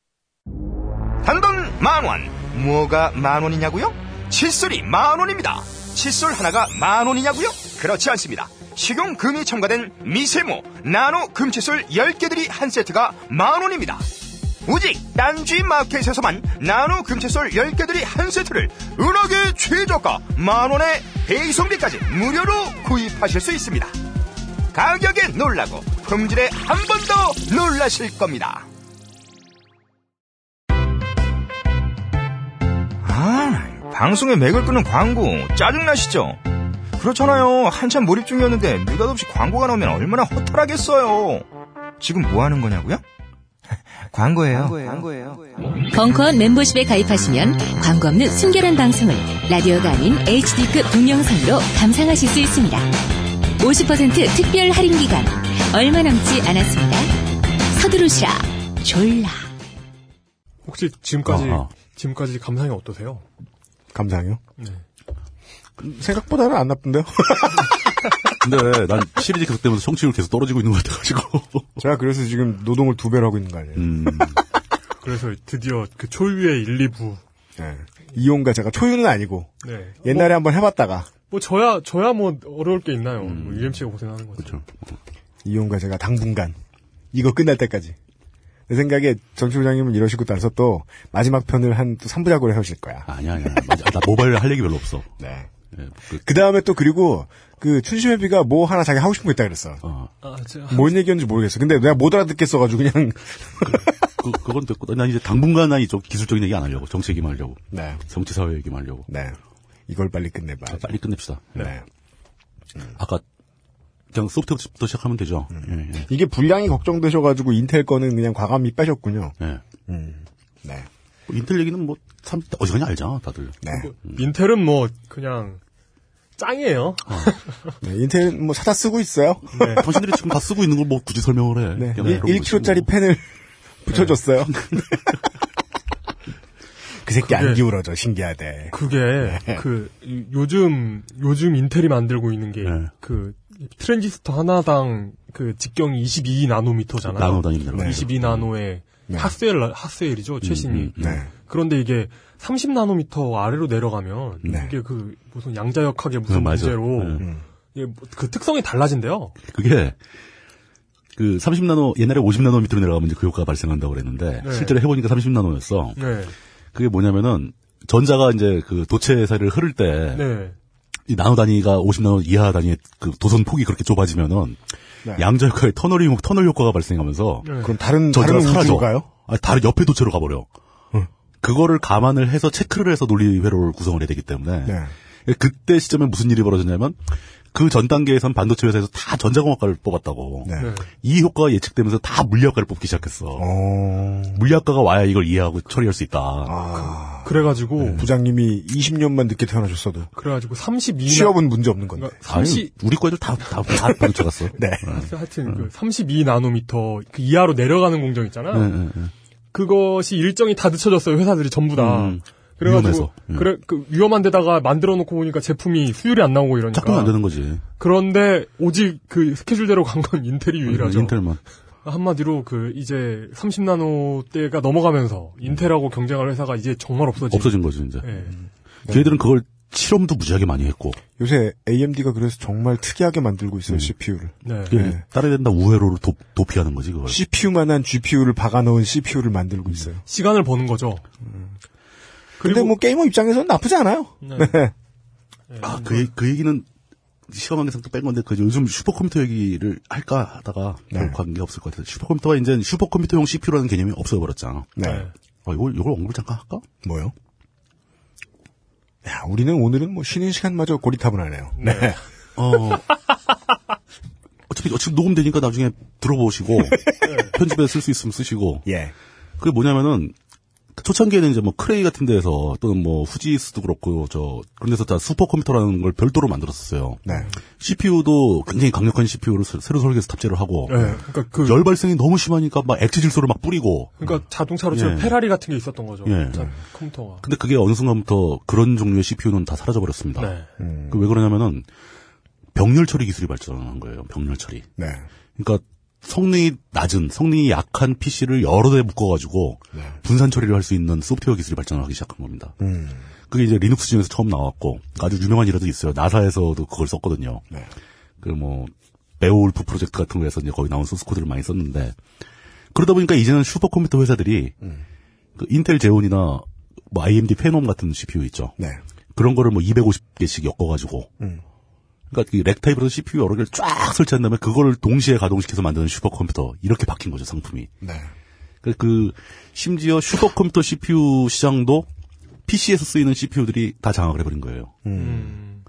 Speaker 13: 단돈 만 원. 뭐가 만 원이냐고요? 칫솔이 만 원입니다. 칫솔 하나가 만 원이냐고요? 그렇지 않습니다. 식용 금이 첨가된 미세모 나노 금칫솔 10개들이 한 세트가 만 원입니다. 오직 딴지 마켓에서만 나노 금칫솔 10개들이 한 세트를 은하계 최저가 만 원에 배송비까지 무료로 구입하실 수 있습니다. 가격에 놀라고 품질에 한 번 더 놀라실 겁니다. 아, 방송에 맥을 끄는 광고 짜증나시죠? 그렇잖아요. 한참 몰입 중이었는데 느닷없이 광고가 나오면 얼마나 허탈하겠어요. 지금 뭐 하는 거냐고요? 광고예요.
Speaker 4: 벙커원 멤버십에 가입하시면 광고 없는 순결한 방송을 라디오가 아닌 HD급 동영상으로 감상하실 수 있습니다. 50% 특별 할인 기간 얼마 남지 않았습니다. 서두르시라 졸라.
Speaker 16: 혹시 지금까지,
Speaker 17: 아하.
Speaker 16: 지금까지 감상이 어떠세요?
Speaker 7: 감상이요?
Speaker 16: 네.
Speaker 7: 생각보다는 안 나쁜데요?
Speaker 17: 근데 난 시리즈 계속 되면서 청취율 계속 떨어지고 있는 것 같아가지고.
Speaker 7: 제가 그래서 지금 노동을 두 배로 하고 있는 거 아니에요?
Speaker 17: 음.
Speaker 16: 그래서 드디어 그 초유의 1, 2부.
Speaker 7: 네. 이용가 제가 초유는 아니고
Speaker 16: 네.
Speaker 7: 옛날에 한번 해봤다가
Speaker 16: 뭐 저야 저야 뭐 어려울 게 있나요? 뭐 UMC가 고생하는 거죠.
Speaker 17: 그렇죠.
Speaker 7: 이용가 제가 당분간 이거 끝날 때까지 내 생각에 정치부장님은 이러시고 나서 또 마지막 편을 한 또 3부작으로 해오실 거야.
Speaker 17: 아니야, 아니야. 맞아. 나 모바일 할 얘기 별로 없어.
Speaker 7: 네.
Speaker 17: 예, 그,
Speaker 7: 그 다음에 또 그리고 그 춘심회비가 뭐 하나 자기 하고 싶은 거 있다 그랬어.
Speaker 17: 어.
Speaker 16: 아, 제가
Speaker 7: 뭔 얘기였는지 모르겠어. 근데 내가 못 알아듣겠어가지고 그냥
Speaker 17: 그, 그 건 됐고, 난 이제 당분간 난 이쪽 기술적인 얘기 안 하려고. 정치 얘기만 하려고.
Speaker 7: 네.
Speaker 17: 정치 사회 얘기만 하려고.
Speaker 7: 네. 이걸 빨리 끝내봐.
Speaker 17: 아, 빨리 끝냅시다.
Speaker 7: 네.
Speaker 17: 아까, 그냥 소프트부터 시작하면 되죠.
Speaker 7: 음.
Speaker 17: 예, 예.
Speaker 7: 이게 분량이 걱정되셔가지고 인텔 거는 그냥 과감히 빼셨군요.
Speaker 17: 예.
Speaker 7: 음. 네.
Speaker 17: 뭐 인텔 얘기는 뭐, 참, 어지간히 알잖아, 다들.
Speaker 7: 네.
Speaker 16: 인텔은 뭐 그냥 짱이에요.
Speaker 7: 네, 인텔 뭐 사다 쓰고 있어요.
Speaker 16: 네.
Speaker 17: 당신들이 지금 다 쓰고 있는 걸 뭐 굳이 설명을 해.
Speaker 7: 네.
Speaker 17: 그런
Speaker 7: 1kg짜리
Speaker 17: 것이고.
Speaker 7: 펜을 붙여줬어요. 그 새끼 안
Speaker 16: 그게-
Speaker 7: 기울어져 신기하대.
Speaker 16: 그게
Speaker 7: 네.
Speaker 16: 그 이- 요즘 요즘 인텔이 만들고 있는 게
Speaker 17: 네.
Speaker 16: 그 트랜지스터 하나당 그 직경이 22 나노미터잖아요.
Speaker 17: 나노 단위입니다.
Speaker 7: 네.
Speaker 16: 22 나노의
Speaker 7: 네.
Speaker 16: 핫셀 핫셀이죠 최신이.
Speaker 17: 음, 음,
Speaker 7: 네.
Speaker 16: 그런데 이게 30 나노미터 아래로 내려가면
Speaker 7: 네.
Speaker 16: 이게 그 무슨 양자역학의 무슨
Speaker 17: 네, 맞아.
Speaker 16: 문제로
Speaker 17: 네.
Speaker 7: 음.
Speaker 16: 이게 뭐그 특성이 달라진대요.
Speaker 17: 그게, 그 30나노, 옛날에 50나노미터로 내려가면 이제 그 효과가 발생한다고 그랬는데,
Speaker 16: 네.
Speaker 17: 실제로 해보니까 30나노였어.
Speaker 16: 네.
Speaker 17: 그게 뭐냐면은, 전자가 이제 그 도체 사이를 흐를 때,
Speaker 16: 네.
Speaker 17: 이 나노 단위가 50나노 이하 단위의 그 도선 폭이 그렇게 좁아지면은,
Speaker 7: 네.
Speaker 17: 양자 효과에 터널이, 터널 효과가 발생하면서,
Speaker 16: 네.
Speaker 7: 그럼 다른
Speaker 17: 전자가
Speaker 7: 다른
Speaker 17: 사라져.
Speaker 7: 우주로 가요?
Speaker 17: 아니, 다른 옆에 도체로 가버려. 그거를 감안을 해서 체크를 해서 논리 회로를 구성을 해야 되기 때문에
Speaker 7: 네.
Speaker 17: 그때 시점에 무슨 일이 벌어졌냐면 그 전 단계에선 반도체 회사에서 다 전자공학과를 뽑았다고.
Speaker 7: 네.
Speaker 16: 네.
Speaker 17: 이 효과가 예측되면서 다 물리학과를 뽑기 시작했어.
Speaker 7: 어.
Speaker 17: 물리학과가 와야 이걸 이해하고 처리할 수 있다.
Speaker 7: 아.
Speaker 16: 그 래가지고
Speaker 7: 네. 부장님이 20년만 늦게 태어나셨어도
Speaker 16: 그래가지고 32
Speaker 7: 취업은 문제 없는 건데.
Speaker 16: 그러니까
Speaker 17: 아니,
Speaker 16: 30
Speaker 17: 우리 과들 다, 다, 다 반도체 갔어.
Speaker 7: 네.
Speaker 16: 하여튼 그 32 나노미터 그 이하로 내려가는 공정 있잖아요.
Speaker 17: 네, 네, 네.
Speaker 16: 그것이 일정이 다 늦춰졌어요. 회사들이 전부 다.
Speaker 17: 음,
Speaker 16: 그래가지고
Speaker 17: 위험해서. 음.
Speaker 16: 그래 그 위험한 데다가 만들어 놓고 보니까 제품이 수율이 안 나오고 이러니까.
Speaker 17: 작동 안 되는 거지.
Speaker 16: 그런데 오직 그 스케줄대로 간 건 인텔이 유일하죠.
Speaker 17: 음, 인텔만.
Speaker 16: 한마디로 그 이제 30나노 대가 넘어가면서 인텔하고 경쟁할 회사가 이제 정말 없어지.
Speaker 17: 없어진 거지, 이제.
Speaker 16: 예.
Speaker 17: 걔들은 그걸 실험도 무지하게 많이 했고.
Speaker 7: 요새 AMD가 그래서 정말 특이하게 만들고 있어요, CPU를.
Speaker 16: 네.
Speaker 17: 그게
Speaker 7: 네.
Speaker 17: 따라야 된다 우회로를 도, 도피하는 거지, 그걸.
Speaker 7: CPU만한 GPU를 박아놓은 CPU를 만들고 있어요.
Speaker 16: 시간을 버는 거죠.
Speaker 7: 근데 뭐 게이머 입장에서는 나쁘지 않아요.
Speaker 16: 네.
Speaker 7: 네.
Speaker 17: 아, 그, 그 얘기는 시험항에서 또뺀 건데, 그 요즘 슈퍼컴퓨터 얘기를 할까 하다가
Speaker 7: 네.
Speaker 17: 별 관계 없을 것 같아요. 슈퍼컴퓨터가 이제 슈퍼컴퓨터용 CPU라는 개념이 없어버렸잖아.
Speaker 7: 네.
Speaker 16: 네.
Speaker 17: 어, 이걸, 이걸 언급을 잠깐 할까?
Speaker 7: 뭐요? 야, 우리는 오늘은 뭐 쉬는 시간마저 고리탑을 하네요. 네.
Speaker 17: 어, 어차피 어차피 지금 녹음되니까 나중에 들어보시고 편집에 쓸수 있으면 쓰시고.
Speaker 7: 예.
Speaker 17: 그게 뭐냐면은 초창기에는 이제 뭐 크레이 같은 데서 또는 뭐 후지스도 그렇고 저 그런 데서 다 슈퍼컴퓨터라는 걸 별도로 만들었었어요.
Speaker 7: 네.
Speaker 17: CPU도 굉장히 강력한 CPU를 새로 설계해서 탑재를 하고
Speaker 16: 네, 그러니까 그-
Speaker 17: 열 발생이 너무 심하니까 막 액체 질소를 막 뿌리고
Speaker 16: 그러니까 자동차로 치면
Speaker 17: 예.
Speaker 16: 페라리 같은 게 있었던 거죠.
Speaker 17: 예.
Speaker 16: 자, 컴퓨터가.
Speaker 17: 근데 그게 어느 순간부터 그런 종류의 CPU는 다 사라져 버렸습니다.
Speaker 16: 네.
Speaker 17: 그왜 그러냐면은 병렬 처리 기술이 발전한 거예요. 병렬 처리.
Speaker 7: 네.
Speaker 17: 그러니까 성능이 낮은, 성능이 약한 PC를 여러 대 묶어가지고 분산 처리를 할 수 있는 소프트웨어 기술이 발전을 하기 시작한 겁니다.
Speaker 7: 음.
Speaker 17: 그게 이제 리눅스 중에서 처음 나왔고 아주 유명한 일화도 있어요. 나사에서도 그걸 썼거든요. 그뭐 베오울프 프로젝트 같은 거에서 이제 거기 나온 소스 코드를 많이 썼는데 그러다 보니까 이제는 슈퍼컴퓨터 회사들이 그 인텔 제온이나 뭐 AMD 페놈 같은 CPU 있죠.
Speaker 7: 네.
Speaker 17: 그런 거를 뭐 250개씩 엮어가지고
Speaker 7: 음.
Speaker 17: 그러니까 rack 타입으로 CPU 여러 개를 쫙 설치한 다음에 그거를 동시에 가동시켜서 만드는 슈퍼컴퓨터 이렇게 바뀐 거죠 상품이.
Speaker 7: 네.
Speaker 17: 그, 그 심지어 슈퍼컴퓨터 CPU 시장도 PC에서 쓰이는 CPU들이 다 장악을 해버린 거예요.
Speaker 7: 음.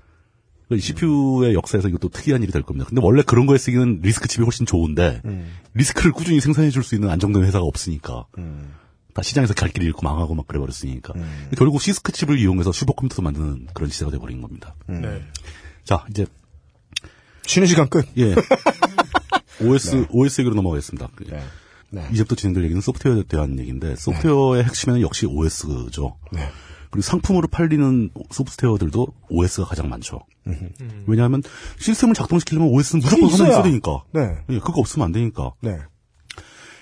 Speaker 17: CPU의 역사에서 이것도 특이한 일이 될 겁니다. 근데 원래 그런 거에 쓰기는 RISC 칩이 훨씬 좋은데
Speaker 7: 음.
Speaker 17: RISC를 꾸준히 생산해 줄 수 있는 안정된 회사가 없으니까
Speaker 7: 음.
Speaker 17: 다 시장에서 갈 길을 잃고 망하고 막 그래버렸으니까 결국 시스크 칩을 이용해서 슈퍼컴퓨터 만드는 그런 시대가 돼버린 겁니다.
Speaker 16: 네.
Speaker 17: 자 이제
Speaker 7: 쉬는 시간 끝.
Speaker 17: 예. OS OS 얘기로 넘어가겠습니다.
Speaker 7: 네.
Speaker 17: 이제부터 진행될 얘기는 소프트웨어에 대한 얘기인데 소프트웨어의 핵심에는 역시 OS죠.
Speaker 7: 네.
Speaker 17: 그리고 상품으로 팔리는 소프트웨어들도 OS가 가장 많죠. 왜냐하면 시스템을 작동시키려면 OS는 무조건 하나
Speaker 7: 있어야.
Speaker 17: 되니까.
Speaker 7: 네.
Speaker 17: 예, 그거 없으면 안 되니까.
Speaker 7: 네.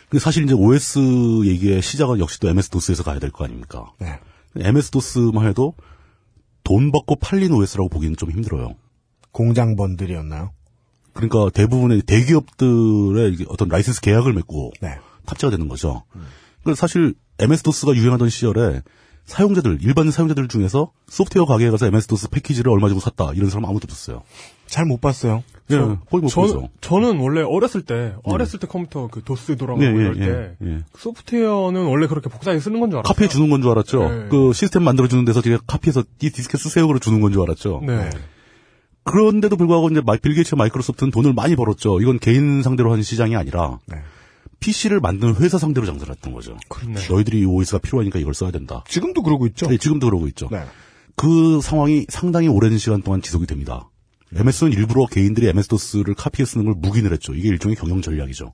Speaker 17: 근데 사실 이제 OS 얘기의 시작은 역시 또 MS 도스에서 가야 될 거 아닙니까?
Speaker 7: 네.
Speaker 17: MS 도스만 해도 돈 받고 팔린 OS라고 보기는 좀 힘들어요.
Speaker 7: 공장 bundle이었나요?
Speaker 17: 그러니까 대부분의 대기업들의 어떤 라이센스 계약을 맺고
Speaker 7: 네.
Speaker 17: 탑재가 되는 거죠. 그래서 사실 MS 도스가 유행하던 시절에 사용자들 일반 사용자들 중에서 소프트웨어 가게에 가서 MS 도스 패키지를 얼마 주고 샀다 이런 사람 아무도 없었어요.
Speaker 7: 잘 못 봤어요.
Speaker 17: 예,
Speaker 16: 저-
Speaker 17: 거의 못
Speaker 16: 저는,
Speaker 17: 보죠.
Speaker 16: 저는 원래 어렸을 때, 어렸을 때 컴퓨터 그 도스 돌아가고
Speaker 17: 예, 예,
Speaker 16: 이럴
Speaker 17: 예,
Speaker 16: 때,
Speaker 17: 예.
Speaker 16: 그 소프트웨어는 원래 그렇게 복사해 쓰는 건 줄 알았어요.
Speaker 17: 카피해 주는 건 줄 알았죠.
Speaker 16: 네.
Speaker 17: 그 시스템 만들어 주는 데서 제가 카피해서 이 디스켓 쓰세요 그러 주는 건 줄 알았죠.
Speaker 16: 네.
Speaker 17: 그런데도 불구하고 이제 빌 게이츠 마이크로소프트는 돈을 많이 벌었죠. 이건 개인 상대로 하는 시장이 아니라
Speaker 7: 네.
Speaker 17: PC를 만드는 회사 상대로 장사를 했던 거죠. 너희들이 이 OS가 필요하니까 이걸 써야 된다.
Speaker 7: 지금도 그러고 있죠.
Speaker 17: 네, 지금도 그러고 있죠.
Speaker 7: 네.
Speaker 17: 그 상황이 상당히 오랜 시간 동안 지속이 됩니다. MS는 일부러 개인들이 MS-DOS를 카피해 쓰는 걸 묵인을 했죠. 이게 일종의 경영 전략이죠.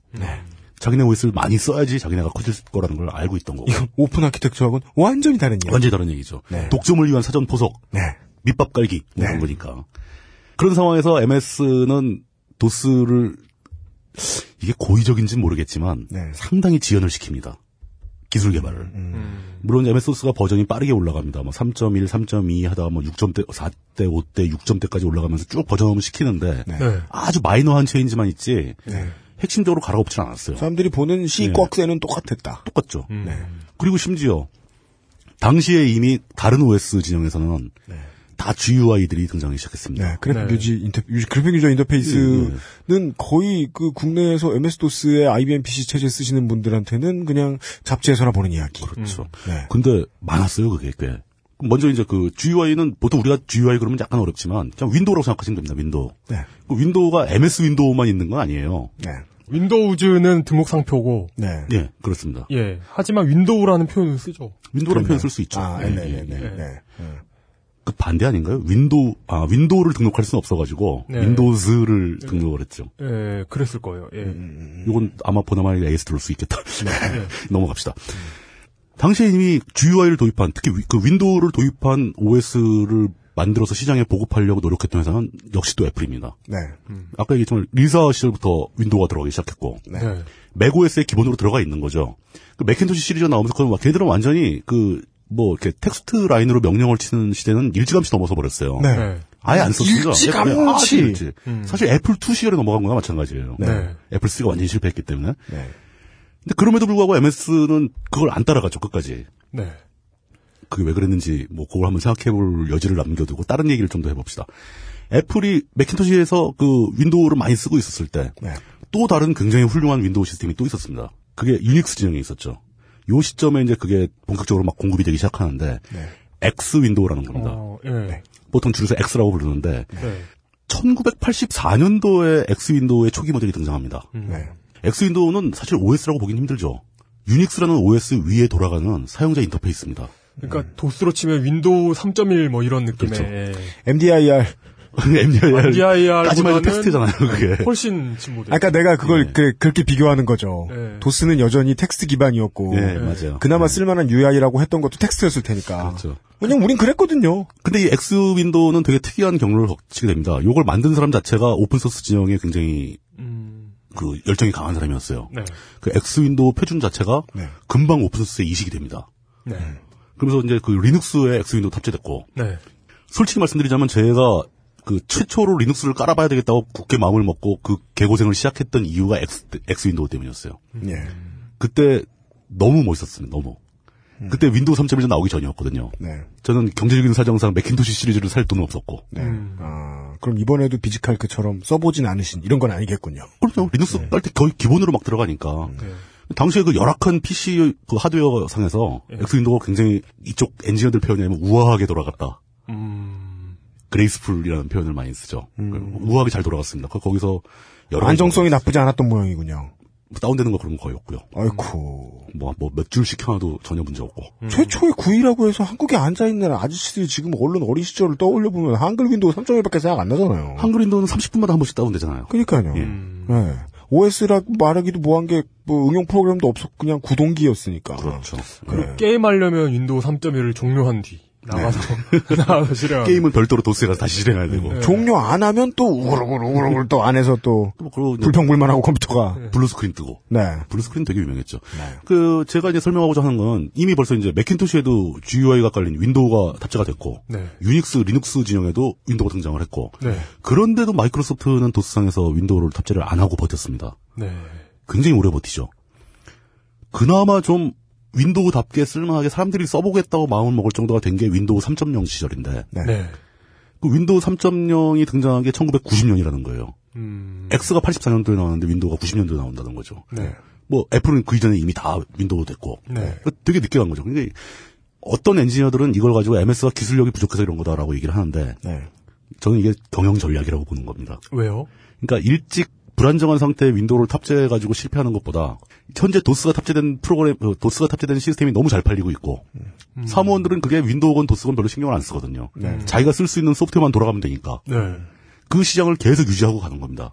Speaker 17: 자기네 OS를 많이 써야지 자기네가 커질 거라는 걸 알고 있던 거고.
Speaker 7: 이건 오픈 아키텍처하고는 완전히 다른 얘기.
Speaker 17: 완전히 다른 얘기죠.
Speaker 7: 네.
Speaker 17: 독점을 위한 사전 포석,
Speaker 7: 네.
Speaker 17: 밑밥 깔기 뭐 이런 거니까. 그런 상황에서 MS는 도스를 이게 고의적인지는 모르겠지만
Speaker 7: 네.
Speaker 17: 상당히 지연을 시킵니다. 기술 개발을.
Speaker 7: 음.
Speaker 17: 물론 MS 도스가 버전이 빠르게 올라갑니다. 뭐 3.1, 3.2 하다가 뭐 6점대, 4대, 5대, 6점대까지 올라가면서 쭉 version up을 시키는데
Speaker 7: 네.
Speaker 17: 아주 minor한 change만 있지
Speaker 7: 네.
Speaker 17: 핵심적으로 갈아엎진 않았어요.
Speaker 7: 사람들이 보는 C
Speaker 17: 네.
Speaker 7: 꺾쇠는 똑같았다.
Speaker 17: 똑같죠.
Speaker 7: 네.
Speaker 17: 그리고 심지어 당시에 이미 다른 OS 진영에서는 다 GUI들이 등장하기 시작했습니다.
Speaker 7: 네, 그래픽
Speaker 16: 네.
Speaker 7: user 인터 graphic user interface는 거의 그 국내에서 MS 도스의 IBM PC 체제 쓰시는 분들한테는 그냥 잡지에서나 보는 이야기.
Speaker 17: 그렇죠.
Speaker 7: 네.
Speaker 17: 근데 많았어요, 그게 꽤. 먼저 이제 그 GUI는 보통 우리가 GUI 그러면 약간 어렵지만 그냥 윈도우라고 생각하시면 됩니다. 윈도우.
Speaker 7: 네.
Speaker 17: 그 윈도우가 MS 윈도우만 있는 건 아니에요.
Speaker 7: 네.
Speaker 16: 윈도우즈는 등록 상표고,
Speaker 7: 네.
Speaker 17: 예, 그렇습니다.
Speaker 16: 예. 하지만 윈도우라는 표현을 쓰죠.
Speaker 17: 윈도우라는 표현 쓸 수 있죠.
Speaker 7: 아,
Speaker 17: 예,
Speaker 7: 네,
Speaker 17: 예,
Speaker 7: 네, 네,
Speaker 17: 예.
Speaker 7: 네. 음.
Speaker 17: 그 반대 아닌가요? 윈도우 아 윈도우를 등록할 수는 없어가지고
Speaker 16: 네.
Speaker 17: 윈도우즈를 등록을 했죠.
Speaker 16: 예, 그랬을 거예요. 예.
Speaker 7: 음,
Speaker 17: 이건 아마 보나마나 A/S 들을 수 있겠다.
Speaker 16: 네.
Speaker 17: 넘어갑시다. 당시에 이미 GUI를 도입한 특히 위- 그 윈도우를 도입한 OS를 만들어서 시장에 보급하려고 노력했던 회사는 역시 또 애플입니다.
Speaker 7: 네.
Speaker 17: 아까 얘기했지만 리사 시절부터 윈도우가 들어가기 시작했고
Speaker 16: 네.
Speaker 17: 맥OS에 기본으로 들어가 있는 거죠. 그 맥킨토시 시리즈가 나오면서 그건 막 걔들은 완전히 그 뭐 이렇게 text line으로 명령을 치는 시대는 일찌감치 넘어서 버렸어요.
Speaker 7: 네.
Speaker 16: 네.
Speaker 17: 아예 안 썼습니다.
Speaker 7: 일찌감치.
Speaker 17: 네, 일찌.
Speaker 16: 음.
Speaker 17: 사실 애플 2 시절에 넘어간 거나 마찬가지예요.
Speaker 16: 네.
Speaker 17: 애플 3가 완전히 실패했기 때문에.
Speaker 7: 네.
Speaker 17: 근데 그럼에도 불구하고 MS는 그걸 안 따라갔죠 끝까지.
Speaker 16: 네.
Speaker 17: 그게 왜 그랬는지 뭐 그걸 한번 생각해볼 여지를 남겨두고 다른 얘기를 좀 더 해봅시다. 애플이 맥킨토시에서 그 윈도우를 많이 쓰고 있었을 때또
Speaker 7: 네.
Speaker 17: 다른 굉장히 훌륭한 윈도우 시스템이 또 있었습니다. 그게 유닉스 진영에 있었죠. 요 시점에 이제 그게 본격적으로 막 공급이 되기 시작하는데
Speaker 7: 네.
Speaker 17: X 윈도우라는 겁니다.
Speaker 16: 어, 예.
Speaker 17: 보통 줄여서 X라고 부르는데
Speaker 16: 네.
Speaker 17: 1984년도에 X 윈도우의 초기 모델이 등장합니다.
Speaker 7: 네.
Speaker 17: X 윈도우는 사실 OS라고 보긴 힘들죠. 유닉스라는 OS 위에 돌아가는 사용자 인터페이스입니다.
Speaker 16: 그러니까 도스로 치면 윈도우 3.1 뭐 이런 느낌의
Speaker 17: 그렇죠.
Speaker 7: MDIR.
Speaker 17: MDIR.
Speaker 16: MDIR
Speaker 17: 까지만
Speaker 16: 보다는
Speaker 17: 텍스트잖아요, 그게.
Speaker 16: 훨씬 진보된.
Speaker 7: 아까 그러니까 내가 그걸 그, 그렇게 비교하는 거죠.
Speaker 16: 네.
Speaker 7: 도스는 여전히 텍스트 기반이었고.
Speaker 17: 네, 맞아요.
Speaker 7: 그나마 쓸만한 UI라고 했던 것도 텍스트였을 테니까.
Speaker 17: 그렇죠.
Speaker 7: 왜냐면 우린 그랬거든요.
Speaker 17: 근데 이 X 윈도우는 되게 특이한 경로를 거치게 됩니다. 이걸 만든 사람 자체가 open source 진영에 굉장히 그 열정이 강한 사람이었어요.
Speaker 16: 네.
Speaker 17: 그 X 윈도우 표준 자체가
Speaker 7: 네.
Speaker 17: 금방 open source에 이식이 됩니다.
Speaker 16: 네.
Speaker 17: 그러면서 이제 그 리눅스에 X 윈도우 탑재됐고
Speaker 16: 네.
Speaker 17: 솔직히 말씀드리자면 제가 그 최초로 리눅스를 깔아봐야 되겠다고 굳게 마음을 먹고 그 개고생을 시작했던 이유가 X 윈도우 때문이었어요.
Speaker 7: 예.
Speaker 17: 그때 너무 멋있었습니다. 너무. 그때 윈도우 3.1이 나오기 전이었거든요.
Speaker 7: 네.
Speaker 17: 저는 경제적인 사정상 맥킨토시 시리즈를 살 돈은 없었고.
Speaker 7: 네. 아, 그럼 이번에도 비지칼크처럼 써보진 않으신 이런 건 아니겠군요.
Speaker 17: 그렇죠. 리눅스 깔때 거의 기본으로 막 들어가니까. 당시에 그 열악한 PC 그 하드웨어 상에서 X 윈도우가 굉장히 이쪽 엔지니어들 표현이 아니면 우아하게 돌아갔다. graceful이라는 표현을 많이 쓰죠. 우아하게 잘 돌아갔습니다. 그- 거기서 여러
Speaker 7: 안정성이 나쁘지 않았던 모양이군요.
Speaker 17: 다운되는 거 그런 거 거의 없고요.
Speaker 7: 아이쿠.
Speaker 17: 뭐, 뭐, 몇 줄 시켜놔도 전혀 문제 없고.
Speaker 7: 최초의 GUI라고 해서 한국에 앉아있는 아저씨들이 지금 얼른 어린 시절을 떠올려보면 한글 윈도우 3.1밖에 생각 안 나잖아요.
Speaker 17: 한글 윈도우는 30분마다 한 번씩 다운되잖아요.
Speaker 7: 그니까요. 네. OS라고 말하기도 뭐한 게, 뭐, 응용 프로그램도 없었고, 그냥 구동기였으니까.
Speaker 17: 그렇죠.
Speaker 16: 그리고 게임하려면 윈도우 3.1을 종료한 뒤 나가서 나가서 실행.
Speaker 17: 게임은 별도로 도스에 가서 다시 실행해야 되고.
Speaker 7: 종료 안 하면 또 우글우글 우글우글 또 안에서 또 불평불만하고 컴퓨터가
Speaker 17: blue screen 뜨고.
Speaker 7: 네.
Speaker 17: blue screen 되게 유명했죠. 그 제가 이제 설명하고자 하는 건 이미 벌써 이제 맥킨토시에도 GUI가 깔린 윈도우가 탑재가 됐고
Speaker 16: 네.
Speaker 17: 유닉스, 리눅스 진영에도 윈도우가 등장을 했고
Speaker 16: 네.
Speaker 17: 그런데도 마이크로소프트는 도스상에서 윈도우를 탑재를 안 하고 버텼습니다.
Speaker 16: 네.
Speaker 17: 굉장히 오래 버티죠. 그나마 좀 윈도우답게 쓸만하게 사람들이 써보겠다고 마음을 먹을 정도가 된 게 윈도우 3.0 시절인데
Speaker 16: 네.
Speaker 17: 그 윈도우 3.0이 등장한 게 1990년이라는 거예요.
Speaker 16: 음.
Speaker 17: X가 84년도에 나왔는데 윈도우가 90년도에 나온다는 거죠.
Speaker 16: 네.
Speaker 17: 뭐 애플은 그 이전에 이미 다 윈도우 됐고
Speaker 16: 네.
Speaker 17: 그 되게 늦게 간 거죠. 근데 어떤 엔지니어들은 이걸 가지고 MS가 기술력이 부족해서 이런 거다라고 얘기를 하는데
Speaker 7: 네.
Speaker 17: 저는 이게 경영 전략이라고 보는 겁니다.
Speaker 16: 왜요?
Speaker 17: 그러니까 일찍 불안정한 상태의 윈도우를 탑재해 가지고 실패하는 것보다 현재 도스가 탑재된 프로그램 어, 도스가 탑재된 시스템이 너무 잘 팔리고 있고 사무원들은 그게 윈도우건 도스건 별로 신경을 안 쓰거든요.
Speaker 16: 네.
Speaker 17: 자기가 쓸 수 있는 소프트웨어만 돌아가면 되니까
Speaker 16: 네.
Speaker 17: 그 시장을 계속 유지하고 가는 겁니다.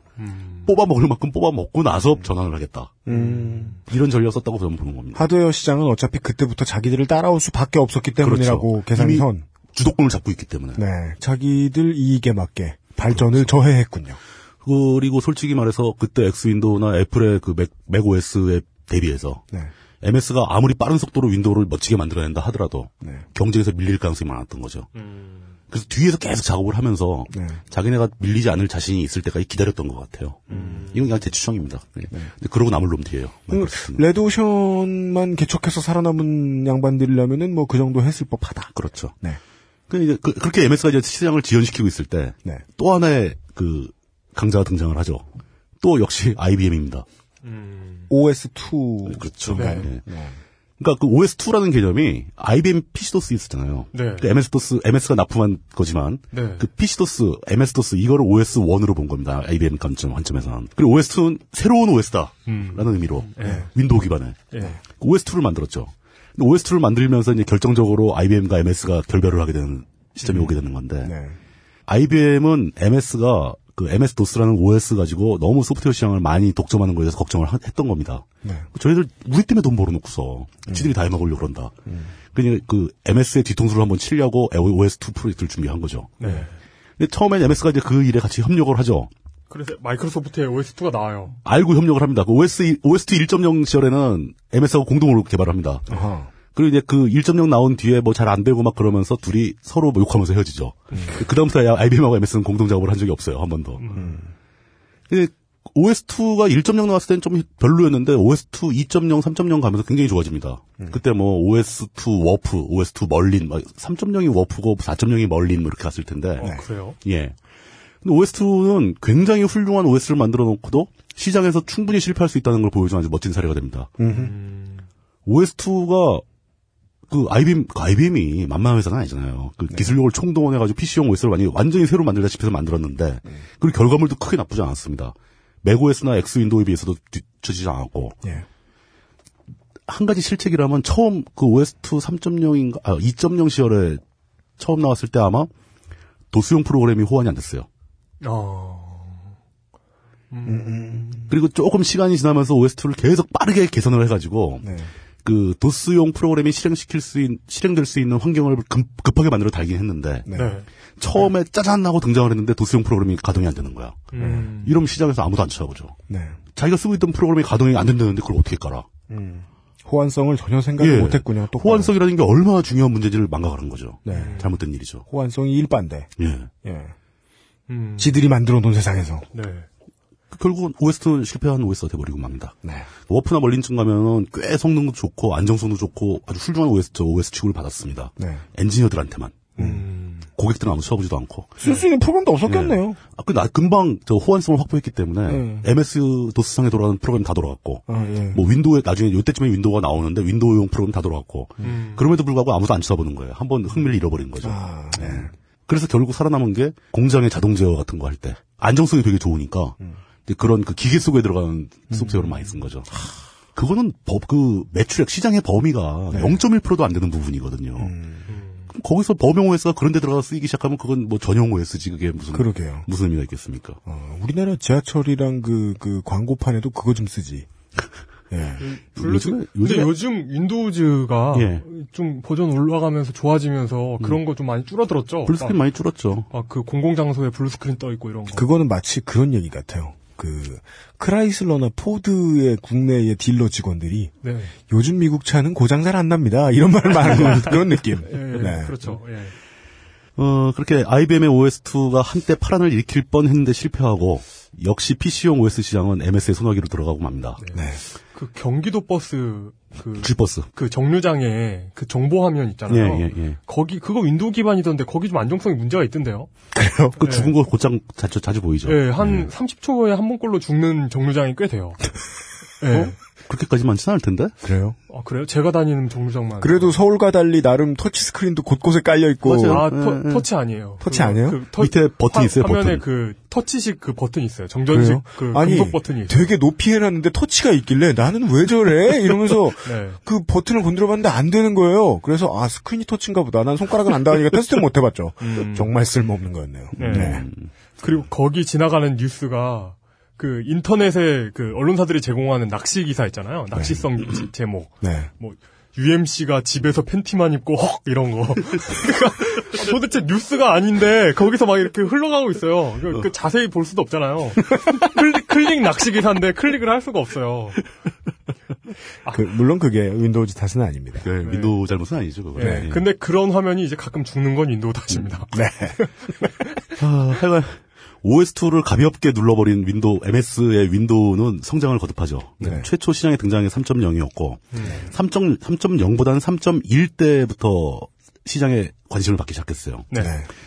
Speaker 17: 뽑아 먹을 만큼 뽑아 먹고 나서 전환을 하겠다.
Speaker 7: 음.
Speaker 17: 이런 전략을 썼다고 저는 보는 겁니다.
Speaker 7: 하드웨어 시장은 어차피 그때부터 자기들을 따라올 수밖에 없었기 때문이라고
Speaker 17: 그렇죠.
Speaker 7: 계산이 선.
Speaker 17: 주도권을 잡고 있기 때문에.
Speaker 7: 네. 자기들 이익에 맞게 발전을 저해했군요.
Speaker 17: 그리고 솔직히 말해서 그때 X Window나 애플의 그 맥, 맥OS에 대비해서
Speaker 7: 네.
Speaker 17: MS가 아무리 빠른 속도로 윈도우를 멋지게 만들어낸다 하더라도
Speaker 7: 네.
Speaker 17: 경쟁에서 밀릴 가능성이 많았던 거죠. 그래서 뒤에서 계속 작업을 하면서
Speaker 7: 네.
Speaker 17: 자기네가 밀리지 않을 자신이 있을 때까지 기다렸던 것 같아요. 이건 그냥 제 추정입니다. 네. 근데 그러고 남을 놈들이에요.
Speaker 7: 그 레드오션만 개척해서 살아남은 양반들이라면은 뭐 그 정도 했을 법하다.
Speaker 17: 그렇죠.
Speaker 7: 네.
Speaker 17: 그 이제 그, 렇게 MS가 이제 시장을 지연시키고 있을 때또
Speaker 7: 네.
Speaker 17: 하나의 그 강자가 등장을 하죠. 또 역시 IBM입니다.
Speaker 7: OS2.
Speaker 17: 그렇죠.
Speaker 7: 네.
Speaker 17: 네. 그러니까 그 OS2라는 개념이 IBM PC도스 있었잖아요.
Speaker 16: 네.
Speaker 17: 그 MS도스, MS가 납품한 거지만
Speaker 16: 네.
Speaker 17: 그 PC도스, MS도스 이거를 OS1으로 본 겁니다. IBM 관점 관점에서는. 그리고 OS2는 새로운 OS다라는
Speaker 16: 음.
Speaker 17: 의미로
Speaker 16: 네.
Speaker 17: 윈도우 기반의
Speaker 16: 예.
Speaker 17: 그 OS2를 만들었죠. 근데 OS2를 만들면서 이제 결정적으로 IBM과 MS가 결별을 하게 되는 시점이 오게 되는 건데
Speaker 7: 네.
Speaker 17: IBM은 MS가 그 MS 도스라는 OS 가지고 너무 소프트웨어 시장을 많이 독점하는 거에 대해서 걱정을 하- 했던 겁니다.
Speaker 7: 네.
Speaker 17: 저희들 우리 때문에 돈 벌어놓고서 지들이 다 해먹으려고 그런다. 그러니까 그 MS의 뒤통수를 한번 치려고 OS2 프로젝트를 준비한 거죠.
Speaker 16: 네.
Speaker 17: 근데 처음엔 MS가 이제 그 일에 같이 협력을 하죠.
Speaker 16: 그래서 마이크로소프트의 OS2가 나와요.
Speaker 17: 알고 협력을 합니다. 그 OS, OS2 1.0 시절에는 MS하고 공동으로 개발을 합니다. 그리고 이제 그 1.0 나온 뒤에 뭐 잘 안 되고 막 그러면서 둘이 서로 뭐 욕하면서 헤어지죠. 그 다음부터 IBM하고 MS는 공동 작업을 한 적이 없어요. 한 번도. 근데 OS2가 1.0 나왔을 때는 좀 별로였는데 OS2 2.0, 3.0 가면서 굉장히 좋아집니다. 그때 뭐 OS2 Warp, OS2 Merlin, 3.0이 Warp고 4.0이 Merlin 뭐 이렇게 갔을 텐데.
Speaker 16: 어, 그래요?
Speaker 17: 예. 근데 OS2는 굉장히 훌륭한 OS를 만들어 놓고도 시장에서 충분히 실패할 수 있다는 걸 보여주는 아주 멋진 사례가 됩니다. OS2가 그 IBM, 그 IBM이 만만한 회사는 아니잖아요. 그 기술력을 총동원해가지고 PC용 OS를 완전히, 완전히 새로 만들다시피 해서 만들었는데, 그리고 결과물도 크게 나쁘지 않았습니다. 맥OS나 X 윈도우에 비해서도 뒤처지지 않았고,
Speaker 7: 예.
Speaker 17: 한 가지 실책이라면 처음 그 OS2 3.0인가, 아, 2.0 시절에 처음 나왔을 때 아마 도수용 프로그램이 호환이 안 됐어요.
Speaker 16: 어.
Speaker 17: 그리고 조금 시간이 지나면서 OS2를 계속 빠르게 개선을 해가지고,
Speaker 7: 네.
Speaker 17: 그 도스용 프로그램이 실행시킬 수 있, 실행될 수 있는 환경을 급, 급하게 만들어 달긴 했는데,
Speaker 16: 네.
Speaker 17: 처음에 짜잔 하고 등장을 했는데 도스용 프로그램이 가동이 안 되는 거야.
Speaker 16: 음.
Speaker 17: 이러면 시장에서 아무도 안 쳐다보죠.
Speaker 7: 네.
Speaker 17: 자기가 쓰고 있던 프로그램이 가동이 안 된다는데 그걸 어떻게 깔아?
Speaker 7: 음. 호환성을 전혀 생각을
Speaker 17: 예.
Speaker 7: 못했군요. 또
Speaker 17: 호환성이라는 게 얼마나 중요한 문제인지를 망각하는 거죠.
Speaker 7: 네.
Speaker 17: 잘못된 일이죠.
Speaker 7: 호환성이 일반데.
Speaker 17: 예.
Speaker 7: 예.
Speaker 16: 음.
Speaker 7: 지들이 만들어 놓은 세상에서.
Speaker 16: 네.
Speaker 17: 결국은 OS는 실패한 OS가 돼버리고 맙니다.
Speaker 7: 네.
Speaker 17: Warp나 Merlin쯤 가면은 꽤 성능도 좋고 안정성도 좋고 아주 훌륭한 OS, 저 OS 취급을 받았습니다.
Speaker 7: 네.
Speaker 17: 엔지니어들한테만.
Speaker 16: 음.
Speaker 17: 고객들은 아무 쳐다보지도 않고.
Speaker 7: 쓸 수 있는 프로그램도 없었겠네요.
Speaker 17: 아, 그, 나, 금방, 저, 호환성을 확보했기 때문에,
Speaker 7: 네.
Speaker 17: MS 도스상에 돌아가는 프로그램 다 돌아갔고,
Speaker 7: 아, 예.
Speaker 17: 뭐, 윈도우에, 나중에, 요때쯤에 윈도우가 나오는데, 윈도우용 프로그램 다 돌아갔고,
Speaker 16: 음.
Speaker 17: 그럼에도 불구하고 아무도 안 쳐다보는 거예요. 한번 흥미를 잃어버린 거죠.
Speaker 7: 아,
Speaker 17: 네. 그래서 결국 살아남은 게, 공장의 자동 제어 같은 거 할 때, 안정성이 되게 좋으니까,
Speaker 7: 음.
Speaker 17: 그런 그 기계 속에 들어가는 소프트웨어를 많이 쓴 거죠. 그거는 법, 그, 매출액 시장의 범위가
Speaker 7: 네.
Speaker 17: 0.1%도 안 되는 부분이거든요.
Speaker 7: 음.
Speaker 17: 그럼 거기서 범용 OS가 그런 데 들어가서 쓰이기 시작하면 그건 뭐 전용 OS지 그게 무슨
Speaker 7: 그러게요.
Speaker 17: 무슨 의미가 있겠습니까?
Speaker 7: 어, 우리나라 지하철이랑 그, 그 광고판에도 그거 좀 쓰지. 예.
Speaker 17: 요즘에-
Speaker 16: 근데
Speaker 17: 요즘에-
Speaker 16: 요즘 윈도우즈가
Speaker 17: 예.
Speaker 16: 좀 버전 올라가면서 좋아지면서 그런 거좀 많이 줄어들었죠.
Speaker 17: 블루스크린 많이 줄었죠.
Speaker 16: 아, 그 공공 장소에 블루스크린 떠 있고 이런 거.
Speaker 7: 그거는 마치 그런 얘기 같아요. 그, 크라이슬러나 포드의 국내의 딜러 직원들이
Speaker 16: 네.
Speaker 7: 요즘 미국 차는 고장 잘 안 납니다. 이런 말을 말하는 그런 느낌.
Speaker 16: 예, 예,
Speaker 7: 네.
Speaker 16: 그렇죠. 예.
Speaker 17: 어, 그렇게 IBM의 OS2가 한때 파란을 일으킬 뻔 했는데 실패하고, 역시 PC용 OS 시장은 MS의 손아귀로 들어가고 맙니다.
Speaker 7: 네.
Speaker 16: 그 경기도 버스 그
Speaker 17: G버스.
Speaker 16: 그 정류장에 그 정보 화면 있잖아요.
Speaker 17: 예, 예, 예.
Speaker 16: 거기 그거 윈도우 기반이던데 거기 좀 안정성이 문제가 있던데요.
Speaker 17: 그래요? 그
Speaker 16: 예.
Speaker 17: 죽은 거 곧잘 자주, 자주 보이죠.
Speaker 16: 예, 한 30초에 한 번꼴로 죽는 정류장이 꽤 돼요. 예.
Speaker 17: 어? 그렇게까지 많지는 않을 텐데?
Speaker 7: 그래요?
Speaker 16: 아, 그래요? 제가 다니는 정류장만.
Speaker 7: 그래도 서울과 달리 나름 터치 스크린도 곳곳에 깔려 있고.
Speaker 16: 아, 터, 터치 아니에요.
Speaker 7: 터치
Speaker 16: 그,
Speaker 7: 아니에요?
Speaker 16: 그 터-
Speaker 17: 밑에 버튼
Speaker 16: 화-
Speaker 17: 있어요,
Speaker 16: 화면에
Speaker 17: 버튼.
Speaker 16: 그 터치식 그 버튼 있어요. 정전식
Speaker 7: 그래요?
Speaker 16: 그
Speaker 7: 아니,
Speaker 16: 금속 버튼이 있어요.
Speaker 7: 되게 높이 해놨는데 터치가 있길래 나는 왜 저래? 이러면서
Speaker 16: 네.
Speaker 7: 그 버튼을 건드려봤는데 안 되는 거예요. 그래서 아 스크린이 터치인가 보다. 난 손가락은 안 닿으니까 테스트를 못 해봤죠.
Speaker 16: 음.
Speaker 7: 정말 쓸모없는 거였네요.
Speaker 16: 네.
Speaker 7: 네.
Speaker 16: 그리고 거기 지나가는 뉴스가 그 인터넷에 그 언론사들이 제공하는 낚시 기사 있잖아요. 낚시성 지- 제목.
Speaker 7: 네.
Speaker 16: 뭐 UMC가 집에서 팬티만 입고 헉 이런 거. 그러니까 도대체 뉴스가 아닌데 거기서 막 이렇게 흘러가고 있어요. 그, 그 자세히 볼 수도 없잖아요. 클릭, 클릭 낚시 기사인데 클릭을 할 수가 없어요.
Speaker 7: 그, 물론 그게 윈도우즈 탓은 아닙니다.
Speaker 17: 그 윈도우 잘못은 아니죠, 그거.
Speaker 16: 예.
Speaker 17: 예.
Speaker 16: 근데 그런 화면이 이제 가끔 죽는 건 윈도우 탓입니다.
Speaker 7: 네.
Speaker 17: 아, 하여간 OS2를 가볍게 눌러버린 윈도우, MS의 윈도우는 성장을 거듭하죠.
Speaker 7: 네.
Speaker 17: 최초 시장에 등장해 3.0이었고,
Speaker 16: 음.
Speaker 17: 3.0, 3.0보다는 3.1 때부터 시장에 관심을 받기 시작했어요.
Speaker 16: 네.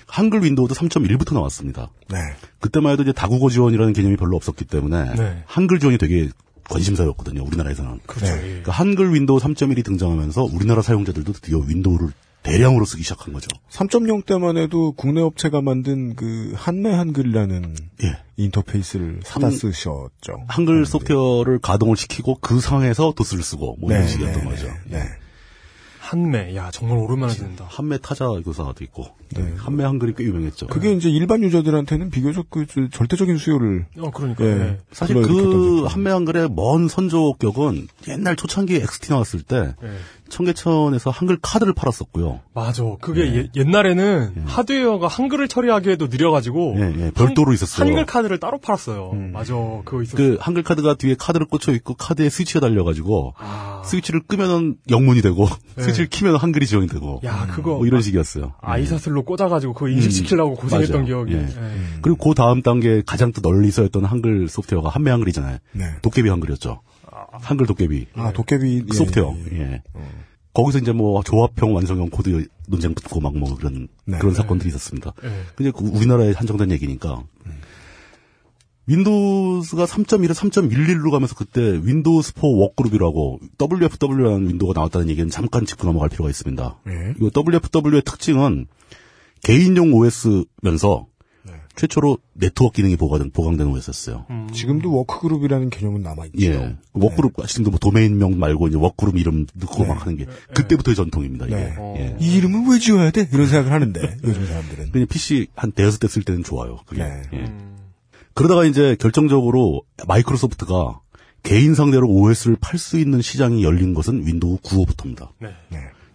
Speaker 17: 한글 윈도우도 3.1부터 나왔습니다.
Speaker 7: 네.
Speaker 17: 그때만 해도 이제 다국어 지원이라는 개념이 별로 없었기 때문에
Speaker 16: 네.
Speaker 17: 한글 지원이 되게 관심사였거든요. 우리나라에서는.
Speaker 16: 그렇죠. 예.
Speaker 17: 그러니까 한글 윈도우 3.1이 등장하면서 우리나라 사용자들도 드디어 윈도우를 대량으로 쓰기 시작한 거죠.
Speaker 7: 3.0 때만 해도 국내 업체가 만든 그 한메 한글이라는
Speaker 17: 예.
Speaker 7: 인터페이스를 사다
Speaker 17: 한-
Speaker 7: 쓰셨죠.
Speaker 17: 한글 소프트웨어를 가동을 시키고 그 상에서 도스를 쓰고 뭐 이런
Speaker 7: 네,
Speaker 17: 식이었던
Speaker 7: 네,
Speaker 17: 거죠.
Speaker 7: 네, 네.
Speaker 16: 한매. 야, 정말 오랜만에 듣는다.
Speaker 17: 한매 타자 교사도 있고 한매 한글이 꽤 유명했죠.
Speaker 7: 그게 이제 일반 유저들한테는 비교적 그 저- 절대적인 수요를
Speaker 16: 어, 그러니까.
Speaker 7: 예,
Speaker 16: 네.
Speaker 17: 사실 그. 한매 한글의 먼 선조격은 옛날 초창기 XT 나왔을 때
Speaker 16: 네.
Speaker 17: 청계천에서 한글 카드를 팔았었고요.
Speaker 16: 맞아. 그게 예- 옛날에는 하드웨어가 한글을 처리하기에도 느려가지고
Speaker 17: 예, 예, 별도로 있었어요.
Speaker 16: 한글 카드를 따로 팔았어요. 맞아. 그거 있었어.
Speaker 17: 그 한글 카드가 뒤에 카드를 꽂혀 있고 카드에 스위치가 달려가지고
Speaker 16: 아.
Speaker 17: 스위치를 끄면은 영문이 되고
Speaker 16: 네.
Speaker 17: 스위치를 키면 한글이 지원이 되고
Speaker 16: 야, 그거
Speaker 17: 뭐 이런 식이었어요.
Speaker 16: ISA 슬롯 꽂아가지고 그거 인식시키려고 고생했던
Speaker 17: 맞아요.
Speaker 16: 기억이.
Speaker 17: 예.
Speaker 16: 예.
Speaker 17: 그리고 그 다음 단계 가장 또 널리 쓰였던 한글 소프트웨어가 한메 한글이잖아요.
Speaker 7: 네.
Speaker 17: 도깨비 한글이었죠. 한글 도깨비.
Speaker 7: 아 도깨비
Speaker 17: 그 소프트웨어. 예. 거기서 이제 뭐 조합형 완성형 코드 논쟁 붙고 막 뭐 그런
Speaker 7: 네.
Speaker 17: 그런 사건들이 있었습니다.
Speaker 16: 네.
Speaker 17: 근데 그 우리나라에 한정된 얘기니까 윈도우스가 3.1에 3.11로 가면서 그때 Windows for Workgroup이라고 WFW라는 윈도우가 나왔다는 얘기는 잠깐 짚고 넘어갈 필요가 있습니다.
Speaker 7: 네.
Speaker 17: 이거 WFW의 특징은 개인용 OS면서 최초로 네트워크 기능이 보강, 보강된 OS였어요.
Speaker 7: 지금도 workgroup이라는 개념은 남아있죠.
Speaker 17: 예. workgroup, 지금도 뭐 도메인명 말고 이제 workgroup 이름 넣고 막 하는 게 그때부터의 전통입니다, 이게.
Speaker 7: 네.
Speaker 17: 예.
Speaker 7: 이 이름은 왜 지어야 돼? 이런 생각을 하는데 요즘 사람들은.
Speaker 17: 그냥 PC 한 대여섯 대 쓸 때는 좋아요. 그게.
Speaker 7: 네.
Speaker 17: 예. 그러다가 이제 결정적으로 마이크로소프트가 개인 상대로 OS를 팔 수 있는 시장이 열린 것은 윈도우 95부터입니다.
Speaker 16: 네.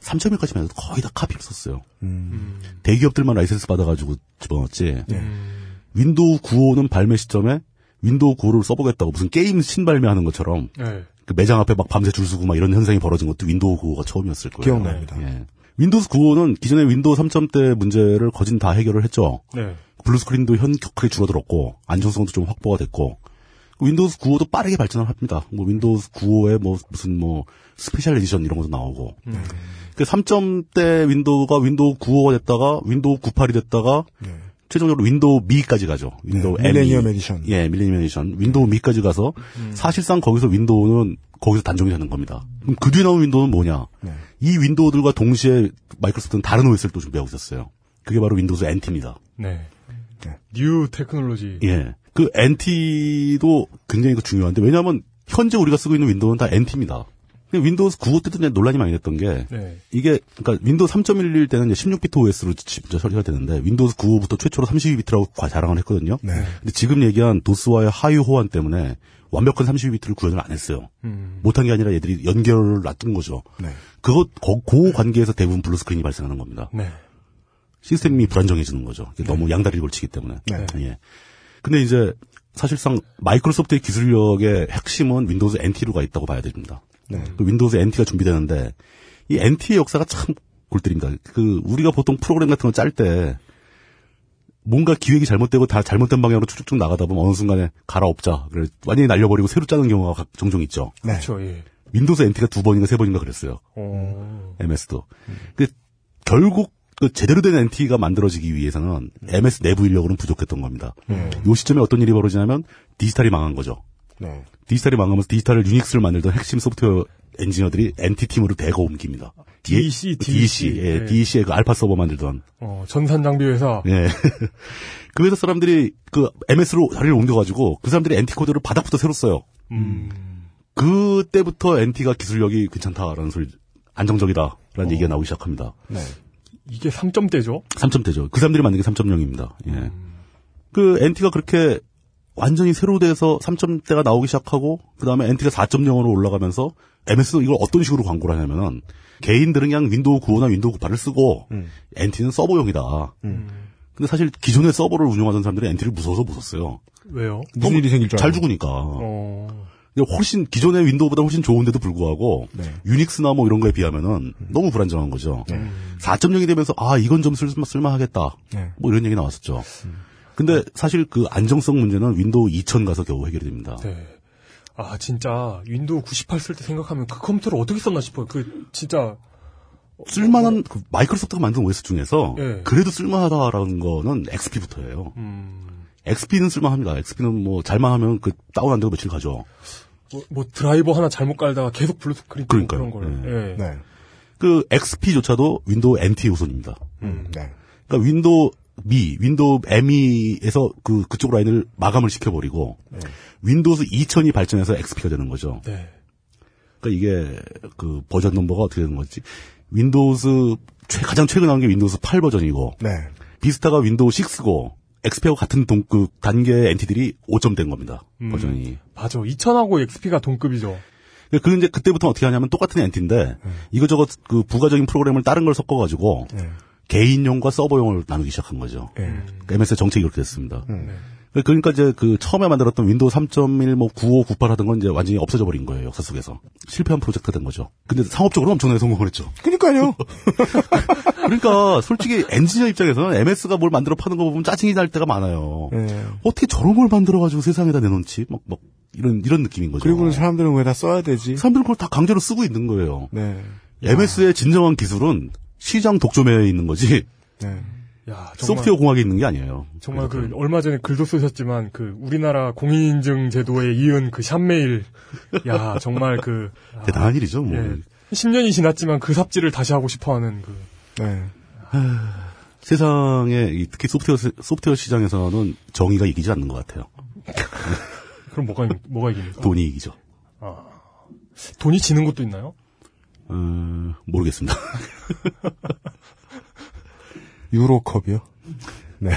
Speaker 17: 3.1까지만 해도 거의 다 카피를 썼어요.
Speaker 7: 음.
Speaker 17: 대기업들만 라이센스 받아가지고 집어넣었지.
Speaker 7: 네.
Speaker 17: 윈도우 95는 발매 시점에 윈도우 95를 써보겠다고 무슨 게임 신발매하는 것처럼
Speaker 16: 네.
Speaker 17: 그 매장 앞에 막 밤새 줄 서고 막 이런 현상이 벌어진 것도 윈도우 95가 처음이었을 거예요.
Speaker 7: 기억납니다.
Speaker 17: 예. 윈도우 95는 기존의 윈도우 3.0대 문제를 거진 다 해결을 했죠.
Speaker 16: 네.
Speaker 17: blue screen도 현격하게 줄어들었고 안정성도 좀 확보가 됐고 윈도우 95도 빠르게 발전을 합니다. 뭐 윈도우 95에 뭐 무슨 뭐 special edition 이런 것도 나오고
Speaker 16: 음.
Speaker 17: 그 3점대 윈도우가 윈도우 95가 됐다가 윈도우 98이 됐다가 최종적으로 윈도우 미까지 가죠. 윈도우
Speaker 7: 네, Millennium. Edition.
Speaker 17: 예, Millennium Edition. 윈도우 미까지 가서 사실상 거기서 윈도우는 거기서 단종이 되는 겁니다. 그럼 그 뒤에 나온 윈도우는 뭐냐? 이 윈도우들과 동시에 마이크로소프트는 다른 OS를 또 준비하고 있었어요. 그게 바로 윈도우즈 NT입니다.
Speaker 16: 네. New Technology.
Speaker 17: 예. 그 NT도 굉장히 그 중요한데 왜냐하면 현재 우리가 쓰고 있는 윈도우는 다 NT입니다. 윈도우 95 때도 그냥 논란이 많이 됐던 게
Speaker 16: 네.
Speaker 17: 이게 그러니까 윈도우 3.11 때는 이제 16비트 OS로 진짜 처리가 되는데 윈도우 95부터 최초로 32비트라고 자랑을 했거든요.
Speaker 7: 네.
Speaker 17: 근데 지금 얘기한 도스와의 하위 호환 때문에 완벽한 32비트를 구현을 안 했어요.
Speaker 16: 음.
Speaker 17: 못한 게 아니라 얘들이 연결을 놔둔 거죠.
Speaker 7: 네.
Speaker 17: 그것 고, 그 관계에서 대부분 blue screen이 발생하는 겁니다.
Speaker 16: 네.
Speaker 17: 시스템이 불안정해지는 거죠. 이게 너무 양다리를 걸치기 때문에.
Speaker 7: 네.
Speaker 17: 예. 근데 이제 사실상 마이크로소프트의 기술력의 핵심은 윈도우즈 NT로가 있다고 봐야 됩니다.
Speaker 7: 네.
Speaker 17: 그 윈도우즈 NT가 준비되는데 이 NT의 역사가 참 골때립니다. 그 우리가 보통 프로그램 같은 거 짤 때 뭔가 기획이 잘못되고 다 잘못된 방향으로 쭉쭉 나가다 보면 어느 순간에 갈아엎자. 그래 완전히 날려버리고 새로 짜는 경우가 각- 종종 있죠.
Speaker 16: 그렇죠. 예.
Speaker 17: 윈도우즈 NT가 두 번인가 세 번인가 그랬어요.
Speaker 16: 어.
Speaker 17: MS도. 그 결국 그 제대로 된 NT가 만들어지기 위해서는 MS 내부 인력으로는 부족했던 겁니다.
Speaker 7: 음.
Speaker 17: 요 시점에 어떤 일이 벌어지냐면 디지털이 망한 거죠.
Speaker 7: 네.
Speaker 17: 디지털이 망하면서 디지털 유닉스를 만들던 핵심 소프트웨어 엔지니어들이 NT 팀으로 대거 옮깁니다.
Speaker 16: DC,
Speaker 17: DC, 예,
Speaker 16: 네.
Speaker 17: DC의 그 알파 서버 만들던.
Speaker 16: 어, 전산 장비 회사.
Speaker 17: 예. 그 회사 사람들이 그 MS로 자리를 옮겨가지고 그 사람들이 NT 코드를 바닥부터 새로 써요.
Speaker 16: 음.
Speaker 17: 그때부터 NT가 기술력이 괜찮다라는 소리, 안정적이다라는
Speaker 16: 어.
Speaker 17: 얘기가 나오기 시작합니다.
Speaker 7: 네.
Speaker 16: 이게 3점대죠?
Speaker 17: 3점대죠. 그 사람들이 만든 게 3.0입니다. 예.
Speaker 16: 음.
Speaker 17: 그 NT가 그렇게 완전히 새로 돼서 3점대가 나오기 시작하고 그다음에 NT가 4.0으로 올라가면서 MS는 이걸 어떤 식으로 광고를 하냐면은 개인들은 그냥 윈도우 95나 윈도우 98을 쓰고
Speaker 7: 음.
Speaker 17: NT는 서버용이다. 근데 사실 기존의 서버를 운영하던 사람들이 NT를 무서워서 못 썼어요.
Speaker 16: 왜요?
Speaker 7: 무슨 일이 생길 줄
Speaker 17: 잘. 죽으니까.
Speaker 16: 어.
Speaker 17: 근데 훨씬 기존의 윈도우보다 훨씬 좋은데도 불구하고
Speaker 7: 네.
Speaker 17: 유닉스나 뭐 이런 거에 비하면은 너무 불안정한 거죠. 4.0이 되면서 아 이건 좀 쓸, 쓸만하겠다.
Speaker 7: 네.
Speaker 17: 뭐 이런 얘기 나왔었죠. 근데 사실 그 안정성 문제는 윈도우 2000 가서 겨우 해결이 됩니다.
Speaker 16: 네. 아, 진짜, 윈도우 98 쓸 때 생각하면 그 컴퓨터를 어떻게 썼나 싶어요. 그, 진짜,
Speaker 17: 쓸만한 그 마이크로소프트가 만든 OS 중에서
Speaker 16: 예.
Speaker 17: 그래도 쓸만하다라는 거는 XP부터예요.
Speaker 16: 음,
Speaker 17: XP는 쓸만합니다. XP는 뭐 잘만 하면 그 다운 안 되고 며칠 가죠.
Speaker 16: 뭐, 뭐 드라이버 하나 잘못 깔다가 계속 blue screen 뜨고
Speaker 17: 그러니까요.
Speaker 16: 그런 걸.
Speaker 17: 예.
Speaker 16: 예.
Speaker 7: 네.
Speaker 17: 그 XP조차도 윈도우 NT 후손입니다.
Speaker 7: 음, 네.
Speaker 17: 그러니까 윈도우 미, 윈도우 ME에서 그 그쪽 라인을 마감을 시켜버리고 윈도우스 2000이 발전해서 XP가 되는 거죠.
Speaker 16: 네.
Speaker 17: 그러니까 이게 그 버전 넘버가 어떻게 되는 거지? 윈도우스 최- 가장 최근 나온 게 윈도우스 8 버전이고
Speaker 7: 네.
Speaker 17: 비스타가 윈도우 6고 XP하고 같은 동급 단계의 NT들이 5점댄 겁니다.
Speaker 16: 음.
Speaker 17: 버전이.
Speaker 16: 맞아. 2000하고 XP가 동급이죠.
Speaker 17: 그 이제 그때부터 어떻게 하냐면 똑같은 NT인데 이거저것 그 부가적인 프로그램을 다른 걸 섞어가지고 개인용과 서버용을 나누기 시작한 거죠. 그러니까 MS의 정책이 그렇게 됐습니다. 그러니까 이제 그 처음에 만들었던 윈도우 3.1, 뭐 95, 98 하던 건 이제 완전히 없어져 버린 거예요 역사 속에서 실패한 프로젝트가 된 거죠. 근데 상업적으로 엄청나게 성공을 했죠.
Speaker 7: 그러니까요.
Speaker 17: 그러니까 솔직히 엔지니어 입장에서는 MS가 뭘 만들어 파는 거 보면 짜증이 날 때가 많아요.
Speaker 7: 네.
Speaker 17: 어떻게 저런 걸 만들어 가지고 세상에다 내놓지? 막, 막 이런 이런 느낌인 거죠.
Speaker 7: 그리고는 사람들은 왜 다 써야 되지?
Speaker 17: 사람들은 그걸 다 강제로 쓰고 있는 거예요.
Speaker 7: 네.
Speaker 17: MS의 진정한 기술은 시장 독점에 있는 거지.
Speaker 7: 네.
Speaker 16: 야, 정말-
Speaker 17: 소프트웨어 공학이 있는 게 아니에요.
Speaker 16: 정말 그 얼마 전에 글도 쓰셨지만 그 우리나라 공인인증 제도에 이은 그 샵메일 야 정말 그 아,
Speaker 17: 대단한 일이죠. 뭐.
Speaker 16: 예. 10년이 지났지만 그 삽질을 다시 하고 싶어하는 그
Speaker 7: 네.
Speaker 17: 세상에 이 특히 소프트웨어 시- 소프트웨어 시장에서는 정의가 이기지 않는 것 같아요.
Speaker 16: 그럼 뭐가 이- 뭐가 이깁니까?
Speaker 17: 돈이 이기죠.
Speaker 16: 아. 돈이 지는 것도 있나요?
Speaker 17: 어, 모르겠습니다.
Speaker 7: 유로컵이요? 네.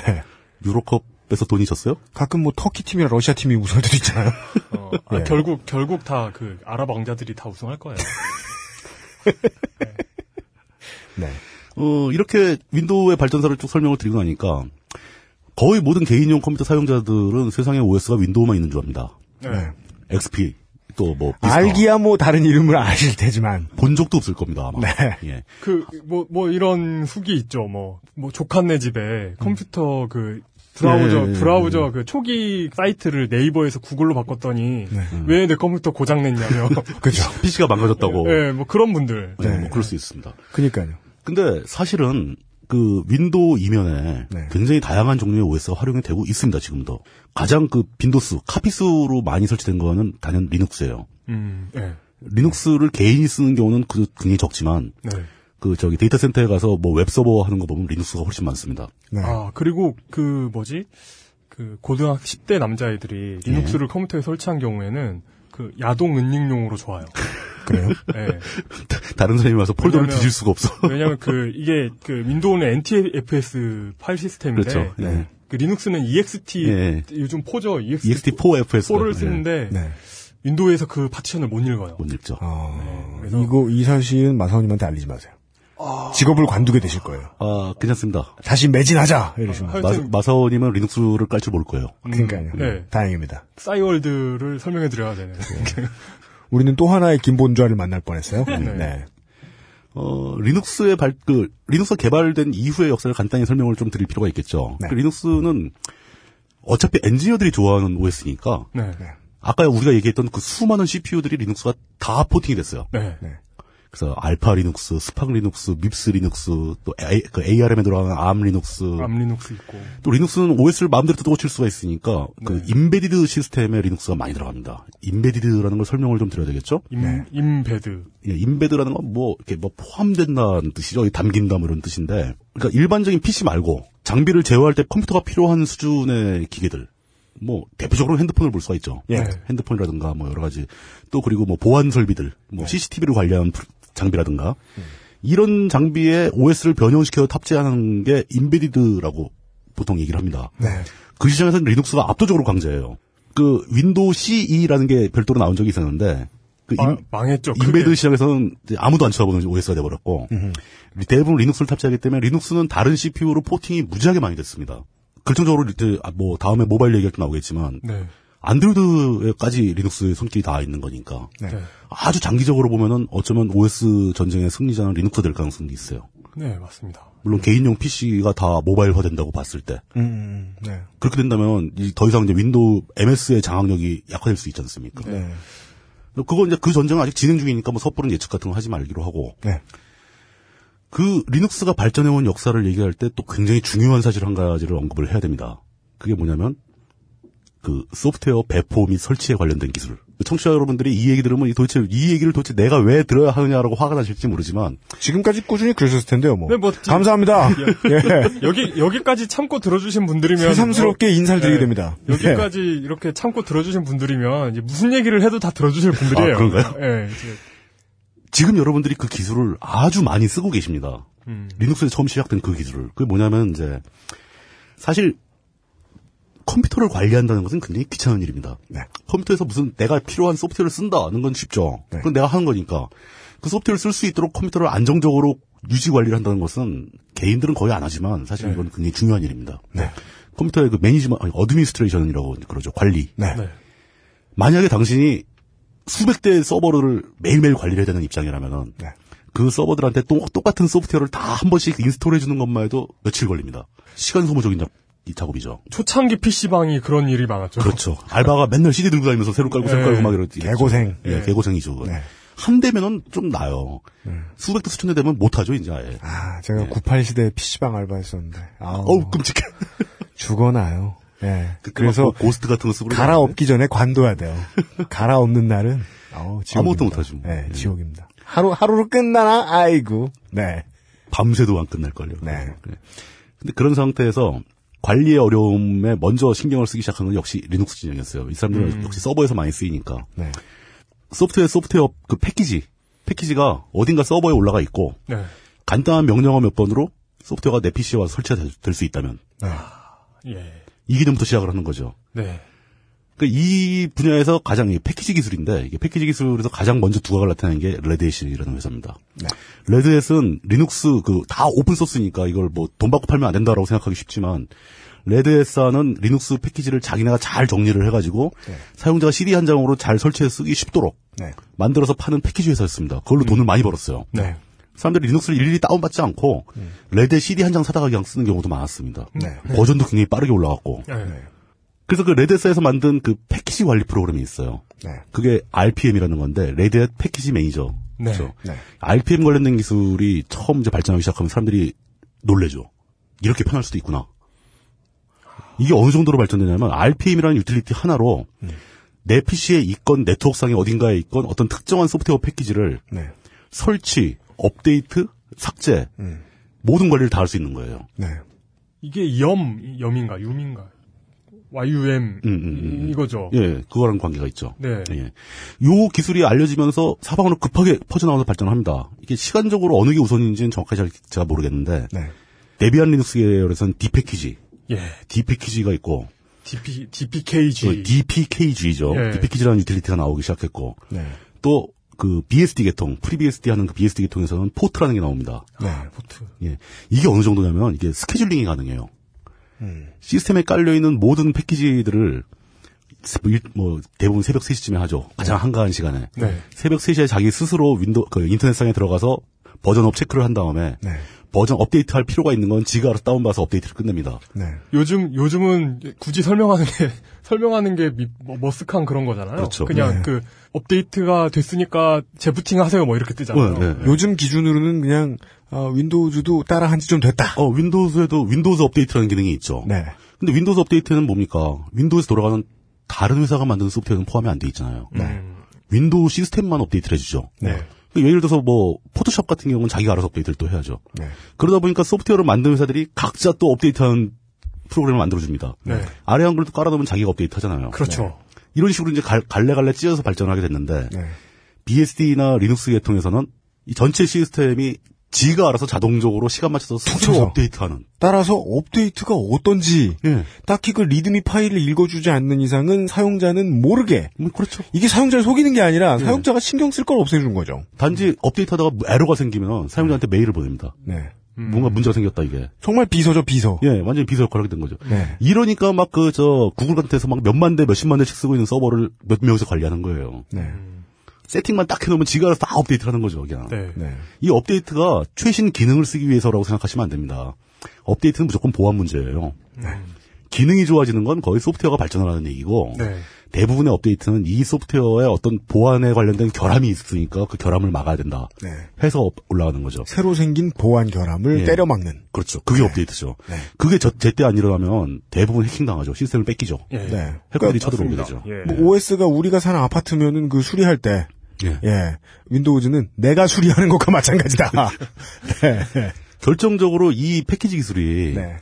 Speaker 17: 유로컵에서 돈이 졌어요?
Speaker 7: 가끔 뭐 터키 팀이나 러시아 팀이 우승할 때도 있잖아요.
Speaker 16: 어, 아,
Speaker 7: 예.
Speaker 16: 결국 결국 다 그 아랍 왕자들이 다 우승할 거예요.
Speaker 7: 네.
Speaker 17: 어, 이렇게 윈도우의 발전사를 쭉 설명을 드리고 나니까 거의 모든 개인용 컴퓨터 사용자들은 세상에 OS가 윈도우만 있는 줄 압니다.
Speaker 16: 네.
Speaker 17: XP 또 뭐
Speaker 7: 알기야 뭐 다른 이름을 아실 테지만
Speaker 17: 본 적도 없을 겁니다. 아마.
Speaker 7: 네.
Speaker 17: 예.
Speaker 16: 그뭐뭐 이런 후기 있죠. 뭐뭐 조카네 집에 컴퓨터 그 브라우저
Speaker 17: 네.
Speaker 16: 브라우저 그 초기 사이트를 네이버에서 구글로 바꿨더니 왜 내 컴퓨터 고장 냈냐며.
Speaker 7: 그죠.
Speaker 17: PC가 망가졌다고.
Speaker 16: 네, 뭐 그런 분들.
Speaker 17: 네, 뭐 그럴 수 있습니다.
Speaker 7: 그니까요.
Speaker 17: 근데 사실은 그 윈도우 이면에
Speaker 7: 네.
Speaker 17: 굉장히 다양한 종류의 OS가 활용이 되고 있습니다, 지금도. 가장 그 빈도수, 카피수로 많이 설치된 거는 단연 리눅스예요.
Speaker 16: 음. 네.
Speaker 17: 리눅스를 개인이 쓰는 경우는 그 굉장히 적지만
Speaker 16: 네.
Speaker 17: 그 저기 데이터 센터에 가서 뭐 웹 서버 하는 거 보면 리눅스가 훨씬 많습니다.
Speaker 7: 네.
Speaker 16: 아, 그리고 그 뭐지? 그 고등학교 10대 남자애들이 리눅스를 컴퓨터에 설치한 경우에는 그 야동 은닉용으로 좋아요.
Speaker 7: 그래요?
Speaker 16: 네.
Speaker 17: 다른 사람이 와서 폴더를
Speaker 16: 왜냐면-
Speaker 17: 뒤질 수가 없어.
Speaker 16: 왜냐면 그 이게 그 윈도우는 NTFS 파일 시스템인데
Speaker 17: 그렇죠. 네.
Speaker 16: 그 리눅스는 EXT
Speaker 17: 예.
Speaker 16: 요즘 four죠. EXT,
Speaker 17: EXT4 FS.
Speaker 16: 4를 쓰는데
Speaker 7: 네.
Speaker 16: 윈도우에서 그 파티션을 못 읽어요.
Speaker 17: 못 읽죠.
Speaker 7: 이거 이 사실은 마사오님한테 알리지 마세요. 직업을 관두게 되실 거예요.
Speaker 17: 아, 괜찮습니다.
Speaker 7: 다시 매진하자 이러시면.
Speaker 17: 마, 마사오님은 리눅스를 깔 줄 모를 거예요.
Speaker 7: 그러니까요.
Speaker 16: 네.
Speaker 7: 다행입니다.
Speaker 16: 싸이월드를 설명해 드려야 되네.
Speaker 7: 우리는 또 하나의 김본좌를 만날 뻔했어요.
Speaker 16: 네.
Speaker 7: 네.
Speaker 17: 어, 리눅스의 발, 그, 리눅스가 개발된 이후의 역사를 간단히 설명을 좀 드릴 필요가 있겠죠.
Speaker 7: 네.
Speaker 17: 그 리눅스는 어차피 엔지니어들이 좋아하는 OS니까,
Speaker 16: 네.
Speaker 17: 아까 우리가 얘기했던 그 수많은 CPU들이 리눅스가 다 porting이 됐어요.
Speaker 16: 네.
Speaker 17: 그래서 알파 리눅스, 스팍 리눅스, 밉스 리눅스, 또 A, 그 ARM에 들어가는 암 리눅스.
Speaker 16: 암 리눅스 있고.
Speaker 17: 또 리눅스는 OS를 마음대로 뜯어 고칠 수가 있으니까
Speaker 16: 네.
Speaker 17: 그 embedded 시스템에 리눅스가 많이 들어갑니다. embedded라는 걸 설명을 좀 드려야 되겠죠?
Speaker 16: 임, embed.
Speaker 17: 예, embed라는 건 뭐 이렇게 뭐 포함된다는 뜻이죠. 이 담긴다 뭐 이런 뜻인데. 그러니까 일반적인 PC 말고 장비를 제어할 때 컴퓨터가 필요한 수준의 기계들. 뭐 대표적으로 핸드폰을 볼 수가 있죠.
Speaker 7: 예.
Speaker 17: 핸드폰이라든가 뭐 여러 가지 또 그리고 뭐 보안 설비들, 뭐 CCTV를 관리하는 장비라든가 이런 장비에 OS를 변형시켜 탑재하는 게 embedded라고 보통 얘기를 합니다.
Speaker 7: 네.
Speaker 17: 그 시장에서는 리눅스가 압도적으로 강자예요. 그 윈도우 CE라는 게 별도로 나온 적이 있었는데 그
Speaker 16: 마-
Speaker 17: 임-
Speaker 16: 망했죠.
Speaker 17: embed
Speaker 16: 크게.
Speaker 17: 시장에서는 아무도 안 쳐다보는 OS가 돼버렸고 대부분 리눅스를 탑재하기 때문에 리눅스는 다른 CPU로 porting이 무지하게 많이 됐습니다. 결정적으로 아, 뭐 다음에 모바일 얘기가 또 나오겠지만
Speaker 16: 네.
Speaker 17: 안드로이드에까지 리눅스의 손길이 다 있는 거니까
Speaker 16: 네.
Speaker 17: 아주 장기적으로 보면은 어쩌면 OS 전쟁의 승리자는 리눅스가 될 가능성도 있어요.
Speaker 16: 네, 맞습니다.
Speaker 17: 물론 개인용 PC가 다 모바일화 된다고 봤을 때
Speaker 7: 음, 네.
Speaker 17: 그렇게 된다면 이 더 이상 이제 윈도우 MS의 장악력이 약화될 수 있지 않습니까?
Speaker 7: 네.
Speaker 17: 그거 이제 그 전쟁은 아직 진행 중이니까 뭐 섣부른 예측 같은 거 하지 말기로 하고.
Speaker 7: 네.
Speaker 17: 그 리눅스가 발전해온 역사를 얘기할 때 또 굉장히 중요한 사실 한 가지를 언급을 해야 됩니다. 그게 뭐냐면 그 소프트웨어 배포 및 설치에 관련된 기술. 청취자 여러분들이 이 얘기 들으면 이 도대체 이 얘기를 도대체 내가 왜 들어야 하느냐라고 화가 나실지 모르지만
Speaker 7: 지금까지 꾸준히 그러셨을 텐데요, 뭐.
Speaker 16: 네, 뭐
Speaker 7: 감사합니다. 예.
Speaker 16: 여기 여기까지 참고 들어주신 분들이면
Speaker 7: 새삼스럽게
Speaker 16: 뭐,
Speaker 7: 인사를 드리게
Speaker 16: 네,
Speaker 7: 됩니다.
Speaker 16: 여기까지 이렇게 참고 들어주신 분들이면 이제 무슨 얘기를 해도 다 들어주실 분들이에요.
Speaker 17: 아, 그런가요?
Speaker 16: 예,
Speaker 17: 지금 여러분들이 그 기술을 아주 많이 쓰고 계십니다.
Speaker 16: 음.
Speaker 17: 리눅스에서 처음 시작된 그 기술을. 그게 뭐냐면 이제 사실 컴퓨터를 관리한다는 것은 굉장히 귀찮은 일입니다.
Speaker 7: 네.
Speaker 17: 컴퓨터에서 무슨 내가 필요한 소프트웨어를 쓴다는 건 쉽죠. 그건 내가 하는 거니까. 그 소프트웨어를 쓸 수 있도록 컴퓨터를 안정적으로 유지 관리를 한다는 것은 개인들은 거의 안 하지만 사실
Speaker 16: 네.
Speaker 17: 이건 굉장히 중요한 일입니다. 컴퓨터의 그 management, 아니, administration이라고 그러죠. 관리.
Speaker 7: 네.
Speaker 17: 만약에 당신이 수백 대의 서버를 매일매일 관리를 해야 되는 입장이라면은
Speaker 7: 네.
Speaker 17: 그 서버들한테 또 똑같은 소프트웨어를 다 한 번씩 install 해 주는 것만 해도 며칠 걸립니다. 시간 소모적인 작, 이 작업이죠.
Speaker 16: 초창기 PC방이 그런 일이 많았죠.
Speaker 17: 그렇죠. 알바가 맨날 CD 들고 다니면서 새로 깔고 새로
Speaker 16: 예.
Speaker 17: 깔고 막 이러지.
Speaker 7: 개고생.
Speaker 17: 예,
Speaker 16: 예.
Speaker 17: 개고생이죠.
Speaker 7: 네.
Speaker 17: 한 대면은 좀 나요. 수백 대 수천 대 되면 못하죠, 이제 아예.
Speaker 7: 아, 제가 98 시대 PC방 알바했었는데. 아우,
Speaker 17: 어우, 끔찍해.
Speaker 7: 죽어나요. 예.
Speaker 17: 그때
Speaker 7: 그래서
Speaker 17: 막 고스트 같은 거 쓰고
Speaker 7: 갈아엎기 전에 관둬야 돼요. 갈아엎는 날은 아우.
Speaker 17: 아무것도 못하죠. 뭐.
Speaker 7: 네, 지옥입니다. 하루 하루로 끝나나? 아이고. 네.
Speaker 17: 밤새도 안 끝날 걸요.
Speaker 7: 네.
Speaker 17: 근데 그런 상태에서 관리의 어려움에 먼저 신경을 쓰기 시작한 건 역시 리눅스 진영이었어요. 이 사람들은
Speaker 7: 음.
Speaker 17: 역시 서버에서 많이 쓰이니까.
Speaker 7: 네.
Speaker 17: 소프트웨어, 소프트웨어 그 패키지. 패키지가 어딘가 서버에 올라가 있고,
Speaker 16: 네.
Speaker 17: 간단한 명령어 몇 번으로 소프트웨어가 내 PC에 와서 설치가 될 수 있다면,
Speaker 16: 예.
Speaker 17: 이 기준부터 시작을 하는 거죠.
Speaker 16: 네.
Speaker 17: 그이 분야에서 가장 이 패키지 기술인데 이게 패키지 기술에서 가장 먼저 두각을 나타낸 게 레드햇이라는 회사입니다. 레드햇은 리눅스 그 다 open source니까 이걸 뭐 돈 받고 팔면 안 된다라고 생각하기 쉽지만 레드햇사는 리눅스 패키지를 자기네가 잘 정리를 해가지고 사용자가 CD 한 장으로 잘 설치해서 쓰기 쉽도록
Speaker 7: 네.
Speaker 17: 만들어서 파는 패키지 회사였습니다. 그걸로 돈을 많이 벌었어요.
Speaker 16: 네.
Speaker 17: 사람들이 리눅스를 일일이 다운받지 않고 레드 CD 한 장 사다가 그냥 쓰는 경우도 많았습니다. 버전도 굉장히 빠르게 올라갔고.
Speaker 16: 네.
Speaker 17: 그래서 그 레드햇사에서 만든 그 패키지 관리 프로그램이 있어요.
Speaker 7: 네.
Speaker 17: 그게 RPM이라는 건데 Red Hat package manager.
Speaker 16: 네.
Speaker 17: 그렇죠.
Speaker 7: 네.
Speaker 17: RPM 관련된 기술이 처음 이제 발전하기 시작하면 사람들이 놀래죠. 이렇게 편할 수도 있구나. 이게 어느 정도로 발전되냐면 RPM이라는 유틸리티 하나로 내 PC에 있건 네트워크상에 어딘가에 있건 어떤 특정한 소프트웨어 패키지를
Speaker 7: 네.
Speaker 17: 설치, 업데이트, 삭제 모든 관리를 다 할 수 있는 거예요.
Speaker 7: 네.
Speaker 16: 이게 염, 염인가, 윰인가. YUM.
Speaker 17: 음,
Speaker 16: 이거죠.
Speaker 17: 예, 그거랑 관계가 있죠.
Speaker 16: 네.
Speaker 17: 예. 요 기술이 알려지면서 사방으로 급하게 퍼져나와서 발전을 합니다. 이게 시간적으로 어느 게 우선인지는 정확하게 잘 제가 모르겠는데 데비안 리눅스 계열에서는 D 패키지,
Speaker 16: 예.
Speaker 17: D 패키지가 있고
Speaker 16: DP, DPKG.
Speaker 17: 그 DPKG죠.
Speaker 16: 예.
Speaker 17: D 패키지라는 유틸리티가 나오기 시작했고
Speaker 7: 네.
Speaker 17: 또 그 BSD 계통, 프리BSD 하는 그 BSD 계통에서는 port라는 게 나옵니다.
Speaker 7: 네.
Speaker 16: port.
Speaker 17: 예. 이게 어느 정도냐면 이게 scheduling이 가능해요. 시스템에 깔려 있는 모든 패키지들을 일- 뭐 대부분 새벽 3시쯤에 하죠. 가장 한가한 시간에.
Speaker 16: 네.
Speaker 17: 새벽 3시에 자기 스스로 윈도 그 인터넷상에 들어가서 version up 체크를 한 다음에
Speaker 7: 네.
Speaker 17: 버전 업데이트 할 필요가 있는 건 지가 알아서 다운받아서 업데이트를 끝냅니다.
Speaker 7: 네.
Speaker 16: 요즘, 요즘은 굳이 설명하는 게, 설명하는 게 미- 뭐, 머쓱한 그런 거잖아요.
Speaker 17: 그렇죠.
Speaker 16: 냥
Speaker 7: 네.
Speaker 16: 그, 업데이트가 됐으니까 재부팅 하세요 뭐 이렇게 뜨잖아요.
Speaker 17: 네, 네.
Speaker 7: 요즘 기준으로는 그냥 어, 윈도우즈도 따라한 지 좀 됐다.
Speaker 17: 어, 윈도우즈에도 윈도우즈 업데이트라는 기능이 있죠.
Speaker 7: 네.
Speaker 17: 근데 윈도우즈 업데이트는 뭡니까? 윈도우에서 돌아가는 다른 회사가 만든 소프트웨어는 포함이 안 돼 있잖아요.
Speaker 16: 음.
Speaker 17: 윈도우 시스템만 업데이트를 해주죠.
Speaker 7: 네.
Speaker 17: 예를 들어서 뭐 포토샵 같은 경우는 자기가 알아서 업데이트를 또 해야죠.
Speaker 7: 네.
Speaker 17: 그러다 보니까 소프트웨어를 만든 회사들이 각자 또 업데이트하는 프로그램을 만들어줍니다.
Speaker 16: 네.
Speaker 17: 아래 한글을 또 깔아놓으면 자기가 업데이트 하잖아요.
Speaker 16: 그렇죠.
Speaker 17: 이런 식으로 이제 갈, 갈래갈래 찢어서 발전을 하게 됐는데
Speaker 7: 네.
Speaker 17: BSD나 리눅스 계통에서는 이 전체 시스템이 지가 알아서 자동적으로 시간 맞춰서 스스로
Speaker 7: 툭
Speaker 17: 업데이트하는.
Speaker 7: 따라서 업데이트가 어떤지
Speaker 17: 예.
Speaker 7: 딱히 그 README 파일을 읽어주지 않는 이상은 사용자는 모르게.
Speaker 17: 그렇죠.
Speaker 7: 이게 사용자를 속이는 게 아니라 사용자가 신경 쓸 걸 없애준 거죠.
Speaker 17: 단지 업데이트하다가 에러가 생기면 사용자한테 메일을 보냅니다.
Speaker 7: 네.
Speaker 17: 뭔가 문제가 생겼다 이게.
Speaker 7: 정말 비서죠 비서.
Speaker 17: 예, 완전히 비서 역할을 하게 된 거죠.
Speaker 7: 네.
Speaker 17: 이러니까 막 그 저 구글 같은 데서 막 몇만 대, 몇십만 대씩 쓰고 있는 서버를 몇 명에서 관리하는 거예요.
Speaker 7: 네.
Speaker 17: 세팅만 딱 해놓으면 지가 알아서 다 업데이트를 하는 거죠, 그냥.
Speaker 16: 네.
Speaker 7: 네.
Speaker 17: 이 업데이트가 최신 기능을 쓰기 위해서라고 생각하시면 안 됩니다. 업데이트는 무조건 보안 문제예요. 기능이 좋아지는 건 거의 소프트웨어가 발전을 하는 얘기고
Speaker 16: 네.
Speaker 17: 대부분의 업데이트는 이 소프트웨어의 어떤 보안에 관련된 결함이 있으니까 그 결함을 막아야 된다.
Speaker 7: 네.
Speaker 17: 해서 업- 올라가는 거죠.
Speaker 7: 새로 생긴 보안 결함을
Speaker 17: 예.
Speaker 7: 때려 막는.
Speaker 17: 그렇죠. 그게 업데이트죠.
Speaker 7: 네.
Speaker 17: 그게 저, 제때 안 일어나면 대부분 해킹 당하죠. 시스템을 뺏기죠.
Speaker 16: 예.
Speaker 7: 네.
Speaker 17: 해커들이 쳐들어오게. 되죠.
Speaker 16: 예.
Speaker 7: 뭐 OS가 우리가 사는 아파트면은 그 수리할 때,
Speaker 17: 예.
Speaker 7: 예, 윈도우즈는 내가 수리하는 것과 마찬가지다. 네.
Speaker 17: 결정적으로 이 패키지 기술이
Speaker 7: 네.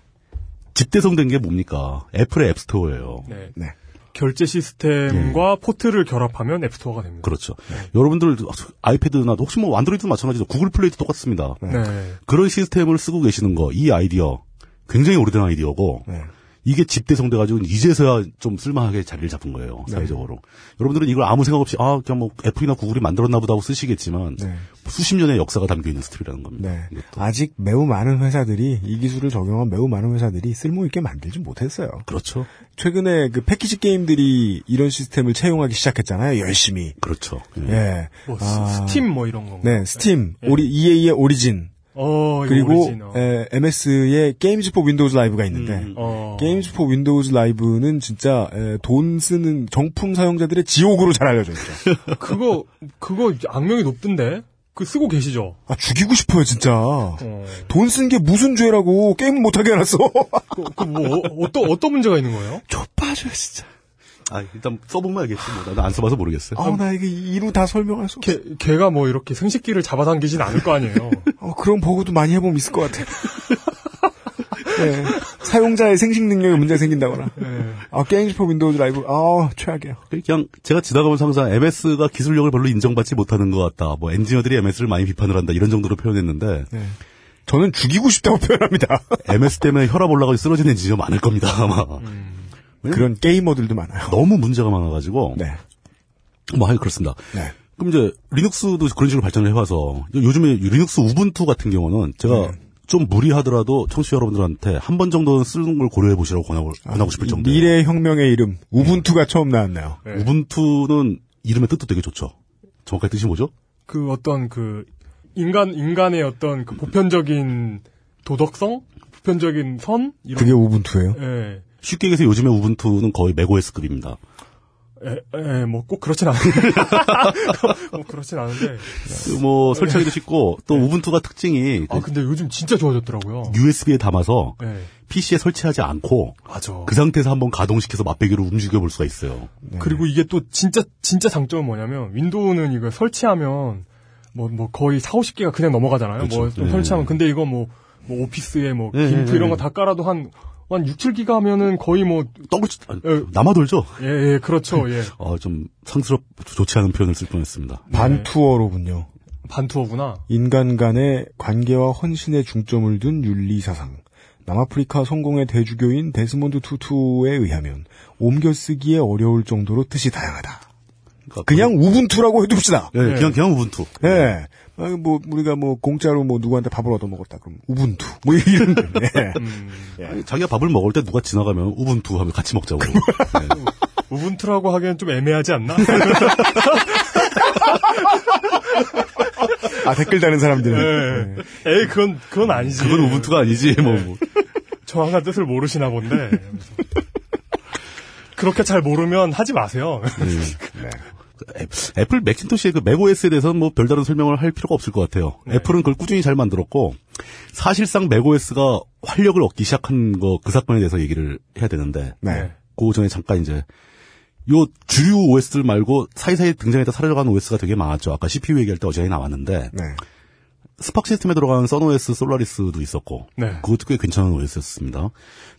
Speaker 17: 집대성된 게 뭡니까? 애플의 앱스토어예요.
Speaker 16: 네.
Speaker 7: 네.
Speaker 16: 결제 시스템과 포트를 결합하면 앱스토어가 됩니다.
Speaker 17: 그렇죠. 여러분들 아이패드나 혹시 뭐 안드로이드도 마찬가지죠. 구글 플레이도 똑같습니다.
Speaker 16: 네.
Speaker 17: 그런 시스템을 쓰고 계시는 거, 이 아이디어 굉장히 오래된 아이디어고
Speaker 7: 네.
Speaker 17: 이게 집대성돼가지고 이제서야 좀 쓸만하게 자리를 잡은 거예요.
Speaker 7: 네.
Speaker 17: 사회적으로. 여러분들은 이걸 아무 생각 없이 아 그냥 뭐 애플이나 구글이 만들었나 보다 하고 쓰시겠지만
Speaker 7: 네.
Speaker 17: 수십 년의 역사가 담겨 있는 스토리라는 겁니다.
Speaker 7: 네. 아직 매우 많은 회사들이 이 기술을 적용한 매우 많은 회사들이 쓸모 있게 만들지 못했어요.
Speaker 17: 그렇죠.
Speaker 7: 최근에 그 패키지 게임들이 이런 시스템을 채용하기 시작했잖아요. 열심히.
Speaker 17: 그렇죠. 예.
Speaker 7: 예.
Speaker 16: 뭐
Speaker 7: 아,
Speaker 16: 스- 스팀 뭐 이런 거.
Speaker 7: 네, 스팀,
Speaker 16: 예.
Speaker 7: 오리 EA의 오리진.
Speaker 16: 어, 이거
Speaker 7: 그리고
Speaker 16: 어.
Speaker 7: 에, MS의 게임즈 포 윈도우즈 라이브가 있는데
Speaker 16: 어.
Speaker 7: 게임즈 포 윈도우즈 라이브는 진짜 에, 돈 쓰는 정품 사용자들의 지옥으로 잘 알려져 있죠.
Speaker 16: 그거 그거 악명이 높던데. 그 쓰고 계시죠?
Speaker 7: 아 죽이고 싶어요 진짜. 돈쓴 게 무슨 죄라고 게임 못하게 해놨어.
Speaker 16: 그뭐 어떤 어떤 문제가 있는 거예요?
Speaker 7: 좆빠져 진짜.
Speaker 17: 아, 일단 써보면 알겠지. 뭐. 나도 안 써봐서 모르겠어요.
Speaker 7: 아, 나 이게 이루 다 설명할 수 없어.
Speaker 16: 걔, 걔가 뭐 이렇게 생식기를 잡아당기진 않을 거 아니에요.
Speaker 7: 어, 그런 버그도 많이 해보면 있을 것 같아. 네. 사용자의 생식 능력에 문제가 생긴다거나. 아, 게임즈 포 윈도우즈 라이브, 아, 최악이에요.
Speaker 17: 그냥 제가 지나가면서 항상 MS가 기술력을 별로 인정받지 못하는 것 같다. 뭐 엔지니어들이 MS를 많이 비판을 한다. 이런 정도로 표현했는데
Speaker 7: 저는 죽이고 싶다고 표현합니다.
Speaker 17: MS 때문에 혈압 올라가고 쓰러지는 엔지니어 많을 겁니다. 아마.
Speaker 7: 그런 게이머들도 많아요.
Speaker 17: 너무 문제가 많아가지고.
Speaker 7: 네.
Speaker 17: 뭐 하여 그렇습니다.
Speaker 7: 네.
Speaker 17: 그럼 이제 리눅스도 그런 식으로 발전을 해와서 요즘에 리눅스 우분투 같은 경우는 제가 좀 무리하더라도 청취자 여러분들한테 한 번 정도는 쓰는 걸 고려해 보시라고 권하고, 권하고 싶을 정도.
Speaker 7: 미래 혁명의 이름, 우분투가 처음 나왔나요?
Speaker 17: 우분투는 이름의 뜻도 되게 좋죠. 정확하게 뜻이 뭐죠?
Speaker 16: 그 어떤 그 인간 인간의 어떤 그 보편적인 도덕성, 보편적인 선 이런.
Speaker 7: 그게 우분투예요?
Speaker 16: 예.
Speaker 17: 쉽게 얘기해서 요즘의 우분투는 거의 맥OS급입니다.
Speaker 16: 에, 에, 뭐 꼭 그렇진 않아요. 뭐 그렇진 않은데.
Speaker 17: 뭐 설치하기도 쉽고 또 우분투가 특징이
Speaker 16: 아 근데 요즘 진짜 좋아졌더라고요.
Speaker 17: USB에 담아서
Speaker 16: 네.
Speaker 17: PC에 설치하지 않고
Speaker 16: 맞아.
Speaker 17: 그 상태에서 한번 가동시켜서 맛배기로 움직여 볼 수가 있어요.
Speaker 16: 그리고 이게 또 진짜 진짜 장점은 뭐냐면 윈도우는 이거 설치하면 뭐 뭐 거의 4, 50개가 그냥 넘어가잖아요. 뭐
Speaker 17: 그렇죠.
Speaker 16: 좀
Speaker 17: 네.
Speaker 16: 설치하면 근데 이거 뭐, 뭐 오피스에 뭐
Speaker 17: 네,
Speaker 16: 김프
Speaker 17: 네,
Speaker 16: 이런
Speaker 17: 네.
Speaker 16: 거다 깔아도 한 한 6, 7기가 하면은 거의 뭐
Speaker 17: 떡을 남아 돌죠.
Speaker 16: 예, 예, 그렇죠. 예.
Speaker 17: 어, 좀 상스럽 좋지 않은 표현을 쓸 뻔했습니다.
Speaker 7: 반투어로군요.
Speaker 16: 반투어구나.
Speaker 7: 인간 간의 관계와 헌신에 중점을 둔 윤리사상. 남아프리카 성공의 대주교인 데스몬드 투투에 의하면 옮겨쓰기에 어려울 정도로 뜻이 다양하다. 그냥 우분투라고 해둡시다.
Speaker 17: 예, 그냥 그냥 우분투.
Speaker 7: 예. 아, 뭐 우리가 뭐 공짜로 뭐 누구한테 밥을 얻어 먹었다 그럼 우분투 뭐 이런 거. 예.
Speaker 17: 아니, 자기가 밥을 먹을 때 누가 지나가면 우분투 하면 같이 먹자고. 네.
Speaker 16: 우분투라고 하기엔 좀 애매하지 않나?
Speaker 7: 아 댓글 다는 사람들은
Speaker 16: 예. 에이 그건 그건 아니지.
Speaker 17: 그건 우분투가 아니지. 뭐, 뭐.
Speaker 16: 정확한 뜻을 모르시나 본데. 그렇게 잘 모르면 하지 마세요.
Speaker 17: 애- 애플 맥킨토시의 그 맥OS에 대해서는 뭐 별다른 설명을 할 필요가 없을 것 같아요. 애플은 그걸 꾸준히 잘 만들었고 사실상 맥OS가 활력을 얻기 시작한 거 그 사건에 대해서 얘기를 해야 되는데
Speaker 7: 네.
Speaker 17: 그 전에 잠깐 이제 요 주류 OS들 말고 사이사이 등장했다 사라져가는 OS가 되게 많았죠. 아까 CPU 얘기할 때 어제에 나왔는데
Speaker 7: 네.
Speaker 17: 스팍 시스템에 들어가는 썬OS, 솔라리스도 있었고
Speaker 16: 네.
Speaker 17: 그것도 꽤 괜찮은 OS였습니다.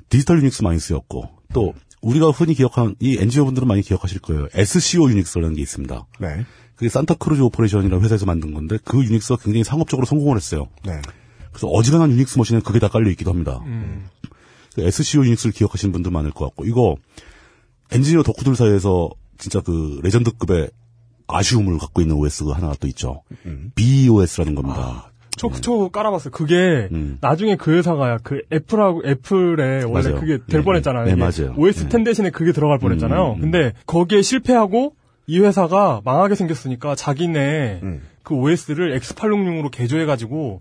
Speaker 17: 디지털 유닉스 많이 쓰였고 또 우리가 흔히 기억하는 이 엔지니어분들은 많이 기억하실 거예요. SCO 유닉스라는 게 있습니다.
Speaker 7: 네.
Speaker 17: 그게 산타크루즈 오퍼레이션이라는 회사에서 만든 건데 그 유닉스가 굉장히 상업적으로 성공을 했어요.
Speaker 7: 네.
Speaker 17: 그래서 어지간한 유닉스 machine에 그게 다 깔려 있기도 합니다.
Speaker 16: 음.
Speaker 17: 그 SCO 유닉스를 기억하시는 분들 많을 것 같고 이거 엔지니어 덕후들 사이에서 진짜 그 legend급의 아쉬움을 갖고 있는 OS가 하나가 또 있죠. BOS라는 겁니다.
Speaker 16: 저, 저 깔아봤어요. 그게 나중에 그 회사가 그 애플하고 애플에 원래
Speaker 17: 맞아요.
Speaker 16: 그게
Speaker 17: 네,
Speaker 16: 될 뻔했잖아요.
Speaker 17: 네, 맞아요.
Speaker 16: OS 10 대신에 그게 들어갈 뻔했잖아요.
Speaker 17: 음, 음.
Speaker 16: 근데 거기에 실패하고 이 회사가 망하게 생겼으니까 자기네 그 OS를 X866으로 개조해가지고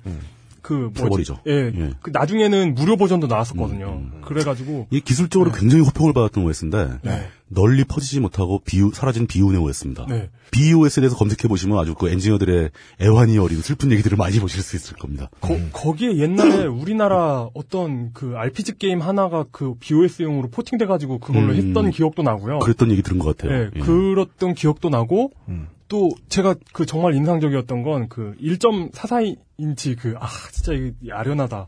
Speaker 16: 그?
Speaker 17: 풀어버리죠.
Speaker 16: 예.
Speaker 17: 예.
Speaker 16: 그 나중에는 무료 버전도 나왔었거든요. 그래가지고
Speaker 17: 이 기술적으로 굉장히 호평을 받았던 OS인데
Speaker 16: 네.
Speaker 17: 널리 퍼지지 못하고 비우, 사라진 비운의 OS입니다.
Speaker 16: 네.
Speaker 17: BOS에 대해서 검색해 보시면 아주 그 엔지니어들의 애환이 어린 슬픈 얘기들을 많이 보실 수 있을 겁니다.
Speaker 16: 거, 거기에 옛날에 우리나라 어떤 그 RPG 게임 하나가 그 BOS용으로 포팅돼가지고 그걸로
Speaker 17: 음.
Speaker 16: 했던 기억도 나고요.
Speaker 17: 그랬던 얘기 들은 것 같아요.
Speaker 16: 예,
Speaker 17: 예.
Speaker 16: 그랬던 기억도 나고 또 제가 그 정말 인상적이었던 건 그 1.44인치 그 아 진짜 이게 아련하다.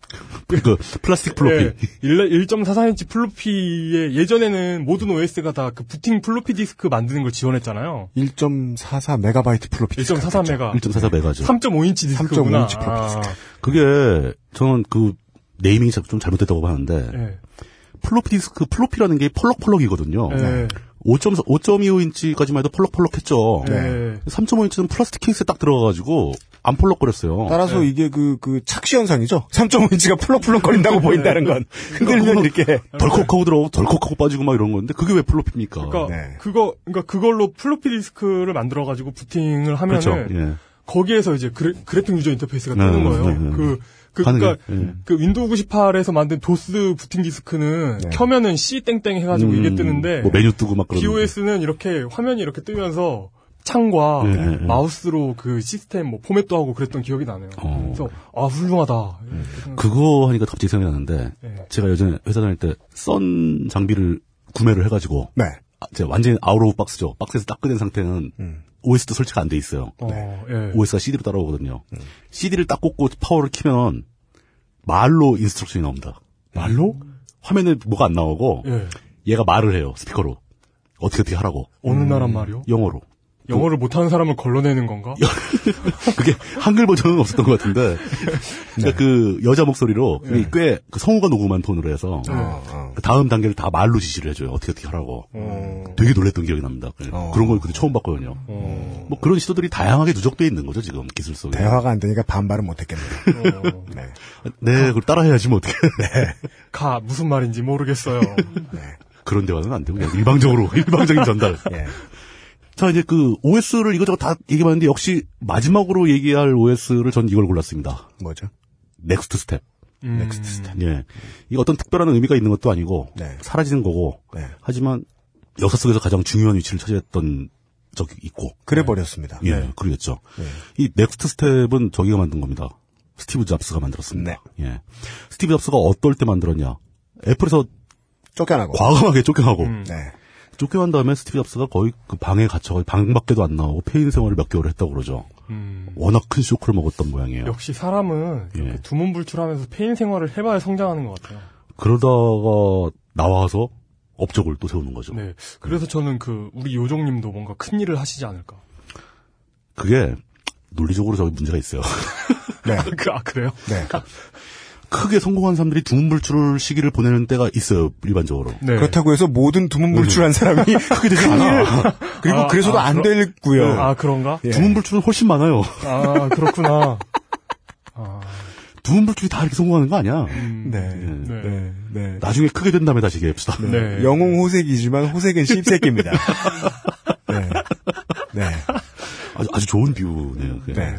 Speaker 17: 그 플라스틱 플로피.
Speaker 16: 예, 1.44인치 플로피에 예전에는 모든 OS가 다 그 부팅 플로피 디스크 만드는 걸 지원했잖아요.
Speaker 7: 1.44 메가바이트 플로피.
Speaker 16: 1.44 메가.
Speaker 17: 1.44 메가죠.
Speaker 16: 3.5인치 디스크구나.
Speaker 7: 3.5인치 플로피
Speaker 16: 아,
Speaker 17: 그게 저는 그 naming이 좀 잘못됐다고 하는데
Speaker 16: 예.
Speaker 17: 플로피 디스크 플로피라는 게 펄럭펄럭이거든요.
Speaker 16: 네.
Speaker 17: 5.4, 5.25인치까지만 해도 펄럭펄럭했죠.
Speaker 16: 네.
Speaker 17: 3.5인치는 플라스틱 케이스에 딱 들어가가지고 안 펄럭거렸어요.
Speaker 7: 따라서 이게 그, 그 착시 현상이죠. 3.5인치가 풀럭풀럭 거린다고
Speaker 16: 네.
Speaker 7: 보인다는 건. 흔들면 이렇게.
Speaker 17: 덜컥하고 들어오고 덜컥하고 빠지고 막 이런 건데 그게 왜 플로피입니까?
Speaker 16: 그러니까
Speaker 7: 네.
Speaker 16: 그거 그러니까 그걸로 플로피 디스크를 만들어 가지고 부팅을 하면은
Speaker 17: 그렇죠. 예.
Speaker 16: 거기에서 이제 그래, graphic user interface가
Speaker 17: 네,
Speaker 16: 뜨는 거예요.
Speaker 17: 네, 네.
Speaker 16: 그, 그. 그니까,
Speaker 17: 네.
Speaker 16: 그 윈도우 98에서 만든 도스 부팅 디스크는 켜면은 C 땡땡 해가지고 이게
Speaker 17: 음,
Speaker 16: 뜨는데,
Speaker 17: 뭐 메뉴 뜨고 막 그러는
Speaker 16: BeOS는 이렇게 화면이 이렇게 뜨면서 창과
Speaker 17: 네, 네, 네.
Speaker 16: 마우스로 그 시스템 뭐 포맷도 하고 그랬던 기억이 나네요.
Speaker 17: 어.
Speaker 16: 그래서 아 훌륭하다.
Speaker 17: 그거 하니까 갑자기 생각이 나는데
Speaker 16: 네.
Speaker 17: 제가 예전에 회사 다닐 때 썬 장비를 구매를 해가지고
Speaker 7: 네.
Speaker 17: 아, 제가 완전히 아웃 오브 박스죠. 박스에서 딱 꺼낸 상태는 OS도 설치가 안 돼 있어요.
Speaker 16: 어, 예.
Speaker 17: OS가 CD로 따라오거든요. CD를 딱 꽂고 파워를 키면 말로 instruction이 나옵니다.
Speaker 16: 말로?
Speaker 17: 화면에 뭐가 안 나오고
Speaker 16: 예.
Speaker 17: 얘가 말을 해요. 스피커로. 어떻게 어떻게 하라고.
Speaker 16: 어느 나라 말이요?
Speaker 17: 영어로.
Speaker 16: 영어를 못하는 사람을 걸러내는 건가?
Speaker 17: 그게 한글 버전은 없었던 것 같은데 그러니까 그 여자 목소리로 꽤그 성우가 녹음한 톤으로 해서 그 다음 단계를 다 말로 지시를 해줘요. 어떻게 어떻게 하라고. 되게 놀랬던 기억이 납니다. 그런 걸 그때 처음 봤거든요. 뭐 그런 시도들이 다양하게 누적돼 있는 거죠 지금 기술 속에.
Speaker 7: 대화가 안 되니까 반발은 못했겠네요. 네.
Speaker 17: 네, 그걸 따라해야지 뭐 어떻게.
Speaker 16: 가 무슨 말인지 모르겠어요.
Speaker 17: 그런 대화는 안 되고 그냥 일방적으로 일방적인 전달.
Speaker 7: 예.
Speaker 17: 자 이제 그 OS를 이것저것 다 얘기해봤는데 역시 마지막으로 얘기할 OS를 전 이걸 골랐습니다.
Speaker 7: 뭐죠?
Speaker 17: 넥스트 스텝.
Speaker 16: 음.
Speaker 7: 넥스트 스텝.
Speaker 17: 예. 이게 어떤 특별한 의미가 있는 것도 아니고
Speaker 7: 네.
Speaker 17: 사라지는 거고. 하지만 역사 속에서 가장 중요한 위치를 차지했던 적이 있고.
Speaker 7: 그래 버렸습니다.
Speaker 17: 예,
Speaker 7: 네.
Speaker 17: 그러겠죠. 이 넥스트 스텝은 저기가 만든 겁니다. 스티브 잡스가 만들었습니다.
Speaker 7: 네.
Speaker 17: 예. 스티브 잡스가 어떨 때 만들었냐? 애플에서
Speaker 7: 쫓겨나고.
Speaker 17: 과감하게 쫓겨나고.
Speaker 7: 네.
Speaker 17: 쫓겨난 다음에 스티브 잡스가 거의 그 방에 갇혀 방 밖에도 안 나오고 폐인 생활을 몇 개월 했다고 그러죠.
Speaker 16: 음.
Speaker 17: 워낙 큰 쇼크를 먹었던 모양이에요.
Speaker 16: 역시 사람은
Speaker 17: 예.
Speaker 16: 두문불출하면서 폐인 생활을 해봐야 성장하는 것 같아요.
Speaker 17: 그러다가 나와서 업적을 또 세우는 거죠.
Speaker 16: 네. 그래서 저는 그 우리 요종님도 뭔가 큰 일을 하시지 않을까.
Speaker 17: 그게 논리적으로 저기 문제가 있어요.
Speaker 7: 네.
Speaker 16: 그, 아 그래요?
Speaker 7: 네.
Speaker 17: 크게 성공한 사람들이 두문불출 시기를 보내는 때가 있어요, 일반적으로.
Speaker 16: 네.
Speaker 7: 그렇다고 해서 모든 두문불출한 사람이
Speaker 17: 크게 되지
Speaker 7: 큰
Speaker 17: 않아.
Speaker 7: 그리고
Speaker 16: 아,
Speaker 7: 그래서도
Speaker 16: 아,
Speaker 7: 안
Speaker 16: 그러-
Speaker 7: 되고요.
Speaker 16: 아 그런가?
Speaker 7: 예.
Speaker 17: 두문불출은 훨씬 많아요.
Speaker 16: 아 그렇구나.
Speaker 17: 두문불출이 다 이렇게 성공하는 거 아니야.
Speaker 7: 네.
Speaker 17: 예.
Speaker 7: 네. 네.
Speaker 17: 나중에 크게 된 다음에 다시 얘기합시다.
Speaker 16: 네.
Speaker 7: 영웅 호색이지만 호색은 씹새끼입니다. 네. 네.
Speaker 17: 아주, 아주 좋은 비유네요.
Speaker 7: 네.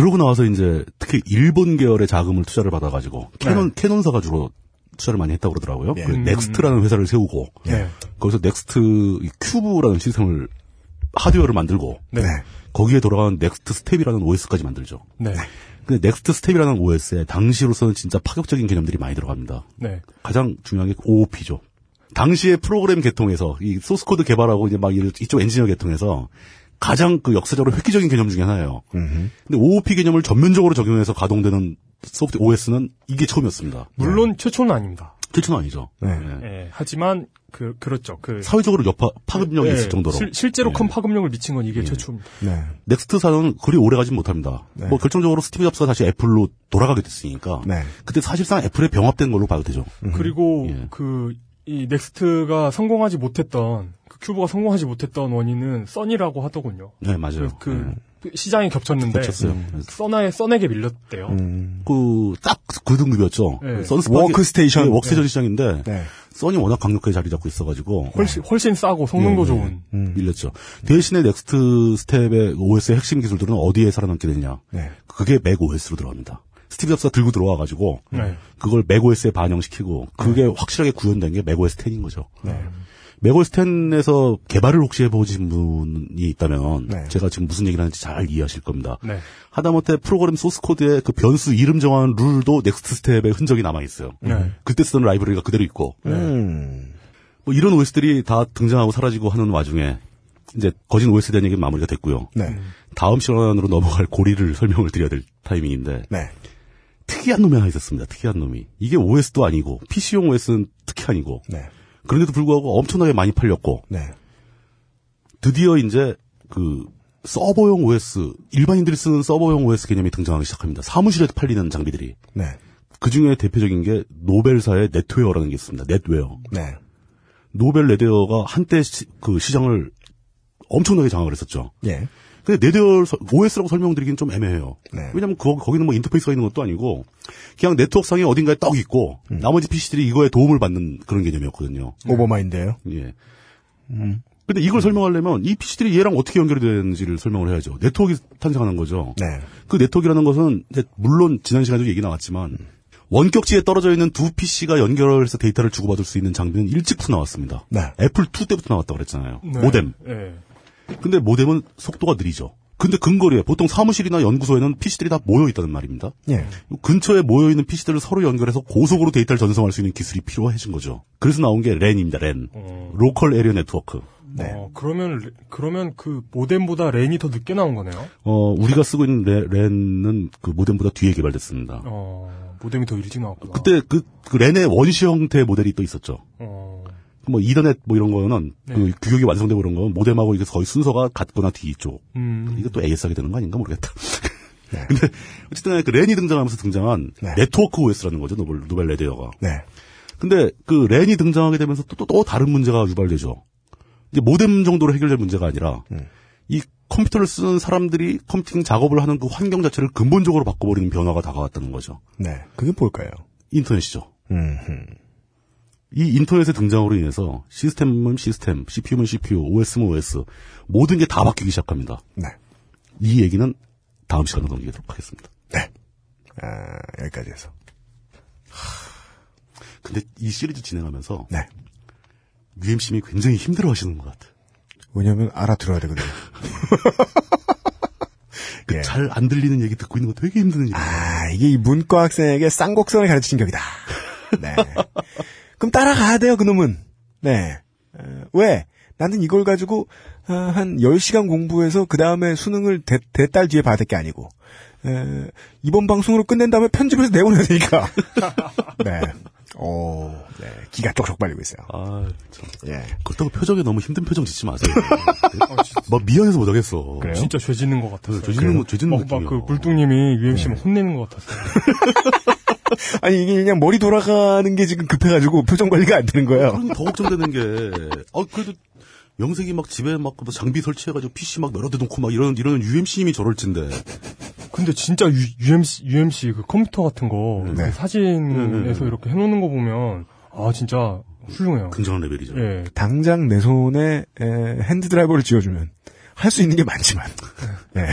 Speaker 17: 예. 그러고 나와서 이제 특히 일본 계열의 자금을 투자를 받아가지고 캐논 캐논사가 주로 투자를 많이 했다고 그러더라고요.
Speaker 7: 예.
Speaker 17: 그
Speaker 16: 음.
Speaker 17: 넥스트라는 회사를 세우고
Speaker 16: 네.
Speaker 17: 거기서 넥스트 이 큐브라는 시스템을 하드웨어를 만들고
Speaker 16: 네.
Speaker 17: 거기에 돌아가는 넥스트 스텝이라는 OS까지 만들죠.
Speaker 16: 네.
Speaker 17: 근데 넥스트 스텝이라는 OS에 당시로서는 진짜 파격적인 개념들이 많이 들어갑니다.
Speaker 16: 네.
Speaker 17: 가장 중요한 게 OOP죠. 당시에 프로그램 계통에서 이 소스 코드 개발하고 이제 막 이- 이쪽 엔지니어 계통에서 가장 그 역사적으로 획기적인 개념 중에 하나예요. 근데 OOP 개념을 전면적으로 적용해서 가동되는 소프트 OS는 이게 처음이었습니다.
Speaker 16: 물론 최초는 아닙니다.
Speaker 17: 최초는 아니죠.
Speaker 7: 네.
Speaker 17: 예.
Speaker 16: 예. 하지만 그 그렇죠. 그
Speaker 17: 사회적으로 여파 파급력이
Speaker 16: 예,
Speaker 17: 있을 정도로.
Speaker 16: 실, 제로
Speaker 17: 예.
Speaker 16: 큰 파급력을 미친 건 이게 최초입니다.
Speaker 7: 네.
Speaker 17: 넥스트사는 그리 오래 가진 못합니다.
Speaker 7: 네.
Speaker 17: 뭐 결정적으로 스티브 잡스가 다시 애플로 돌아가게 됐으니까.
Speaker 7: 네.
Speaker 17: 그때 사실상 애플에 병합된 걸로 봐도 되죠.
Speaker 16: 그리고
Speaker 17: 예.
Speaker 16: 그이 넥스트가 성공하지 못했던 그 큐브가 성공하지 못했던 원인은 썬이라고 하더군요.
Speaker 17: 네, 맞아요.
Speaker 16: 그, 그 시장이 겹쳤는데
Speaker 17: 겹쳤어요.
Speaker 16: 음, 썬에 썬에게 밀렸대요.
Speaker 7: 음.
Speaker 17: 그, 딱 그 등급이었죠.
Speaker 16: 네.
Speaker 17: 썬 스파크-
Speaker 7: 워크스테이션.
Speaker 17: 네, 워크스테이션 시장인데,
Speaker 7: 네.
Speaker 17: 썬이 워낙 강력하게 자리 잡고 있어가지고.
Speaker 16: 훨씬 훨씬 싸고 성능도
Speaker 17: 예,
Speaker 16: 좋은.
Speaker 7: 음.
Speaker 17: 밀렸죠. 대신에 넥스트 스텝의 OS의 핵심 기술들은 어디에 살아남게 되느냐.
Speaker 7: 네.
Speaker 17: 그게 맥 OS로 들어갑니다. 스티브 잡스가 들고 들어와가지고,
Speaker 16: 네.
Speaker 17: 그걸 맥 OS에 반영시키고, 그게 확실하게 구현된 게 맥 OS 10인 거죠.
Speaker 7: 네.
Speaker 17: 맥 OS 10에서 개발을 혹시 해보신 분이 있다면,
Speaker 7: 네.
Speaker 17: 제가 지금 무슨 얘기를 하는지 잘 이해하실 겁니다.
Speaker 16: 네.
Speaker 17: 하다못해 프로그램 소스 코드에 그 변수 이름 정하는 룰도 넥스트 스텝의 흔적이 남아 있어요.
Speaker 16: 네.
Speaker 17: 그때 쓰던 라이브러리가 그대로 있고,
Speaker 7: 음.
Speaker 17: 뭐 이런 OS들이 다 등장하고 사라지고 하는 와중에, 이제 거진 OS에 대한 얘기는 마무리가 됐고요.
Speaker 7: 네.
Speaker 17: 다음 시간으로 넘어갈 고리를 설명을 드려야 될 타이밍인데,
Speaker 7: 네.
Speaker 17: 특이한 놈이 하나 있었습니다. 특이한 놈이. 이게 OS도 아니고, PC용 OS는 특히 아니고,
Speaker 7: 네.
Speaker 17: 그런데도 불구하고 엄청나게 많이 팔렸고,
Speaker 7: 네.
Speaker 17: 드디어 이제 그 서버용 OS, 일반인들이 쓰는 서버용 OS 개념이 등장하기 시작합니다. 사무실에 팔리는 장비들이.
Speaker 7: 네.
Speaker 17: 그 중에 대표적인 게 노벨사의 넷웨어라는 게 있습니다. 넷웨어.
Speaker 7: 네.
Speaker 17: 노벨 넷웨어가 한때 시, 그 시장을 엄청나게 장악을 했었죠.
Speaker 7: 예.
Speaker 17: 근데 넷웨어 OS라고 설명드리긴 좀 애매해요.
Speaker 7: 네.
Speaker 17: 왜냐면 그, 거기는 뭐 인터페이스가 있는 것도 아니고 그냥 네트워크상에 어딘가에 떡 있고 나머지 PC들이 이거에 도움을 받는 그런 개념이었거든요.
Speaker 7: 오버마인드예요.
Speaker 17: 예.
Speaker 7: 음.
Speaker 17: 근데 이걸 설명하려면 이 PC들이 얘랑 어떻게 연결이 되는지를 설명을 해야죠. 네트워크가 탄생하는 거죠.
Speaker 7: 네.
Speaker 17: 그 네트워크라는 것은 물론 지난 시간에도 얘기 나왔지만 원격지에 떨어져 있는 두 PC가 연결해서 데이터를 주고받을 수 있는 장비는 일찍부터 나왔습니다.
Speaker 7: 네.
Speaker 17: 애플 2 때부터 나왔다고 그랬잖아요.
Speaker 16: 네.
Speaker 17: 모뎀.
Speaker 16: 네.
Speaker 17: 근데 모뎀은 속도가 느리죠. 근데 근거리에 보통 사무실이나 연구소에는 PC들이 다 모여 있다는 말입니다.
Speaker 7: 예.
Speaker 17: 근처에 모여 있는 PC들을 서로 연결해서 고속으로 데이터를 전송할 수 있는 기술이 필요해진 거죠. 그래서 나온 게 랜입니다. 랜. local area network. 네.
Speaker 16: 어, 그러면 레- 그러면 그 모뎀보다 랜이 더 늦게 나온 거네요.
Speaker 17: 어, 우리가 쓰고 있는 레- 랜은 그 모뎀보다 뒤에 개발됐습니다.
Speaker 16: 어, 모뎀이 더 일찍 나왔구나.
Speaker 17: 그때 그, 그 랜의 원시 형태 모델이 또 있었죠.
Speaker 16: 어,
Speaker 17: 뭐 이더넷 뭐 이런 거는
Speaker 16: 네.
Speaker 17: 그 규격이 완성되고 그런 건 모뎀하고 이게 거의 순서가 같거나 뒤쪽.
Speaker 16: 음.
Speaker 17: 이것도 AS하게 되는 거 아닌가 모르겠다. 근데 어쨌든 그 랜이 등장하면서 등장한
Speaker 7: 네.
Speaker 17: 네트워크 OS라는 거죠. 노벨 노벨 넷웨어가.
Speaker 7: 네.
Speaker 17: 근데 그 랜이 등장하게 되면서 또, 또, 또 다른 문제가 유발되죠. 이제 모뎀 정도로 해결될 문제가 아니라
Speaker 7: 음.
Speaker 17: 이 컴퓨터를 쓰는 사람들이 컴퓨팅 작업을 하는 그 환경 자체를 근본적으로 바꿔버리는 변화가 다가왔다는 거죠.
Speaker 7: 네. 그게 뭘까요?
Speaker 17: 인터넷이죠.
Speaker 7: 음.
Speaker 17: 이 인터넷의 등장으로 인해서 시스템은 시스템, CPU면 CPU, OS면 OS 모든 게 다 바뀌기 시작합니다.
Speaker 7: 네.
Speaker 17: 이 얘기는 다음 시간에 넘기도록 하겠습니다.
Speaker 7: 아, 여기까지 해서.
Speaker 17: 근데 이 시리즈 진행하면서
Speaker 7: 네.
Speaker 17: UMC님이 굉장히 힘들어 하시는 것 같아요.
Speaker 7: 왜냐면 알아들어야 되거든요. 예.
Speaker 17: 잘안 들리는 얘기 듣고 있는 거 되게 힘든 일이에요.
Speaker 7: 아, 이게 이 문과 학생에게 쌍곡선을 가르치는 격이다. 네. 그럼 따라가야 돼요, 그놈은. 네. 어, 왜? 나는 이걸 가지고 어, 한 10시간 공부해서 그 다음에 수능을 대, 대딸 뒤에 받을 게 아니고 에, 이번 방송으로 끝낸 다음에 편집해서 내보내야 되니까. 네. 오, 네. 기가 쪽쪽 빨리고 있어요.
Speaker 17: 아, 참.
Speaker 7: 예.
Speaker 17: 그렇다고 표정에 너무 힘든 표정 짓지 마세요. 막 미안해서 못하겠어.
Speaker 7: 그래요?
Speaker 16: 진짜 죄 짓는 것 같았어요.
Speaker 17: 죄 짓는 거, 죄 짓는
Speaker 16: 막,
Speaker 17: 느낌이요.
Speaker 16: 막그 물뚱님이 UMC 막 혼내는 것 같았어요.
Speaker 7: 아니, 이게 그냥 머리 돌아가는 게 지금 급해가지고 표정 관리가 안 되는 거예요.
Speaker 17: 그러니 더 걱정되는 게, 아, 그래도 명색이 막 집에 막뭐 장비 설치해가지고 PC 막 여러 대 놓고 막 이런, 이런 UMC님이 저럴 텐데.
Speaker 16: 근데 진짜 유, UMC, UMC 그 컴퓨터 같은 거,
Speaker 17: 네.
Speaker 16: 그 사진에서
Speaker 17: 네.
Speaker 16: 이렇게 해놓는 거 보면, 아, 진짜 훌륭해요.
Speaker 17: 굉장한 레벨이죠.
Speaker 16: 예.
Speaker 7: 당장 내 손에 에, 핸드 드라이버를 쥐어주면 할 수 있는 게 많지만, 네.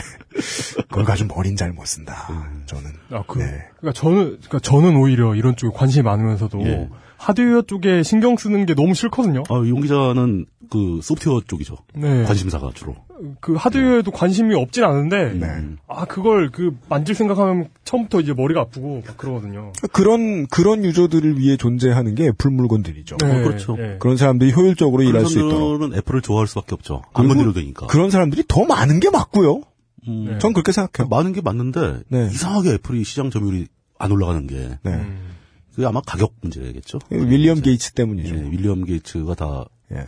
Speaker 7: 그걸 가지고 머린 잘 못 쓴다. 저는.
Speaker 16: 아, 그,
Speaker 7: 네.
Speaker 16: 그니까 저는, 그니까 저는 오히려 이런 쪽에 관심이 많으면서도,
Speaker 17: 예.
Speaker 16: 하드웨어 쪽에 신경 쓰는 게 너무 싫거든요.
Speaker 17: 아, 용 기자는 그 소프트웨어 쪽이죠.
Speaker 16: 네.
Speaker 17: 관심사가 주로.
Speaker 16: 그 하드웨어에도 관심이 없진 않은데,
Speaker 7: 네.
Speaker 16: 아, 그걸 그 만질 생각하면 처음부터 이제 머리가 아프고 막 그러거든요.
Speaker 7: 그런 그런 유저들을 위해 존재하는 게 애플 물건들이죠.
Speaker 16: 네,
Speaker 17: 어, 그렇죠.
Speaker 16: 네.
Speaker 7: 그런 사람들이 효율적으로 일할
Speaker 17: 그런
Speaker 7: 수 있도록.
Speaker 17: 사람들은 애플을 좋아할 수밖에 없죠. 안
Speaker 7: 그리고
Speaker 17: 건드려도 되니까.
Speaker 7: 그런 사람들이 더 많은 게 맞고요.
Speaker 17: 음,
Speaker 16: 네.
Speaker 7: 전 그렇게 생각해요.
Speaker 17: 많은 게 맞는데,
Speaker 7: 네.
Speaker 17: 이상하게 애플이 시장 점유율이 안 올라가는 게,
Speaker 7: 네.
Speaker 16: 음.
Speaker 17: 그게 아마 가격 문제겠죠.
Speaker 7: 윌리엄 게이츠 때문이죠.
Speaker 17: 예, 윌리엄 게이츠가 다
Speaker 7: 예.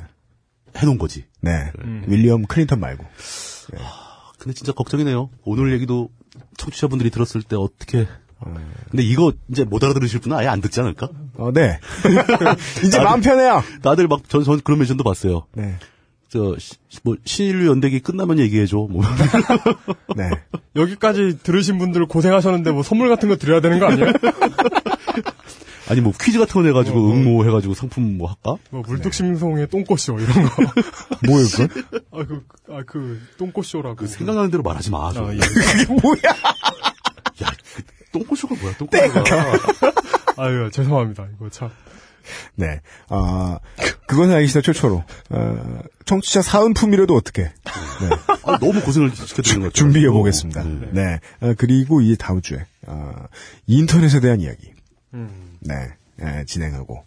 Speaker 17: 해놓은 거지.
Speaker 7: 네.
Speaker 16: 음.
Speaker 7: 윌리엄 클린턴 말고.
Speaker 17: 근데 진짜 걱정이네요. 오늘 얘기도 청취자분들이 들었을 때 어떻게. 근데 이거 이제 못 알아들으실 분은 아예 안 듣지 않을까?
Speaker 7: 어, 네. 이제 마음 편해요.
Speaker 17: 다들 막, 전, 전 그런 멘션도 봤어요.
Speaker 7: 네.
Speaker 17: 저, 시- 뭐, 신인류 연대기 끝나면 얘기해줘. 뭐.
Speaker 7: 네.
Speaker 16: 여기까지 들으신 분들 고생하셨는데 뭐 선물 같은 거 드려야 되는 거 아니에요?
Speaker 17: 아니, 뭐, 퀴즈 같은 거 내가지고
Speaker 16: 어, 어.
Speaker 17: 응모 해가지고 상품 뭐 할까?
Speaker 16: 뭐 물뚝심송의 똥꼬쇼 이런 거.
Speaker 7: 뭐예요, 그건?
Speaker 16: 아, 그, 아, 그, 똥꼬쇼라고.
Speaker 17: 그 생각나는 대로 말하지 마. 좀.
Speaker 16: 아, 예.
Speaker 7: 그게 뭐야?
Speaker 17: 야, 그 똥꼬쇼가 뭐야, 똥꼬쇼가.
Speaker 16: 아유, 죄송합니다. 이거 참.
Speaker 7: 네. 아, 그건 싫다, 최초로. 어, 청취자 사은품이라도 어떻게. 네.
Speaker 17: 아, 너무 고생을 시켜드리는 것 같아요.
Speaker 7: 준비해 보겠습니다.
Speaker 17: 네.
Speaker 7: 네. 어, 그리고 이 다음 주에, 어, 인터넷에 대한 이야기.
Speaker 16: 음.
Speaker 7: 네. 예, 진행하고.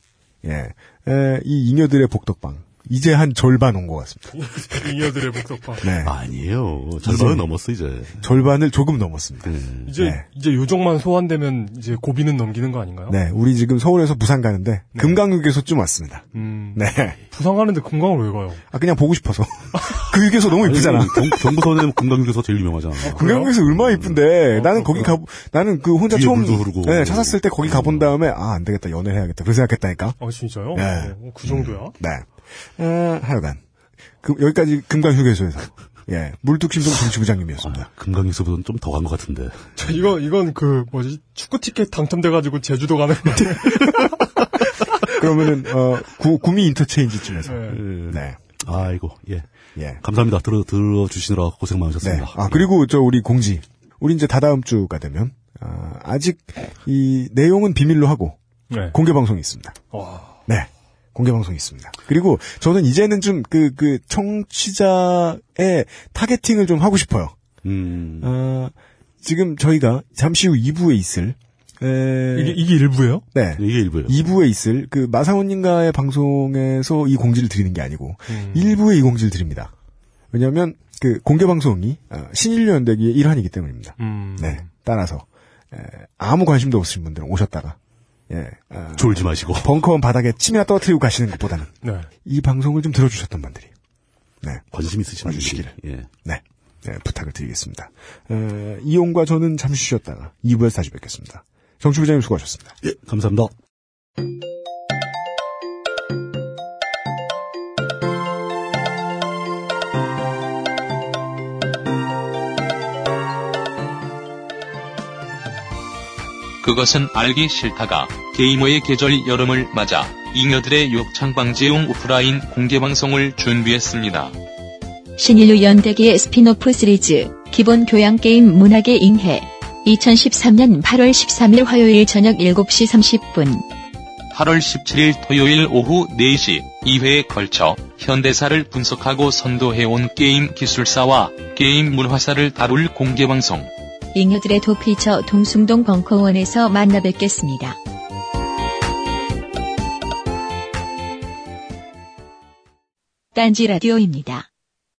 Speaker 7: 예. 에, 이 잉여들의 복덕방. 이제 한 절반 온 것 같습니다.
Speaker 16: 잉여들의 복덕방.
Speaker 7: 네.
Speaker 17: 아니에요. 절반은
Speaker 7: 이제-
Speaker 17: 넘었어, 이제.
Speaker 7: 절반을 조금 넘었습니다.
Speaker 16: 이제,
Speaker 7: 네.
Speaker 16: 이제 요정만 소환되면 이제 고비는 넘기는 거 아닌가요?
Speaker 7: 네. 우리 지금 서울에서 부산 가는데, 금강육에서쯤 왔습니다.
Speaker 16: 음.
Speaker 7: 네.
Speaker 16: 부산 가는데 금강을 왜 가요?
Speaker 7: 아, 그냥 보고 싶어서. 그 휴게소 너무 이쁘잖아.
Speaker 17: 아니, 경, 경부선에는 금강 휴게소 제일 유명하잖아.
Speaker 7: 금강육에서 얼마나 이쁜데, 나는 거기 가, 나는 그 혼자 처음. 네, 차 샀을 때 거기 가본 다음에, 아, 안 되겠다, 연애해야겠다. 그렇게 생각했다니까.
Speaker 16: 아, 진짜요?
Speaker 7: 네.
Speaker 16: 어, 그 정도야?
Speaker 7: 네. 에, 하여간. 그, 여기까지 금강휴게소에서. 예. 물뚝심송 정치부장님이었습니다.
Speaker 17: 금강휴게소보다는 좀 더 간 것 같은데.
Speaker 16: 저 이거, 이건 그, 뭐지, 축구 티켓 당첨돼가지고 제주도 가는 거
Speaker 7: 그러면은, 어, 구, 구미 인터체인지쯤에서.
Speaker 16: 네.
Speaker 7: 네.
Speaker 17: 아이고, 예.
Speaker 7: 예.
Speaker 17: 감사합니다. 들어, 들어주시느라 고생 많으셨습니다.
Speaker 7: 네. 아, 그리고 저 우리 공지. 우리 이제 다다음 주가 되면, 아, 아직 이 내용은 비밀로 하고,
Speaker 16: 네.
Speaker 7: 공개 방송이 있습니다. 네. 공개 방송이 있습니다. 그리고 저는 이제는 좀 그, 그, 청취자의 타겟팅을 좀 하고 싶어요.
Speaker 17: 음.
Speaker 7: 아, 지금 저희가 잠시 후 2부에 있을, 에...
Speaker 16: 이게, 이게 일부예요?
Speaker 7: 네.
Speaker 17: 이게 일부예요.
Speaker 7: 2부에 있을 그 마사오님과의 방송에서 이 공지를 드리는 게 아니고
Speaker 16: 음.
Speaker 7: 1부에 이 공지를 드립니다. 왜냐하면 그 공개 방송이 아, 신인류 연대기의 일환이기 때문입니다.
Speaker 16: 음.
Speaker 7: 네. 따라서 에, 아무 관심도 없으신 분들은 오셨다가 예, 아,
Speaker 17: 졸지 마시고
Speaker 7: 벙커원 바닥에 침이나 떨어뜨리고 가시는 것보다는
Speaker 16: 네.
Speaker 7: 이 방송을 좀 들어주셨던 분들이 네.
Speaker 17: 관심 있으신 분들이, 예.
Speaker 7: 네. 네, 부탁을 드리겠습니다. 에, 이용과 저는 잠시 쉬었다가 2부에서 다시 뵙겠습니다. 정치 부장님 수고하셨습니다.
Speaker 17: 예, 감사합니다.
Speaker 9: 그것은 알기 싫다가 게이머의 계절 여름을 맞아 잉여들의 욕창 방지용 오프라인 공개 방송을 준비했습니다.
Speaker 2: 신인류 연대기의 스피노프 시리즈 기본 교양 게임 문학의 이해 2013년 8월 13일 화요일 저녁 7시 30분
Speaker 9: 8월 17일 토요일 오후 4시 2회에 걸쳐 현대사를 분석하고 선도해온 게임 기술사와 게임 문화사를 다룰 공개방송.
Speaker 2: 잉여들의 도피처 동숭동 벙커원에서 만나 뵙겠습니다. 딴지 라디오입니다.